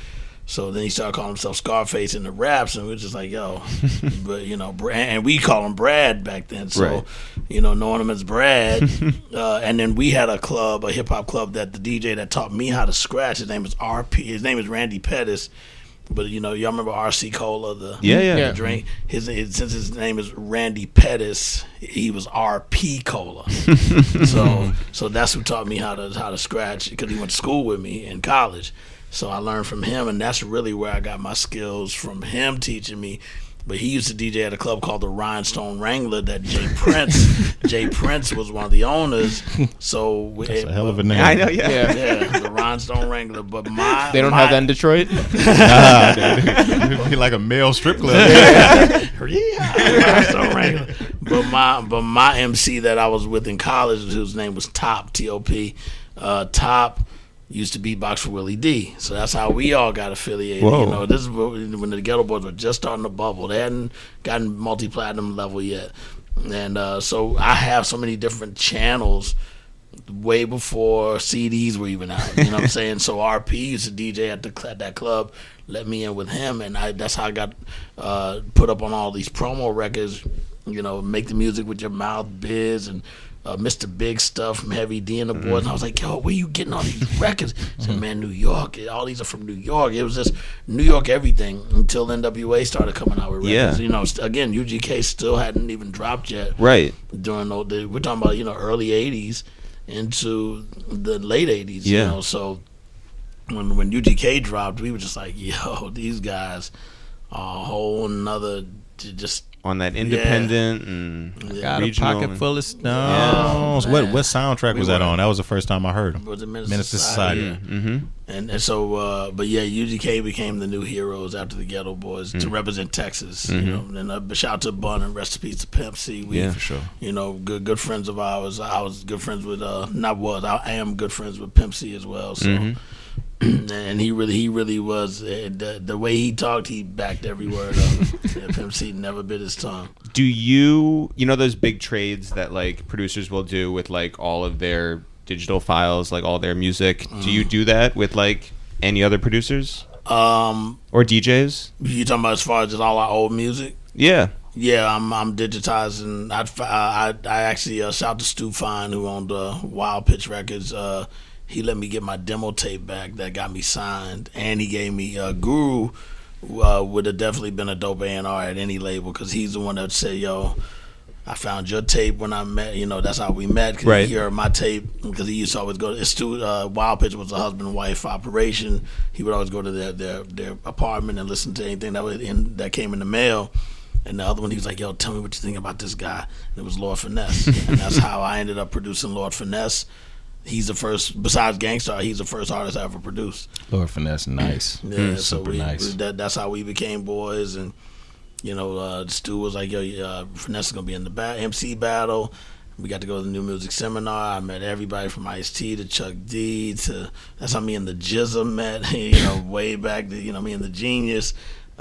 So then he started calling himself Scarface in the raps, and we were just like, yo, but you know, and we call him Brad back then. So Right. you know, knowing him as Brad, uh, and then we had a club, a hip hop club that the DJ that taught me how to scratch. His name is RP. His name is Randy Pettis. But you know, y'all remember RC Cola, the Yeah, yeah. the Yeah. drink. His, his since his name is Randy Pettis, he was RP Cola. so so that's who taught me how to how to scratch because he went to school with me in college. So I learned from him, and that's really where I got my skills from him teaching me. But he used to DJ at a club called the Rhinestone Wrangler that J. Prince J. Prince was one of the owners. So we, That's a hell of a name. I know, yeah. Yeah. yeah, the Rhinestone Wrangler. But my They don't my, have that in Detroit. Nah. It'd be like a male strip club. Yeah, so regular. But my but my MC that I was with in college, whose name was Top T O P, uh, Top used to beatbox for Willie D. So that's how we all got affiliated. Whoa. You know, this is when when the Ghetto Boys were just starting to bubble. They hadn't gotten multi platinum level yet, and uh, so I have so many different channels. Way before CDs were even out, you know what I'm saying. So RP used to DJ at the at that club, let me in with him, and I that's how I got uh, put up on all these promo records. You know, make the music with your mouth, biz, and uh, Mr. Big stuff from Heavy D and the boys. And I was like, yo, where you getting all these records? I said, man, New York. All these are from New York. It was just New York everything until NWA started coming out with records. Yeah. You know, again, UGK still hadn't even dropped yet Right. during the, the we're talking about you know early '80s into the late '80s. You Yeah. know, so when when UGK dropped, we were just like, yo, these guys are a whole nother just. On that independent and Got a pocket and- full of stones. Yeah. what what soundtrack We was that on? That was the first time I heard him. Was it Minister, Menace II Society? Society. Mm-hmm. And, and so, uh, but yeah, UGK became the new heroes after the Ghetto Boys to represent Texas. You know, and uh, shout out to Bun and recipes to Pimp C. We, Yeah, for sure. You know, good good friends of ours. I was good friends with uh, not was I, I am good friends with Pimp C as well. So. And he really, he really was uh, the the way he talked. He backed every word of it. Yeah, Pimp C never bit his tongue. Do you you know those big trades that like producers will do with like all of their digital files, like all their music? Do you do that with like any other producers Um, or DJs? you talking about as far as just all our old music? Yeah. Yeah, I'm I'm digitizing. I I I actually uh, shout to Stu Fine who owned uh, Wild Pitch Records. Uh, he let me get my demo tape back that got me signed, and he gave me uh, Guru. Uh, would have definitely been a dope A and R at any label because he's the one that said, "Yo, I found your tape when I met. You know, that's how we met. Cause Right. He heard my tape because he used to always go. To, Stu uh, Wild Pitch was a husband wife operation. He would always go to their their, their apartment and listen to anything that was in that came in the mail. And the other one, he was like, "Yo, tell me what you think about this guy." And it was Lord Finesse, and that's how I ended up producing Lord Finesse. He's the first, besides Gangstarr, he's the first artist I ever produced. Lord Finesse, nice. Yeah, so super we, nice. that, that's how we became boys. And you know, uh, Stu was like, "Yo, uh, Finesse is gonna be in the ba- MC battle." We got to go to the new music seminar. I met everybody from Ice T to Chuck D to that's how me and the GZA met. You know, way back. To, you know, me and the Genius.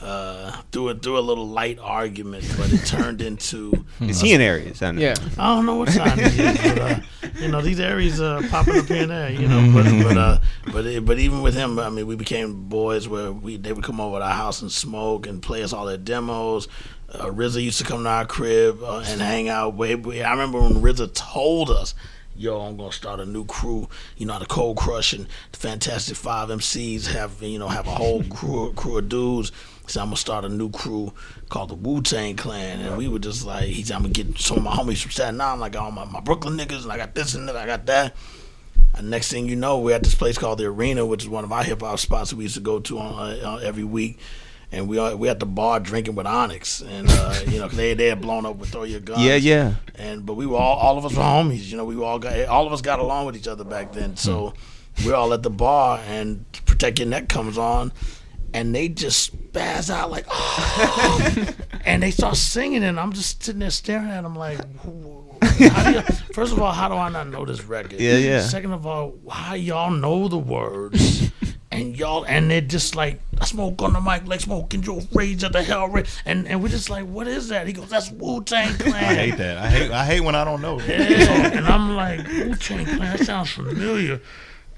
Uh, through a through a little light argument, but it turned into Is he in Aries? I. Yeah. I don't know what sign it is, but uh, you know these areas uh, popping up here and there. You know, but but uh, but it, but even with him, I mean, we became boys where we they would come over to our house and smoke and play us all their demos. Uh, RZA used to come to our crib uh, and hang out. Way, way I remember when RZA told us. Yo, I'm gonna start a new crew. You know, the Cold Crush and the Fantastic Five MCs have you know have a whole crew crew of dudes. So I'm gonna start a new crew called the Wu Tang Clan, and we were just like, he's I'm gonna get some of my homies from Staten Island, like all my, my Brooklyn niggas, and I got this and that, I got that. And next thing you know, we're at this place called the Arena, which is one of our hip hop spots that we used to go to on, uh, uh, every week. And we are, we at the bar drinking with Onyx, and uh, you know 'cause they they had blown up with Throw Your Guns. Yeah, yeah. And but we were all all of us were homies. You know, we all got all of us got along with each other back then. So we're all at the bar, and Protect Your Neck comes on, and they just spaz out like, oh, and they start singing, and I'm just sitting there staring at them like, how do you, first of all, how do I not know this record? Yeah, yeah. Second of all, how y'all know the words? And y'all, and they're just like, I smoke on the mic like smoking Joe Frazier at the hell, Ra-" and and we're just like, what is that? He goes, that's Wu Tang Clan. I hate that. I hate. I hate when I don't know. Yeah, and I'm like, Wu Tang Clan, that sounds familiar.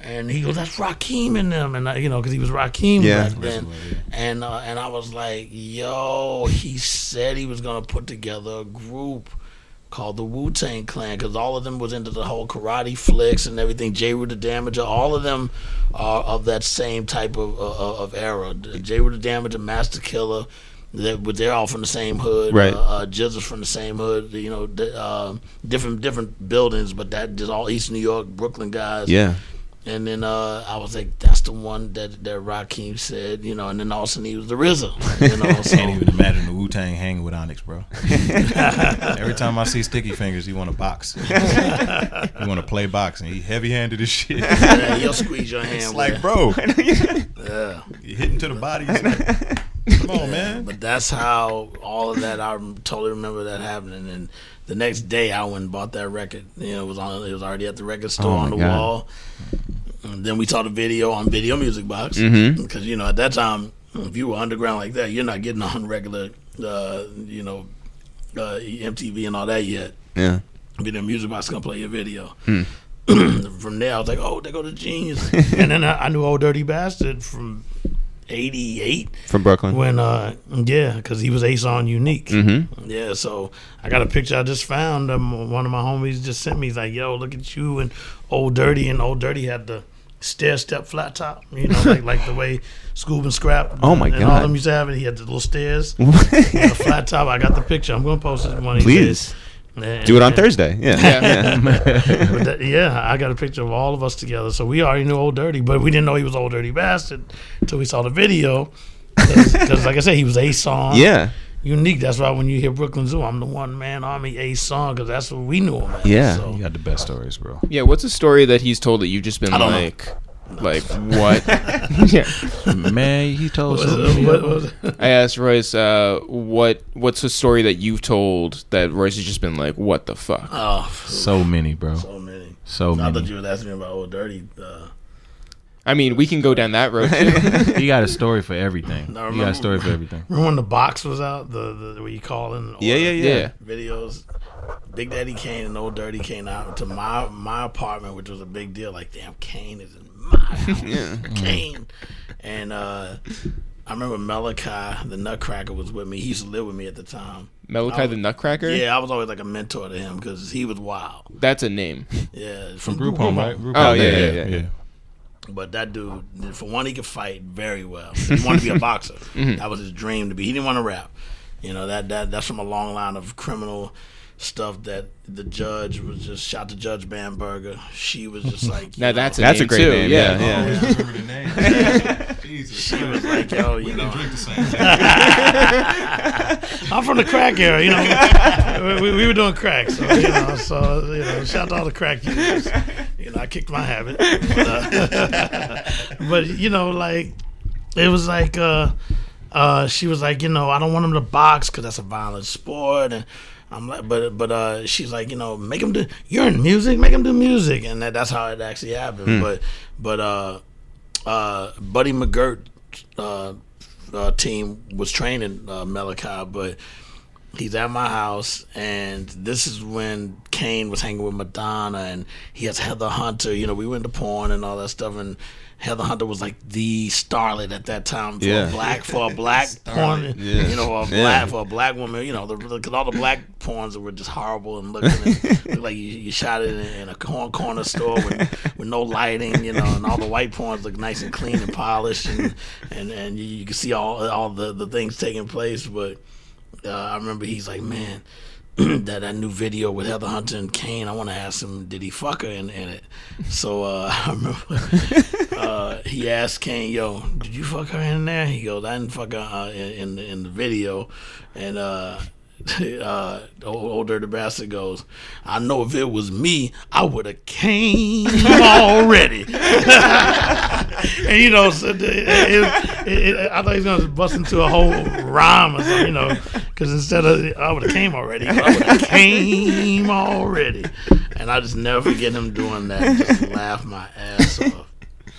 And he goes, that's Rakeem in them, and I, you know, because he was Rakeem Yeah. back then. And uh, and I was like, yo, he said he was gonna put together a group called the Wu Tang Clan because all of them was into the whole karate flicks and everything. J. Rue the Damager, all of them are of that same type of uh, of era. J. Rue the Damager, Master Killer. They, but they're all from the same hood. Right. Uh, uh, Jizz is from the same hood. You know, uh, different different buildings, but that just all East New York, Brooklyn guys. Yeah. And then uh, I was like, that's the one that that Rakeem said, you know. And then all of a sudden he was the RZA, you know. So Can't even imagine the Wu Tang hanging with Onyx, bro. Every time I see Sticky Fingers, he want to box. he want to play boxing. He heavy handed as shit. yeah, he'll squeeze your hand. It's with like, it. bro, yeah. you hitting to the body. Like, Come on, man. But that's how all of that. I totally remember that happening. And the next day, I went and bought that record. You know, it was on. It was already at the record store Oh, on the God. wall. And then we saw the video on Video Music Box Mhm. because you know at that time, if you were underground like that, you're not getting on regular, uh, you know, uh, MTV and all that yet. Yeah. Video Music Box gonna play your video. Hmm. from there, I was like, oh, they go to Genius, and then I, I knew Old Dirty Bastard from '88 From Brooklyn. when, uh, yeah, because he was Ason Unique. Mm-hmm. Yeah, so I got a picture I just found. Um, one of my homies just sent me. He's like, "Yo, look at you and Old Dirty." And Old Dirty had the stair step flat top, you know, like like the way Scoob and Scrap. Oh, my and all God. them used to have it. He had the little stairs, the flat top. I got the picture. I'm gonna post it one of these Please. days. And- Do it on and- Thursday. Yeah. Yeah. but that- yeah, I got a picture of all of us together. So we already knew Old Dirty, but we didn't know he was Old Dirty Bastard until we saw the video. Because, like I said, he was Ason. Yeah. Unique. That's why when you hear Brooklyn Zoo, I'm the one man army Ason because that's what we knew him as. Yeah. So, You got the best stories, bro. Yeah, what's a story that he's told that you've just been I don't know. like, like what? yeah, Man, he told What- what- what- I asked Royce, uh, what what's a story that you've told that Royce has just been like, what the fuck? oh, So many, bro. so many. So many. I thought you were asking me about Old Dirty. Uh, I mean, we can go down that road too. He got a story for everything. No, He got a story for everything. remember when the box was out? The, the where you call in? Yeah, yeah, yeah. yeah. videos. Big Daddy Kane and Old Dirty came out to my my apartment, which was a big deal. Like, damn, Kane is in my house. Yeah. Kane. And uh, I remember Malachi, the Nutcracker, was with me. He used to live with me at the time. Malachi the Nutcracker. Yeah, I was always like a mentor to him because he was wild. that's a name. Yeah, from Group home, right? Group Oh, home. yeah, yeah, yeah. But that dude, for one, he could fight very well. He wanted to be a boxer. Mm-hmm. That was his dream to be. He didn't want to rap. You know that that that's from a long line of criminal stuff that the judge was just shot to Judge Bamberger. She was just like, you Now know, that's a That's a great too. name, Yeah. yeah, yeah. remember the name. Jesus. she was like, yo, you know, drink the same. I'm from the crack era. You know, we, we were doing crack, so you know, so you know, shout out to all the crack users. You know, I kicked my habit, but, uh, but you know, like it was like uh, uh, she was like, you know, I don't want him to box because that's a violent sport, and I'm like, but but uh, she's like, you know, make him do. You're in music, make him do music, and that, that's how it actually happened. But but uh, uh, Buddy McGirt uh, uh, team was training uh, Malachi, but he's at my house, and this is when Kane was hanging with Madonna, and he has Heather Hunter. You know, we went to porn and all that stuff, and Heather Hunter was like the starlet at that time for Yeah. a black for a black porn. Yeah. You know, for a Yeah. black for a black woman. You know, because all the black porns were just horrible and looking and looked like you, you shot it in, in a corner, corner store with, with no lighting. You know, and all the white porns look nice and clean and polished, and and, and you, you can see all all the, the things taking place, but uh, I remember he's like, man, that that new video with Heather Hunter and Kane. I want to ask him, did he fuck her in, in it? So uh, I remember uh, he asked Kane, yo, did you fuck her in there? He goes, I didn't fuck her uh, in, in the in the video, and. uh uh, old, old dirty bastard goes. I know if it was me, I would have came already. and you know, so the, It- it- I thought he was gonna bust into a whole rhyme or something, you know, because instead of I would have came already, I would have came already, and I just never forget him doing that. Just laugh my ass off.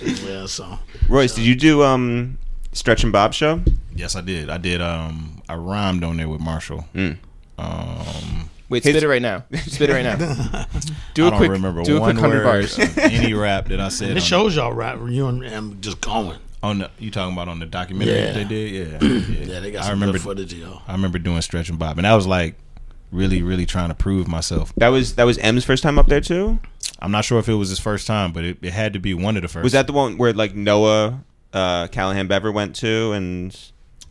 Yeah, so Royce, did you do um Stretch and Bob show? Yes, I did. I did. Um, I rhymed on there with Marshall. Mm. Um, Wait, His- spit it right now. Spit it right now. Do I a don't quick, remember do a one quick hundred word bars. any rap that I said. it shows y'all rap you and I'm just going. On the, you talking about on the documentary Yeah. they did? Yeah, yeah. Yeah, they got I remember. good footage, yo. I remember doing Stretch and Bob, and that was like really, really trying to prove myself. That was that was Em's first time up there too. I'm not sure if it was his first time, but it, it had to be one of the first. Was that the one where like Noah, uh, Callahan Bever went to and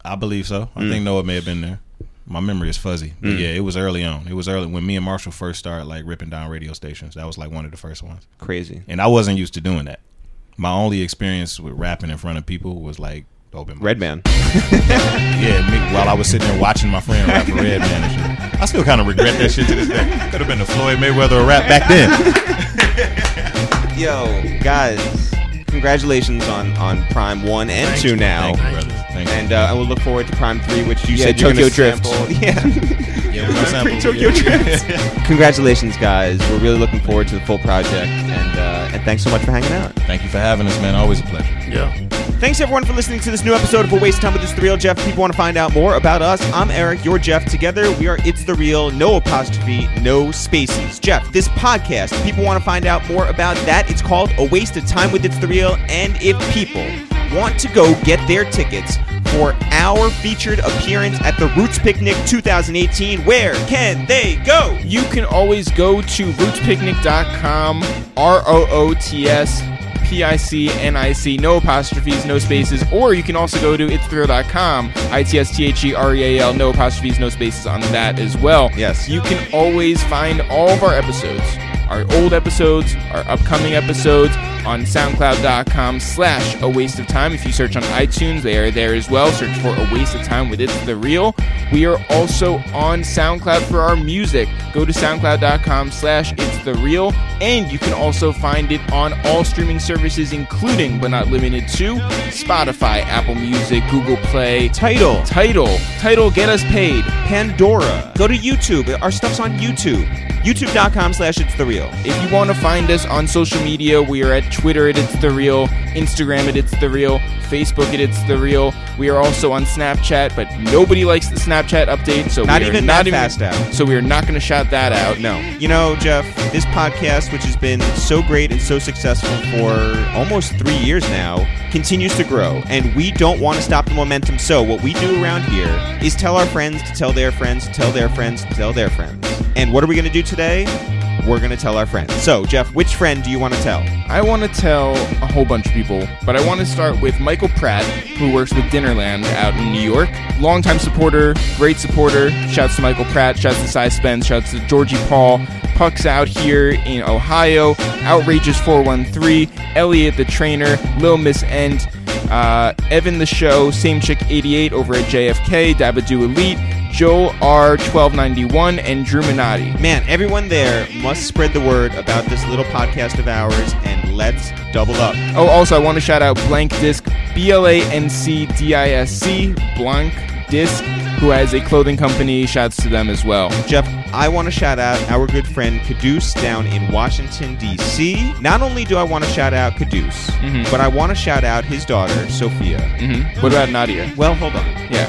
I believe so. I Mm. think Noah may have been there. My memory is fuzzy, but Mm. yeah, it was early on. It was early when me and Marshall first started like ripping down radio stations. That was like one of the first ones, crazy? and I wasn't used to doing that. My only experience with rapping in front of people was like open mics. Redman. Yeah, me, while I was sitting there watching my friend rap for Redman and shit. I still kind of regret that shit to this day. Could have been the Floyd Mayweather rap back then. Yo, guys, congratulations on on PRhyme One and Thank Two you. now. Thank you, brother. Thank. And uh, I will look forward to PRhyme Three, which you Yeah, said you're Tokyo Drift. sample. Yeah. Yeah, we're Tokyo yeah. Drift. Congratulations, guys. We're really looking forward to the full project, and uh, and thanks so much for hanging out. Thank you for having us, man. Always a pleasure. Yeah. Thanks everyone for listening to this new episode of A Waste of Time with It's the Real Jeff. If people want to find out more about us, I'm Eric, you're Jeff. Together we are It's the Real, no apostrophe, no spaces. Jeff, this podcast, if people want to find out more about that, it's called A Waste of Time with It's the Real. And if people want to go get their tickets for our featured appearance at the Roots Picnic 2018, where can they go? You can always go to rootspicnic.com, R O O T S P I C N I C, no apostrophes, no spaces, or you can also go to itsthereal.com, I T S T H E R E A L, no apostrophes, no spaces on that as well. Yes. You can always find all of our episodes, our old episodes, our upcoming episodes on soundcloud.com slash a waste of time. If you search on iTunes, they are there as well. Search for a waste of time with It's the Real. We are also on SoundCloud for our music. Go to soundcloud.com slash it's the real. And you can also find it on all streaming services, including but not limited to Spotify, Apple Music, Google Play, Tidal. Tidal, Tidal, get us paid. Pandora. Go to YouTube. Our stuff's on YouTube. YouTube.com slash It's the Real. If you want to find us on social media, we are at Twitter at It's The Real, Instagram at It's The Real, Facebook at It's The Real. We are also on Snapchat, but nobody likes the Snapchat update, so Not we are even not even, fast out. So we are not going to shout that out. No. You know, Jeff, this podcast, which has been so great and so successful for almost three years now, continues to grow. And we don't want to stop the momentum. So, what we do around here is tell our friends to tell their friends to tell their friends to tell their friends. And what are we going to do today? We're going to tell our friends. So, Jeff, which friend do you want to tell? I want to tell a whole bunch of people, but I want to start with Michael Pratt, who works with Dinnerland out in New York. Longtime supporter, great supporter. Shouts to Michael Pratt, shouts to Cy Spence, shouts to Georgie Paul. Pucks out here in Ohio. Outrageous 413, Elliot the trainer, Lil Miss End, uh, Evan the show, Same Chick 88 over at JFK, Dabadoo Elite, Joel R1291, and Drew Minotti. Man, everyone there must spread the word about this little podcast of ours and let's double up. Oh, also, I want to shout out Blanc Disc, B L A N C D I S C, Blanc Disc, who has a clothing company. Shouts to them as well. Jeff, I want to shout out our good friend Caduce down in Washington, D.C. Not only do I want to shout out Caduce, Mhm. but I want to shout out his daughter, Sophia. hmm What about Nadia? Well, hold on. Yeah.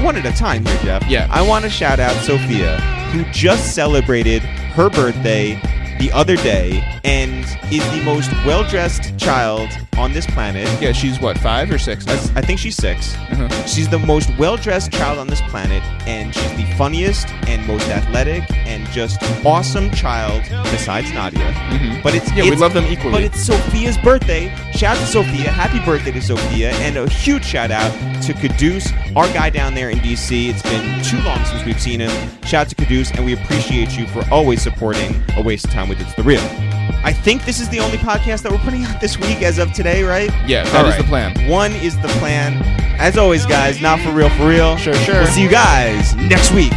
One at a time here, Jeff. Yeah. I want to shout out Sophia, who just celebrated her birthday the other day and is the most well dressed child on this planet. Yeah, she's what, five or six? now? I think she's 6 Uh-huh. She's the most well dressed child on this planet, and she's the funniest and most athletic and just awesome child besides Nadia. Mhm. But it's Yeah, we love them equally. But it's Sophia's birthday. Shout out to Sophia. Happy birthday to Sophia, and a huge shout out to Caduce, our guy down there in DC. It's been too long since we've seen him. Shout out to Caduce, and we appreciate you for always supporting A Waste of Time with It's the Real. I think this is the only podcast that we're putting out this week as of today, right? Yeah, that All is right. the plan. One is the plan. As always, guys, not for real, for real. Sure, sure. We'll see you guys next week.